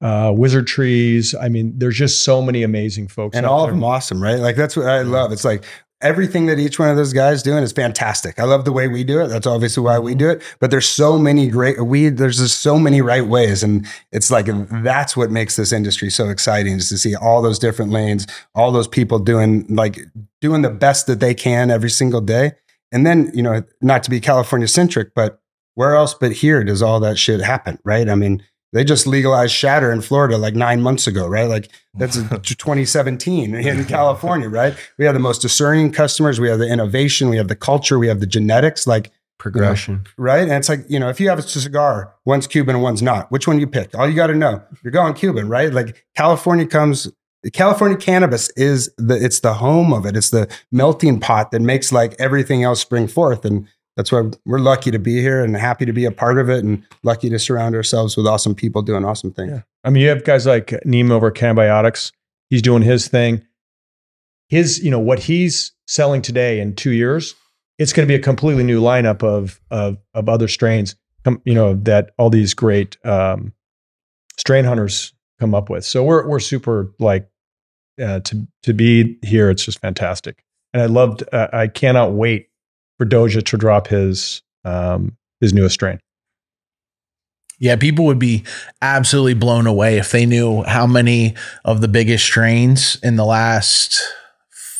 uh, Wizard Trees. I mean, there's just so many amazing folks, and out all of them awesome, right? Like that's what I love. It's like everything that each one of those guys doing is fantastic. I love the way we do it. That's obviously why we mm-hmm. do it. But there's so many great we there's just so many right ways, and it's like that's what makes this industry so exciting is to see all those different lanes, all those people doing like doing the best that they can every single day. And then you know, not to be California centric, but where else but here does all that shit happen, right? I mean. They just legalized shatter in Florida like nine months ago, right? Like that's 2017 in California, right? We have the most discerning customers. We have the innovation. We have the culture. We have the genetics. Like progression. right? And it's like, you know, if you have a cigar, one's Cuban and one's not, which one you pick? All you got to know, you're going Cuban, right? Like California comes, California cannabis is the, it's the home of it. It's the melting pot that makes like everything else spring forth. And that's why we're lucky to be here and happy to be a part of it and lucky to surround ourselves with awesome people doing awesome things. Yeah. I mean, you have guys like Neem over Cannabiotix. He's doing his thing. His, you know, what he's selling today in two years, it's going to be a completely new lineup of of of other strains. You know that all these great um, strain hunters come up with. So we're we're super like uh, to to be here. It's just fantastic, and I loved. Uh, I cannot wait for Doja to drop his um, his newest strain. Yeah, people would be absolutely blown away if they knew how many of the biggest strains in the last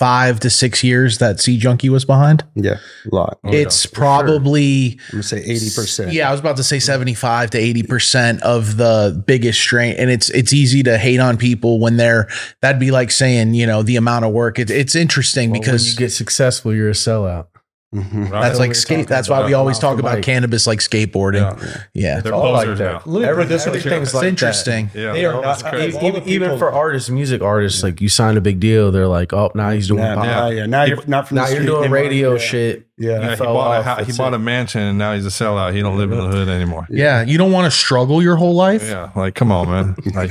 five to six years that Seed Junkie was behind. Yeah, a lot. Oh, yeah, it's probably I'm gonna say 80%. yeah, I was about to say 75 to 80% of the biggest strain. And it's it's easy to hate on people when they're that'd be like saying, you know, the amount of work. It, it's interesting Well, because when you get successful, you're a sellout. Mhm. Right. that's like skate. That's why we always talk about mic. cannabis like skateboarding. Yeah. Yeah. They're all like that. now. Look, Every- this is everything's It's like that. interesting. Yeah, They are not- crazy. all the Even, even for artists, music artists, like you signed a big deal, they're like, oh, now he's doing Now, pop. now, yeah, now you're not from Now the you're doing anymore. radio Yeah. shit. Yeah. Yeah, he bought, a, off, hou- he bought a mansion and now he's a sellout. He don't live in the hood anymore. Yeah. You don't want to struggle your whole life. Yeah, like come on, man. Like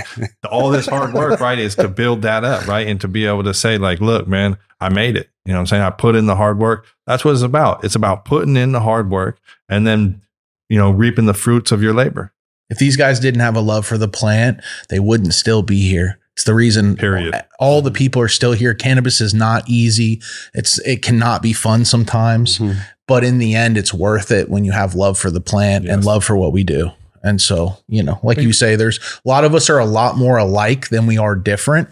all this hard work, right, is to build that up, right, and to be able to say, like, look, man, I made it. You know, what I'm saying I put in the hard work. That's what it's about. It's about putting in the hard work and then, you know, reaping the fruits of your labor. If these guys didn't have a love for the plant, they wouldn't still be here. It's the reason Period. all the people are still here. Cannabis is not easy. It's it cannot be fun sometimes, Mhm. but in the end it's worth it when you have love for the plant and love for what we do. And so, you know, like you say, there's a lot of us are a lot more alike than we are different.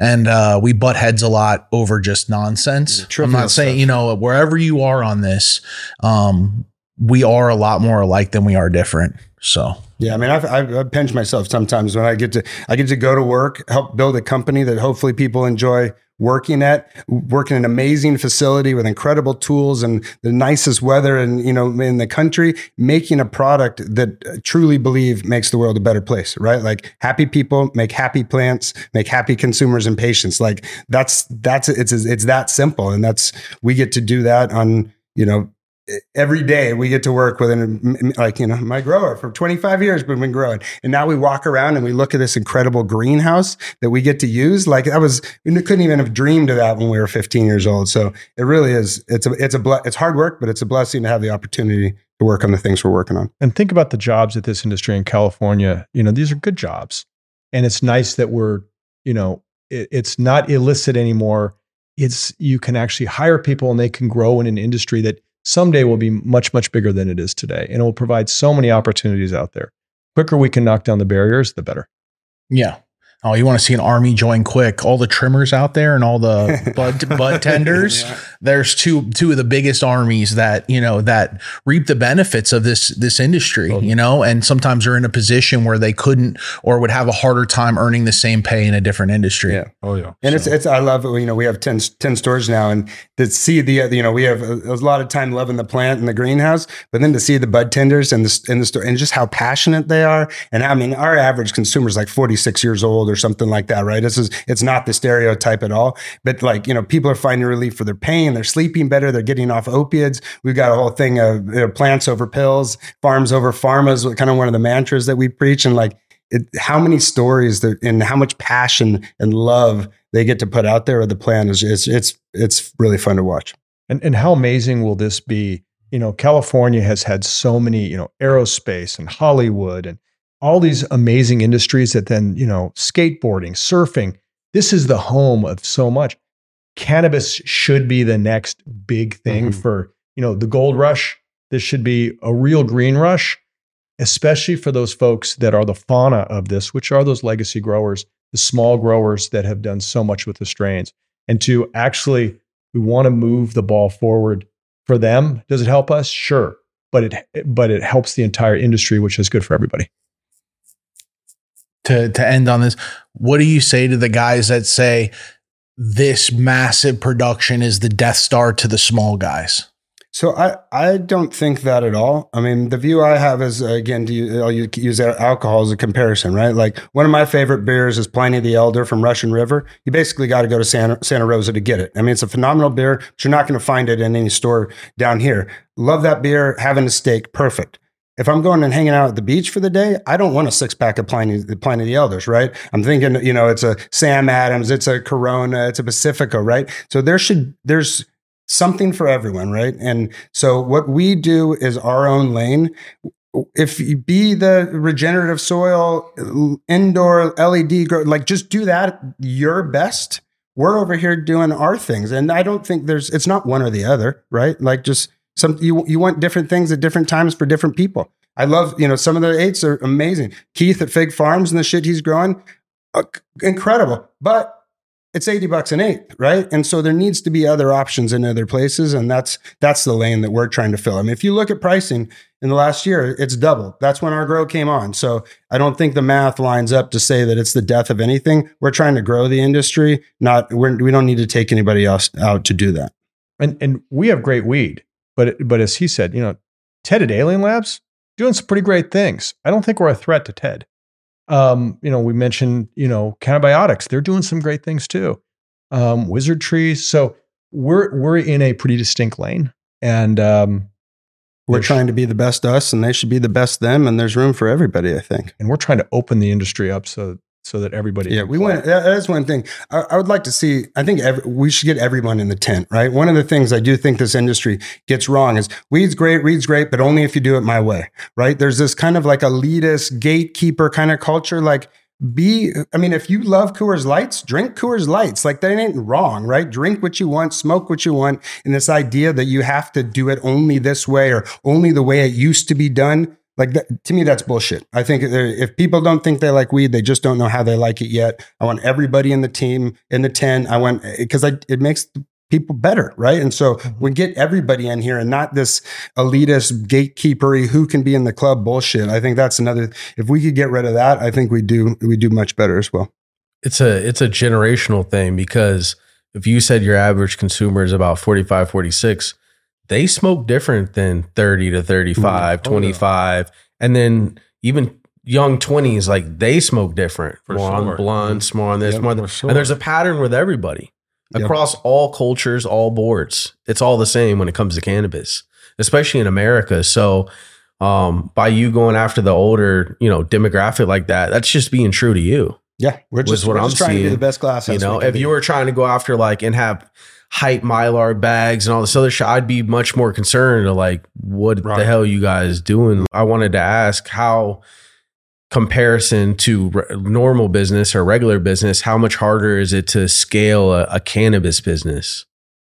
And uh, we butt heads a lot over just nonsense. I'm not saying, stuff. you know, wherever you are on this, um, we are a lot more alike than we are different. So Yeah, I mean, I've, I've, I've pinched myself sometimes when I get to I get to go to work, help build a company that hopefully people enjoy working at, working an amazing facility with incredible tools and the nicest weather, and you know, in the country, making a product that I truly believe makes the world a better place. Right? Like happy people make happy plants, make happy consumers and patients. Like that's that's it's it's that simple, and that's we get to do that on you know every day we get to work with an like you know my grower for 25 years we've been growing. And now we walk around and we look at this incredible greenhouse that we get to use. Like that was we couldn't even have dreamed of that when we were 15 years old. So it really is it's a it's a ble- it's hard work but it's a blessing to have the opportunity to work on the things we're working on. And think about the jobs at this industry in California. You know, these are good jobs, and it's nice that we're, you know, it, it's not illicit anymore. It's you can actually hire people, and they can grow in an industry that someday will be much much bigger than it is today, and it will provide so many opportunities out there. Quicker we can knock down the barriers, the better. Yeah. Oh, you want to see an army join quick? All the trimmers out there and all the bud bud tenders. Yeah. There's two two of the biggest armies that you know that reap the benefits of this this industry. Totally. You know, and sometimes are in a position where they couldn't or would have a harder time earning the same pay in a different industry. Yeah. Oh yeah. And it's it's I love it. You know, we have 10, 10 stores now, and to see the uh, you know we have a, a lot of time loving the plant and the greenhouse, but then to see the bud tenders and the in the store and just how passionate they are. And I mean, our average consumer is like forty six years old or something like that, right? This is it's not the stereotype at all. But like you know, people are finding relief for their pain. They're sleeping better. They're getting off opiates. We've got a whole thing of you know, plants over pills, farms over pharmas. Kind of one of the mantras that we preach, and like it, how many stories there and how much passion and love they get to put out there or the plan is it's it's it's really fun to watch. And and how amazing will this be? You know, California has had so many, you know, aerospace and Hollywood and all these amazing industries that then, you know, skateboarding, surfing. This is the home of so much. Cannabis should be the next big thing Mhm. for, you know, the gold rush. This should be a real green rush, especially for those folks that are the fauna of this, which are those legacy growers, the small growers that have done so much with the strains. And to actually we want to move the ball forward for them. Does it help us? Sure, but it but it helps the entire industry, which is good for everybody. To to end on this, what do you say to the guys that say this massive production is the Death Star to the small guys? So I, I don't think that at all. I mean, the view I have is again, do you, I'll use alcohol as a comparison, right? Like one of my favorite beers is Pliny the Elder from Russian River. You basically got to go to Santa, Santa Rosa to get it. I mean, it's a phenomenal beer, but you're not going to find it in any store down here. Love that beer. Having a steak, perfect. If I'm going and hanging out at the beach for the day, I don't want a six pack of Pliny, Pliny the Elders, right? I'm thinking, you know, it's a Sam Adams, it's a Corona, it's a Pacifico, right? So there should, there's, something for everyone, right? And so what we do is our own lane. If you be the regenerative soil, indoor LED grow, like just do that your best. We're over here doing our things. And I don't think there's it's not one or the other, right? Like just some you you want different things at different times for different people. I love, you know, some of the eights are amazing. Keith at Fig Farms and the shit he's growing, uh, incredible. But it's 80 bucks an eighth, right? And so there needs to be other options in other places. And that's that's the lane that we're trying to fill. I mean, if you look at pricing in the last year, it's doubled. That's when our grow came on. So I don't think the math lines up to say that it's the death of anything. We're trying to grow the industry, not we're, we don't need to take anybody else out to do that. And and we have great weed, but but as he said, you know, Ted at Alien Labs doing some pretty great things. I don't think we're a threat to Ted. Um, you know, we mentioned, you know, Cannabiotix. They're doing some great things too. Um, wizard trees. So we're we're in a pretty distinct lane. And um, we're trying to be the best us and they should be the best them. And there's room for everybody, I think. And we're trying to open the industry up so so that everybody. Yeah, we went. That is one thing I, I, would like to see. I think every, we should get everyone in the tent, right? One of the things I do think this industry gets wrong is weed's great, weed's great, but only if you do it my way, right? There's this kind of like elitist gatekeeper kind of culture, like be i mean if you love coors lights drink coors lights like that ain't wrong right drink what you want smoke what you want and this idea that you have to do it only this way or only the way it used to be done like that, to me, that's bullshit. I think if people don't think they like weed, they just don't know how they like it yet. I want everybody in the team in the tent. I want because it makes people better, right? And so mm-hmm. we get everybody in here and not this elitist gatekeepery who can be in the club bullshit. I think that's another. If we could get rid of that, I think we do we do much better as well. It's a it's a generational thing because if you said your average consumer is about 45, 46, they smoke different than 30 to 35, mm, 25. And then even young 20s, like they smoke different. For more sure. on blunts, more on this, yep, more on this. Sure. And there's a pattern with everybody across yep. all cultures, all boards. It's all the same when it comes to cannabis, especially in America. So, um, by you going after the older, you know, demographic like that, that's just being true to you. Yeah, we're just what we're I'm just trying seeing. to be the best class. You know, if you were trying to go after like and have hype mylar bags and all this other shit, I'd be much more concerned of like, what right. the hell you guys doing? I wanted to ask how comparison to re- normal business or regular business, how much harder is it to scale a, a cannabis business,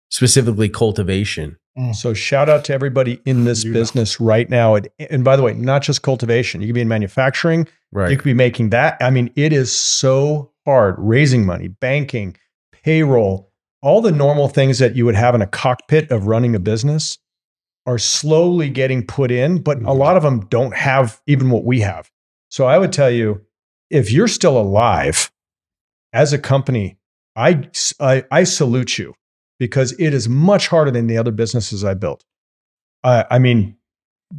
specifically cultivation? Mm. So shout out to everybody in this you business know. right now. And, and, by the way, not just cultivation. You could be in manufacturing. Right. You could be making that. I mean, it is so hard raising money, banking, payroll, all the normal things that you would have in a cockpit of running a business are slowly getting put in, but a mm-hmm. lot of them don't have even what we have. So I would tell you, if you're still alive as a company, I, I, I salute you because it is much harder than the other businesses I built. Uh, I mean,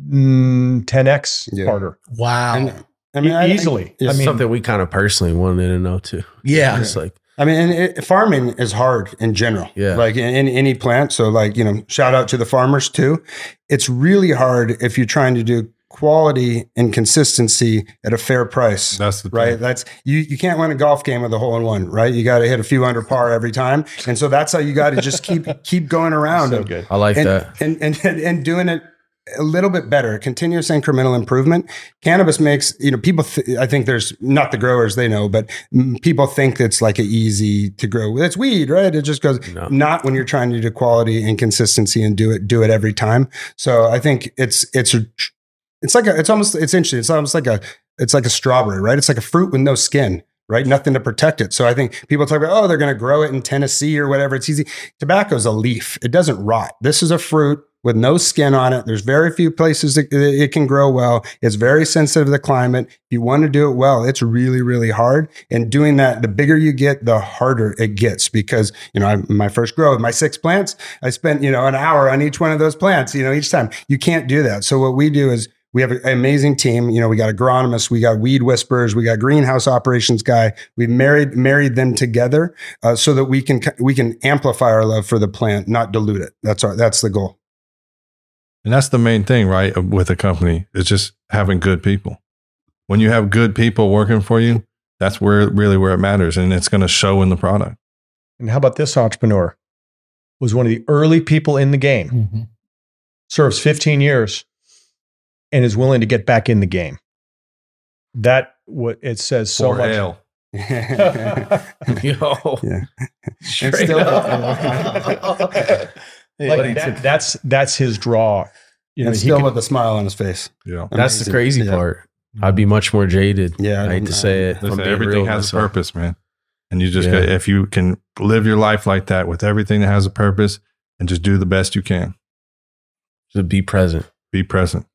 mm, 10x yeah. harder. Wow. And, I mean, easily. I, I, I mean, something we kind of personally wanted to know too. Yeah. It's like, I mean, and it, farming is hard in general. Yeah. Like in, in, any plant. So, like, you know, shout out to the farmers too. It's really hard if you're trying to do quality and consistency at a fair price. That's the right. That's you. You can't win a golf game with a hole in one, right? You got to hit a few under par every time, and so that's how you got to just keep keep going around. So good. I like and, that, and, and and and doing it a little bit better, continuous incremental improvement. Cannabis makes, you know, people, th- I think there's not the growers they know, but mm, people think it's like a easy to grow. It's weed, right? It just goes, no. not when you're trying to do quality and consistency and do it, do it every time. So I think it's, it's, it's like a, it's almost, it's interesting. It's almost like a, it's like a strawberry, right? It's like a fruit with no skin right? Nothing to protect it. So I think people talk about, oh, they're going to grow it in Tennessee or whatever. It's easy. Tobacco is a leaf. It doesn't rot. This is a fruit with no skin on it. There's very few places that it can grow well. It's very sensitive to the climate. If you want to do it well, it's really, really hard. And doing that, the bigger you get, the harder it gets because, you know, I, my first grow my six plants, I spent, you know, an hour on each one of those plants, you know, each time. You can't do that. So what we do is we have an amazing team. You know, we got agronomists, we got weed whisperers, we got greenhouse operations guy. We married married them together uh, so that we can we can amplify our love for the plant, not dilute it. That's our that's the goal. And that's the main thing, right? With a company is just having good people. When you have good people working for you, that's where really where it matters, and it's going to show in the product. And how about this entrepreneur? Was one of the early people in the game. Mm-hmm. Serves 15 years and is willing to get back in the game. That what it says so For much. ale. Yo. Yeah. Straight still- up. Like that, that's that's his draw. You know, and he still can- with a smile on his face. Yeah. That's the crazy Yeah. part. Mm-hmm. I'd be much more jaded. Yeah, I I hate don't- to say it. if Listen, everything has a purpose, man. And you just Yeah. got, if you can live your life like that with everything that has a purpose and just do the best you can, To be present. be present.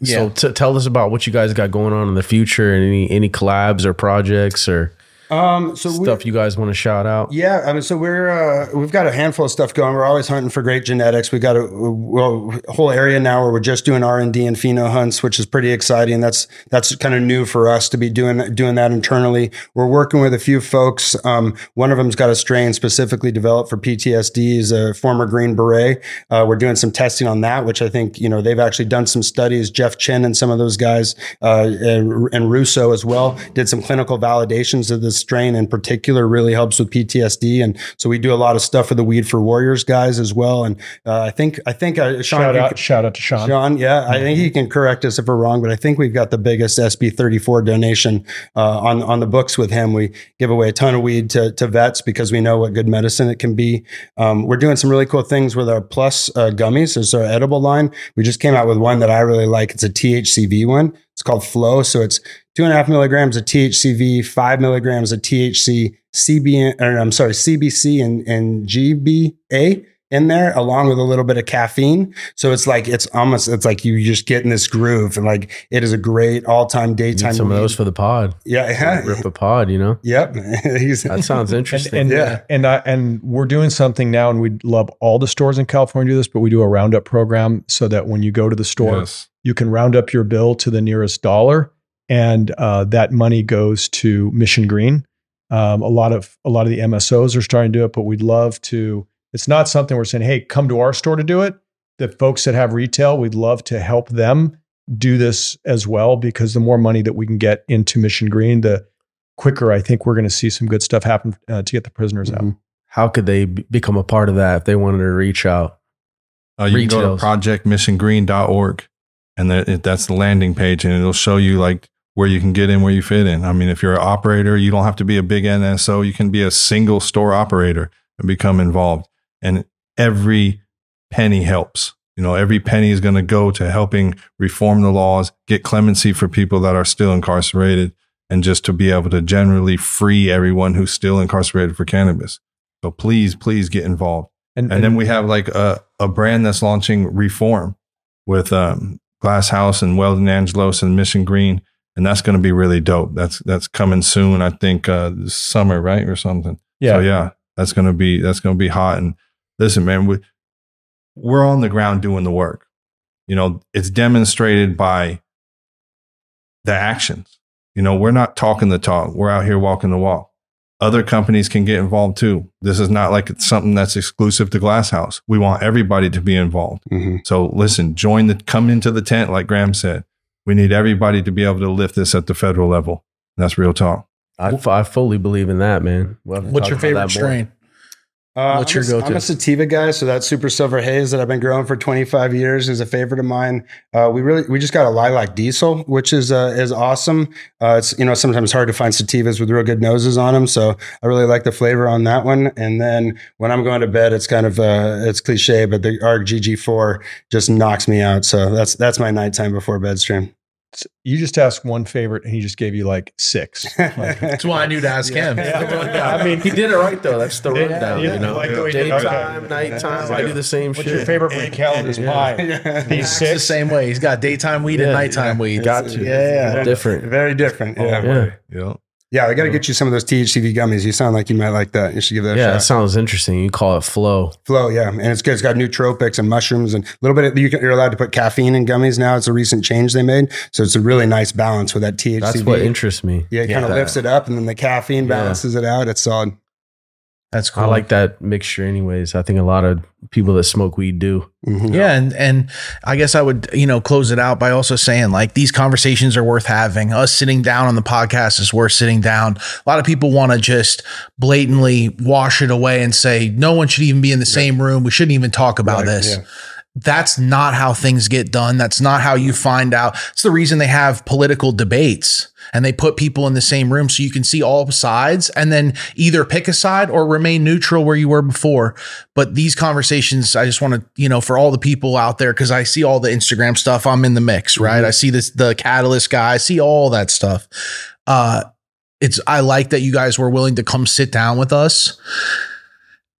Yeah. So t- tell us about what you guys got going on in the future and any any collabs or projects or Um, so stuff you guys want to shout out. Yeah, I mean, so we're uh, we've got a handful of stuff going. We're always hunting for great genetics. We got a, a whole area now where we're just doing R and D and pheno hunts, which is pretty exciting. That's that's kind of new for us to be doing doing that internally. We're working with a few folks. Um, one of them's got a strain specifically developed for PTSD. He's a former Green Beret. Uh, we're doing some testing on that, which I think you know they've actually done some studies. Jeff Chen and some of those guys, uh, and, and Russo as well, did some clinical validations of this strain in particular. Really helps with PTSD, and so we do a lot of stuff for the Weed for Warriors guys as well. And uh, I think I think uh, Sean, shout out could- shout out to Sean. Sean, yeah, I think he can correct us if we're wrong, but I think we've got the biggest SB34 donation uh, on on the books with him. We give away a ton of weed to, to vets because we know what good medicine it can be. Um, we're doing some really cool things with our Plus uh, gummies. It's our edible line. We just came out with one that I really like. It's a THCV one. It's called Flow. So it's two and a half milligrams of THCV, five milligrams of THC, CB, or I'm sorry, CBC and, and GBA in there, along with a little bit of caffeine. So it's like it's almost it's like you just get in this groove, and like it is a great all time Need daytime. some of those for the pod. Yeah, yeah. Rip a pod, you know? Yep. That sounds interesting. And, and Yeah. and I, and we're doing something now, and we'd love all the stores in California to do this, but we do a roundup program so that when you go to the store, Yes. You can round up your bill to the nearest dollar, and uh, that money goes to Mission Green. Um, a lot of a lot of the MSOs are starting to do it, but we'd love to. It's not something we're saying, "Hey, come to our store to do it." The folks that have retail, we'd love to help them do this as well because the more money that we can get into Mission Green, the quicker I think we're going to see some good stuff happen uh, to get the prisoners out. Mhm. How could they b- become a part of that if they wanted to reach out? Uh, you can go to projectmissiongreen.org and that, that's the landing page and it'll show you like where you can get in, where you fit in. I mean, if you're an operator, you don't have to be a big MSO. You can be a single store operator and become involved. And every penny helps. You know, every penny is going to go to helping reform the laws, get clemency for people that are still incarcerated, and just to be able to generally free everyone who's still incarcerated for cannabis. So please, please get involved. And, And then we have like a, a brand that's launching Reform with um, Glass House and Weldon Angelos and Mission Green. And that's going to be really dope. That's that's coming soon. I think uh, this summer, right, or something. yeah, So yeah, that's going to be that's going to be hot. And listen, man, we, we're on the ground doing the work. You know, it's demonstrated by the actions. You know, we're not talking the talk. We're out here walking the walk. Other companies can get involved too. This is not like it's something that's exclusive to Glass House. We want everybody to be involved. Mhm. So listen, join the come into the tent, like Graham said. We need everybody to be able to lift this at the federal level. That's real talk. I, I fully believe in that, man. We'll What's your favorite that more. strain? Uh, What's I'm your a- go-to? I'm a sativa guy, so that super silver haze that I've been growing for 25 years is a favorite of mine. Uh, we really we just got a lilac diesel, which is uh, is awesome. Uh, it's you know sometimes hard to find sativas with real good noses on them, so I really like the flavor on that one. And then when I'm going to bed, it's kind of uh, it's cliche, but the ARC GG4 just knocks me out. So that's that's my nighttime before bed stream. You just asked one favorite and he just gave you like six. Like, That's why I knew to ask him. I mean, he did it right though. That's the Yeah, rundown. yeah, you know, like the way you did it. daytime, Okay. nighttime. I do the same what's shit. What's your favorite Rick Callender's pie? These It's the same way. He's got daytime weed and Yeah, nighttime weed. Got to. Yeah, yeah. Different. Very different. Yeah. Yeah. Yeah. Yeah, I got to get you some of those THCV gummies. You sound like you might like that. You should give that Yeah, a that shot. sounds interesting. You call it flow. Flow, yeah, and it's good. It's got nootropics and mushrooms and a little bit. Of, you you're allowed to put caffeine in gummies now. It's a recent change they made, so it's a really nice balance with that THCV. That's what interests me. yeah, it kind of lifts it up, and then the caffeine Yeah. balances it out. It's solid. That's cool. I like that mixture, anyways. I think a lot of people that smoke weed do. Mhm. Yeah, and and I guess I would you know close it out by also saying like these conversations are worth having. Us sitting down on the podcast is worth sitting down. A lot of people want to just blatantly wash it away and say no one should even be in the same room. We shouldn't even talk about Right, this. yeah. That's not how things get done. That's not how you find out. It's the reason they have political debates and they put people in the same room so you can see all sides and then either pick a side or remain neutral where you were before. But these conversations, I just want to, you know, for all the people out there, because I see all the Instagram stuff, I'm in the mix, right? I see this, the catalyst guy, I see all that stuff. Uh, it's, I like that you guys were willing to come sit down with us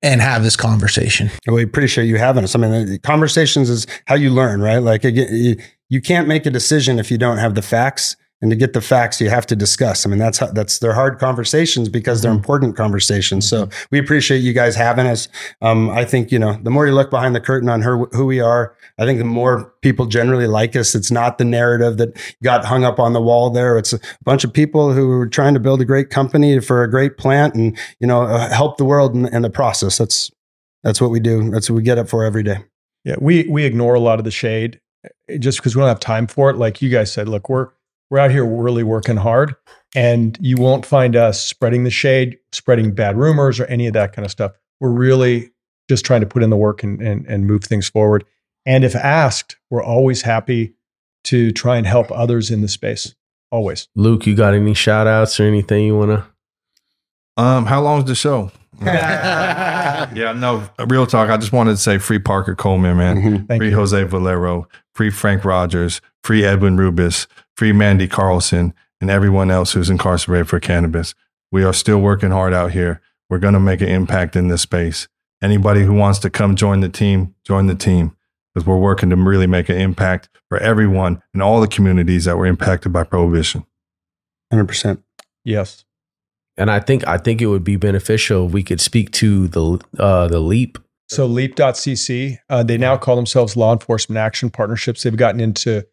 and have this conversation. We appreciate you having us. I mean, conversations is how you learn, right? Like again, you, you can't make a decision if you don't have the facts. And to get the facts, you have to discuss. I mean, that's how, that's they're hard conversations because they're important conversations. So we appreciate you guys having us. Um, I think you know the more you look behind the curtain on her, who we are, I think the more people generally like us. It's not the narrative that got hung up on the wall there. It's a bunch of people who are trying to build a great company for a great plant and you know uh, help the world in, in the process. That's that's what we do. That's what we get up for every day. Yeah, we we ignore a lot of the shade eh, just because we don't have time for it. Like you guys said, look, we're we're out here really working hard, and you won't find us spreading the shade, spreading bad rumors, or any of that kind of stuff. We're really just trying to put in the work and and, and move things forward. And if asked, we're always happy to try and help others in the space. Always. Luke, you got any shout outs or anything you want to? Um, how long's the show? yeah, no, real talk. I just wanted to say free Parker Coleman, man. Mhm. Thank free you. Jose Valero, free Frank Rogers, free Edwin Rubis, free Mandy Carlson, and everyone else who's incarcerated for cannabis. We are still working hard out here. We're going to make an impact in this space. Anybody who wants to come join the team, join the team because we're working to really make an impact for everyone in all the communities that were impacted by prohibition. Hundred percent. Yes. And I think I think it would be beneficial if we could speak to the uh, the LEAP. So Leap.cc, uh, they now call themselves Law Enforcement Action Partnerships. They've gotten into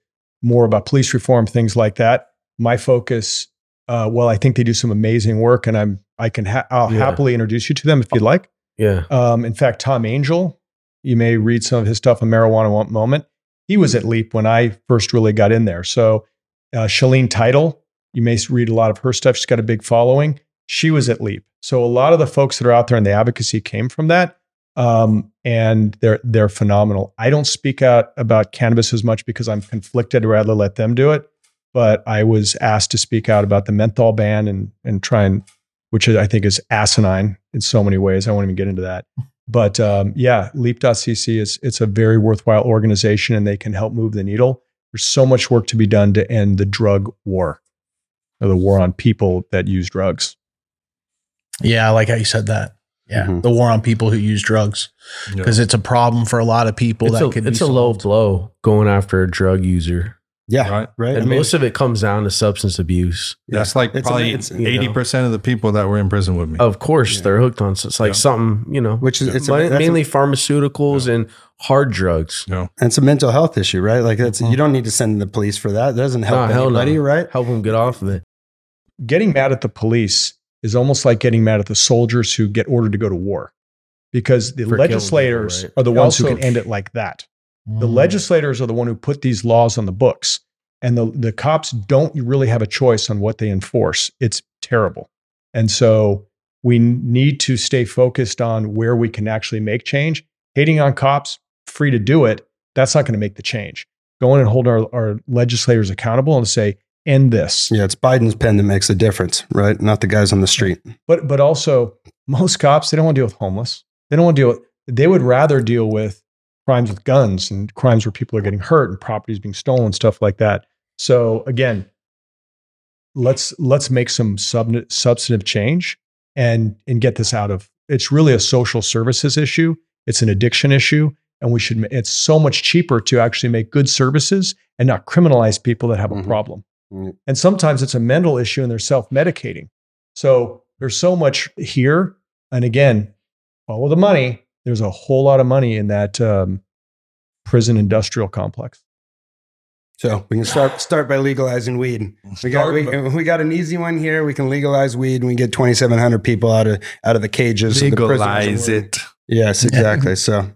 more about police reform, things like that. My focus, uh, well, I think they do some amazing work, and I'm I can ha- I'll Yeah. happily introduce you to them if you'd like. Yeah, Um, in fact, Tom Angell, you may read some of his stuff on Marijuana One Moment. He was at LEAP when I first really got in there. So uh, Shaleen Title, you may read a lot of her stuff. She's got a big following. She was at LEAP. So a lot of the folks that are out there in the advocacy came from that. Um, and they're they're phenomenal. I don't speak out about cannabis as much because I'm conflicted. Rather let them do it. But I was asked to speak out about the menthol ban and and try and which I think is asinine in so many ways. I won't even get into that. But um, yeah, Leap.cc is it's a very worthwhile organization, and they can help move the needle. There's so much work to be done to end the drug war, or the war on people that use drugs. Yeah, I like how you said that. Yeah, Mhm. the war on people who use drugs because it's a problem for a lot of people. it's that a, could it's be a low blow going after a drug user, Yeah. Right. Right. and most of it comes down to substance abuse. That's like It's probably it's, you know, eighty percent of the people that were in prison with me. Of course, Yeah. they're hooked on. So it's like Yeah. something you know, which is it's a, ma- that's a- mainly pharmaceuticals and hard drugs. you know, And it's a mental health issue, right? Like that's you don't need to send the police for that. It doesn't help Nah, hell no. anybody, right? Help them get off of it. Getting mad at the police is almost like getting mad at the soldiers who get ordered to go to war, because the For killing people, legislators right? are the ones who can end it like that. The Mm. legislators are the one who put these laws on the books, and the the cops don't really have a choice on what they enforce. It's terrible, and so we need to stay focused on where we can actually make change. Hating on cops, free to do it. That's not going to make the change. Going and hold our, our legislators accountable and say, end this. Yeah, it's Biden's pen that makes the difference, right? Not the guys on the street. But but also most cops they don't want to deal with homeless. They don't want to deal with. They would rather deal with crimes with guns and crimes where people are getting hurt and properties being stolen, stuff like that. So again, let's let's make some sub, substantive change and and get this out of. It's really a social services issue. It's an addiction issue, and we should. It's so much cheaper to actually make good services and not criminalize people that have a Mhm. problem. Mm. And sometimes it's a mental issue, and they're self medicating. So there's so much here. And again, follow the money. There's a whole lot of money in that um, prison industrial complex. So we can start start by legalizing weed. We got we, we got an easy one here. We can legalize weed and we get twenty seven hundred people out of out of the cages. of the. Legalize it. Yes, exactly. So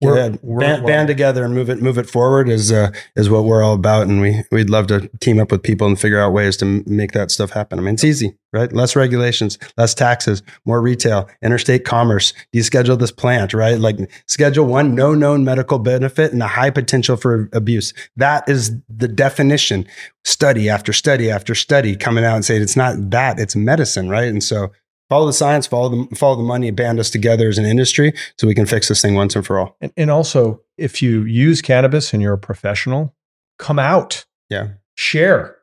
We're- band, band together and move it move it forward is uh, is what we're all about. And we we'd love to team up with people and figure out ways to m- make that stuff happen. I mean, it's easy, right? Less regulations, less taxes, more retail, interstate commerce. Deschedule this plant, right? Like schedule one, no known medical benefit and a high potential for abuse. That is the definition. Study after study after study coming out and saying it's not that, it's medicine, right? And so follow the science, follow the follow the money, band us together as an industry so we can fix this thing once and for all. And, and also, if you use cannabis and you're a professional, come out, Yeah. share.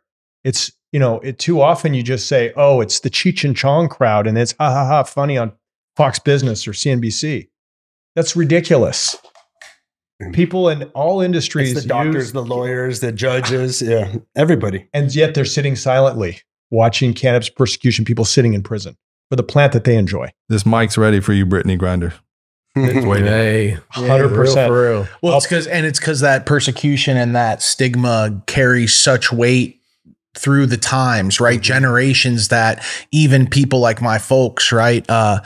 It's, you know, it, too often you just say, oh, it's the Cheech and Chong crowd and it's ha ha ha funny on Fox Business or CNBC. That's ridiculous. Mm-hmm. People in all industries, It's the doctors, use- the lawyers, the judges, yeah, everybody. and yet they're sitting silently watching cannabis persecution, people sitting in prison for the plant that they enjoy. This mic's ready for you, Brittney Griner. Hey, Hundred for real, percent. for real. Well, it's because and it's because that persecution and that stigma carries such weight through the times, right? Generations that even people like my folks, right, uh,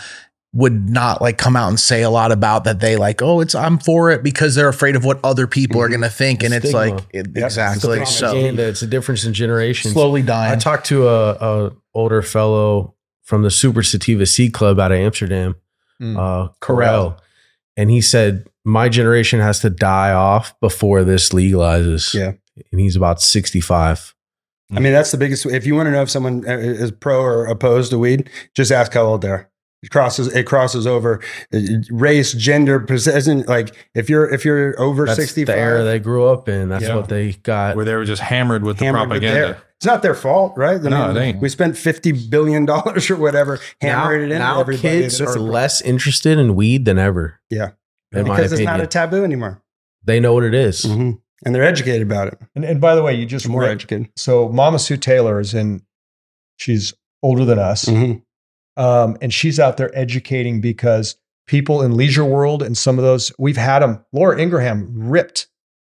would not like come out and say a lot about that. They like, oh, it's I'm for it because they're afraid of what other people are Mhm. going to think, and it's Stigma. like it, Yep. exactly It's a so it's a difference in generations. slowly dying I talked to a, a older fellow from the Super Sativa Seed Club out of Amsterdam, Mm. uh, Corel, and he said my generation has to die off before this legalizes. Yeah. and he's about sixty-five. I mean, that's the biggest. If you want to know if someone uh, is pro or opposed to weed, just ask how old they are. It crosses. It crosses over uh, race, gender, possession. Like if you're if you're over That's sixty the era they grew up in. That's Yeah. what they got. Where they were just hammered with the propaganda. It's not their fault, right? I No, it ain't. We spent fifty billion dollars or whatever now, hammering it in. now everybody. kids are a- less interested in weed than ever. Yeah. in my because it's opinion. not a taboo anymore, they know what it is. Mhm. and they're educated about it. And, and by the way, you just More read- educated. so Mama Sue Taylor is in, she's older than us. Mhm. Um, and she's out there educating because people in Leisure World and some of those, we've had them. Laura Ingraham ripped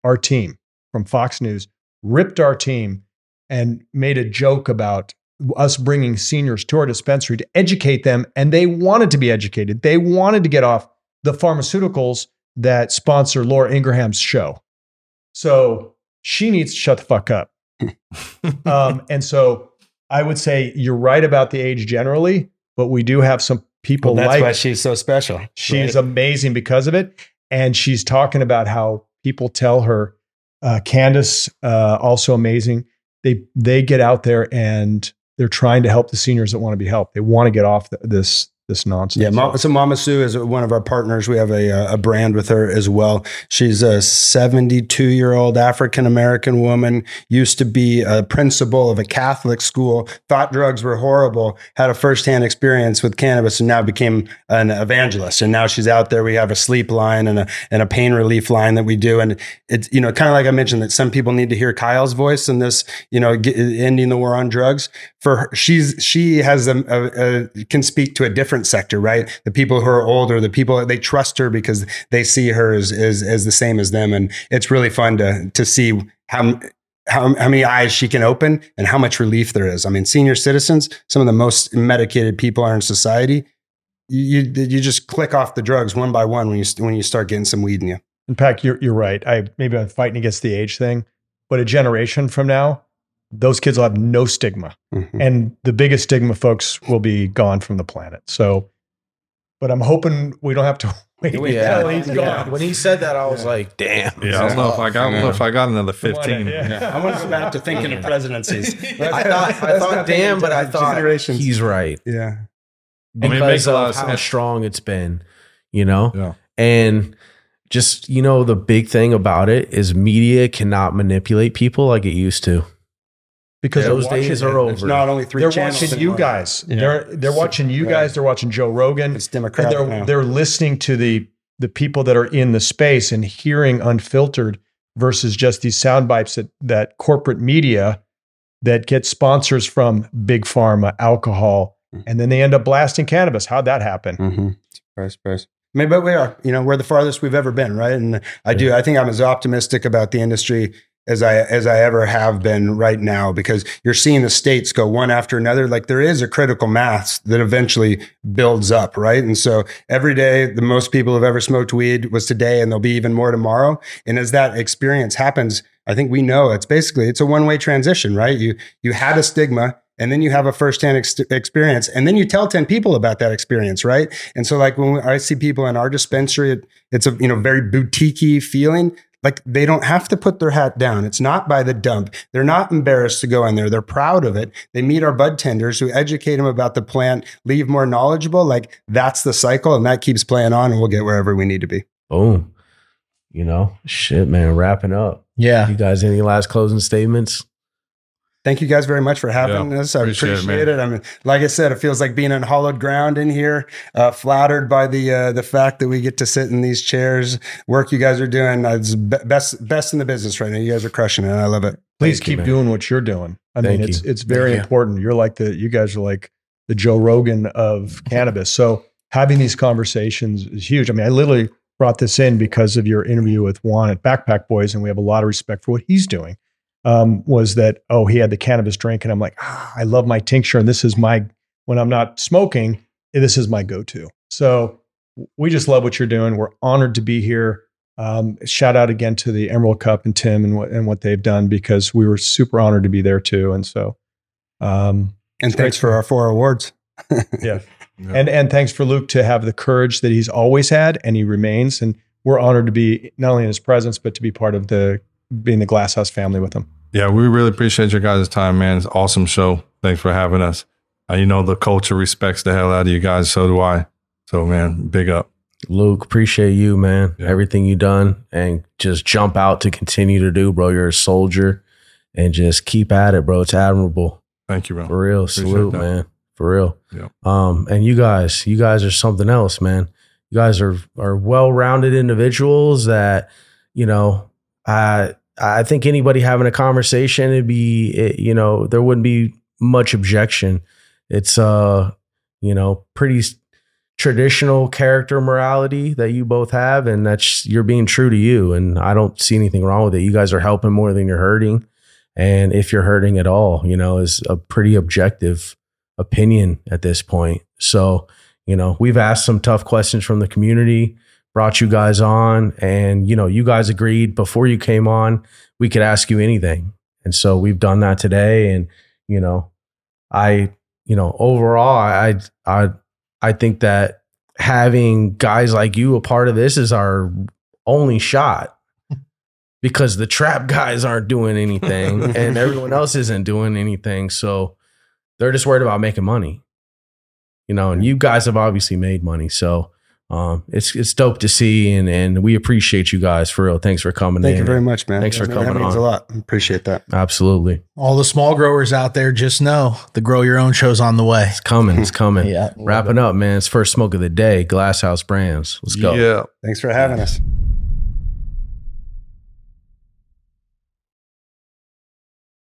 our team from Fox News, ripped our team and made a joke about us bringing seniors to our dispensary to educate them. And they wanted to be educated. They wanted to get off the pharmaceuticals that sponsor Laura Ingraham's show. So she needs to shut the fuck up. um, and so I would say you're right about the age generally, but we do have some people Well, that's like why she's so special. she's right? amazing because of it. And she's talking about how people tell her, uh, Candace, uh, also amazing. They they get out there and they're trying to help the seniors that want to be helped. They want to get off th- this this nonsense. Yeah, Ma- so Mama Sue is one of our partners. We have a, uh, a brand with her as well. She's a 72 year old African American woman, used to be a principal of a Catholic school, thought drugs were horrible, had a firsthand experience with cannabis, and now became an evangelist. And now she's out there. We have a sleep line and a, and a pain relief line that we do. And it's, you know, kind of like I mentioned that some people need to hear Kyle's voice in this, you know, ending the war on drugs. For her, she's, she has a, a, a, can speak to a different sector, right? The people who are older, the people they trust her because they see her as, as, as the same as them. And it's really fun to, to see how, how, how many eyes she can open and how much relief there is. I mean, senior citizens, some of the most medicated people are in society. You, you, just click off the drugs one by one when you, when you start getting some weed in you. In fact, you're you're right. I maybe I'm fighting against the age thing, but a generation from now, those kids will have no stigma. Mhm. and the biggest stigma folks will be gone from the planet so but i'm hoping we don't have to wait Yeah. until he's Yeah. gone When he said that, I was like, damn. Yeah, I don't know if I got, I don't know if I got another 15. yeah. I want to go back to thinking of presidencies. I thought, I thought, damn, but I thought generations. he's right yeah. I mean, it because makes a lot of of how sense. strong it's been, you know. Yeah. And just you know the big thing about it is media cannot manipulate people like it used to. Because Yeah, they're those days watching- are It's over. not only 3 They're channels watching you guys. Yeah. They're they're watching you guys. They're watching Joe Rogan. It's and democratic they're now. they're listening to the the people that are in the space and hearing unfiltered versus just these sound bites that that corporate media that get sponsors from big pharma, alcohol, Mhm. and then they end up blasting cannabis. How'd that happen? Mm-hmm. Surprise, surprise. I mean, but we are, you know, we're the farthest we've ever been, right? And I do, I think I'm as optimistic about the industry as I as I ever have been right now because you're seeing the states go one after another. Like there is a critical mass that eventually builds up, right? And so every day, the most people have ever smoked weed was today, and there'll be even more tomorrow. And as that experience happens, I think we know it's basically it's a one way transition, right? You you had a stigma. And then you have a firsthand ex- experience, and then you tell ten people about that experience, right? And so, like when I see people in our dispensary, it, it's a you know very boutiquey feeling. Like they don't have to put their hat down. It's not by the dump. They're not embarrassed to go in there. They're proud of it. They meet our bud tenders who educate them about the plant, leave more knowledgeable. Like that's the cycle, and that keeps playing on, and we'll get wherever we need to be. Boom. You know, shit, man. Wrapping up. Yeah. You guys, any last closing statements? Thank you guys very much for having Yeah, us. I appreciate appreciate, it, it. I mean, like I said, it feels like being on hollowed ground in here. Uh, flattered by the uh, the fact that we get to sit in these chairs. Work you guys are doing uh, it's be- best best in the business right now. You guys are crushing it. and I love it. Please Thank keep man. doing what you're doing. I Thank mean, it's you. it's very Thank you. important. You're like the you guys are like the Joe Rogan of cannabis. So having these conversations is huge. I mean, I literally brought this in because of your interview with Juan at Backpack Boys, and we have a lot of respect for what he's doing. Um, was that oh he had the cannabis drink, and I'm like ah, I love my tincture, and this is my when I'm not smoking, this is my go-to. So we just love what you're doing. We're honored to be here. Um, shout out again to the Emerald Cup and Tim and what and what they've done because we were super honored to be there too. And so, um, And thanks for our four awards. yeah, and and thanks for Luke to have the courage that he's always had and he remains. And we're honored to be not only in his presence but to be part of the being the Glass House family with him. Yeah, we really appreciate your guys' time, man. It's an awesome show. Thanks for having us. Uh, you know, the culture respects the hell out of you guys. So do I. So, man, big up. Luke, appreciate you, man. Yeah. Everything you done and just jump out to continue to do, bro. You're a soldier and just keep at it, bro. It's admirable. Thank you, bro. For real. Salute, that. man. For real. Yeah. Um, and you guys, you guys are something else, man. You guys are are well-rounded individuals that, you know, I I think anybody having a conversation, it'd be it, you know, there wouldn't be much objection. It's uh, you know, pretty traditional character morality that you both have, and that's you're being true to you. And I don't see anything wrong with it. You guys are helping more than you're hurting. And if you're hurting at all, you know, is a pretty objective opinion at this point. So, you know, we've asked some tough questions from the community, brought you guys on, and, you know, you guys agreed before you came on, we could ask you anything. And so we've done that today. And, you know, I, you know, overall, I, I, I think that having guys like you a part of this is our only shot because the trap guys aren't doing anything and everyone else isn't doing anything. So they're just worried about making money, you know, and you guys have obviously made money. So um, it's, it's dope to see. And, and we appreciate you guys for real. Thanks for coming Thank in. you very much, man. Thanks for That coming That means on. a lot. Appreciate that. Absolutely. All the small growers out there, just know the grow your own show's on the way. It's coming. It's coming. Yeah. Wrapping up, man. It's first smoke of the day. Glass House Brands. Let's go. Yeah. Thanks for having us.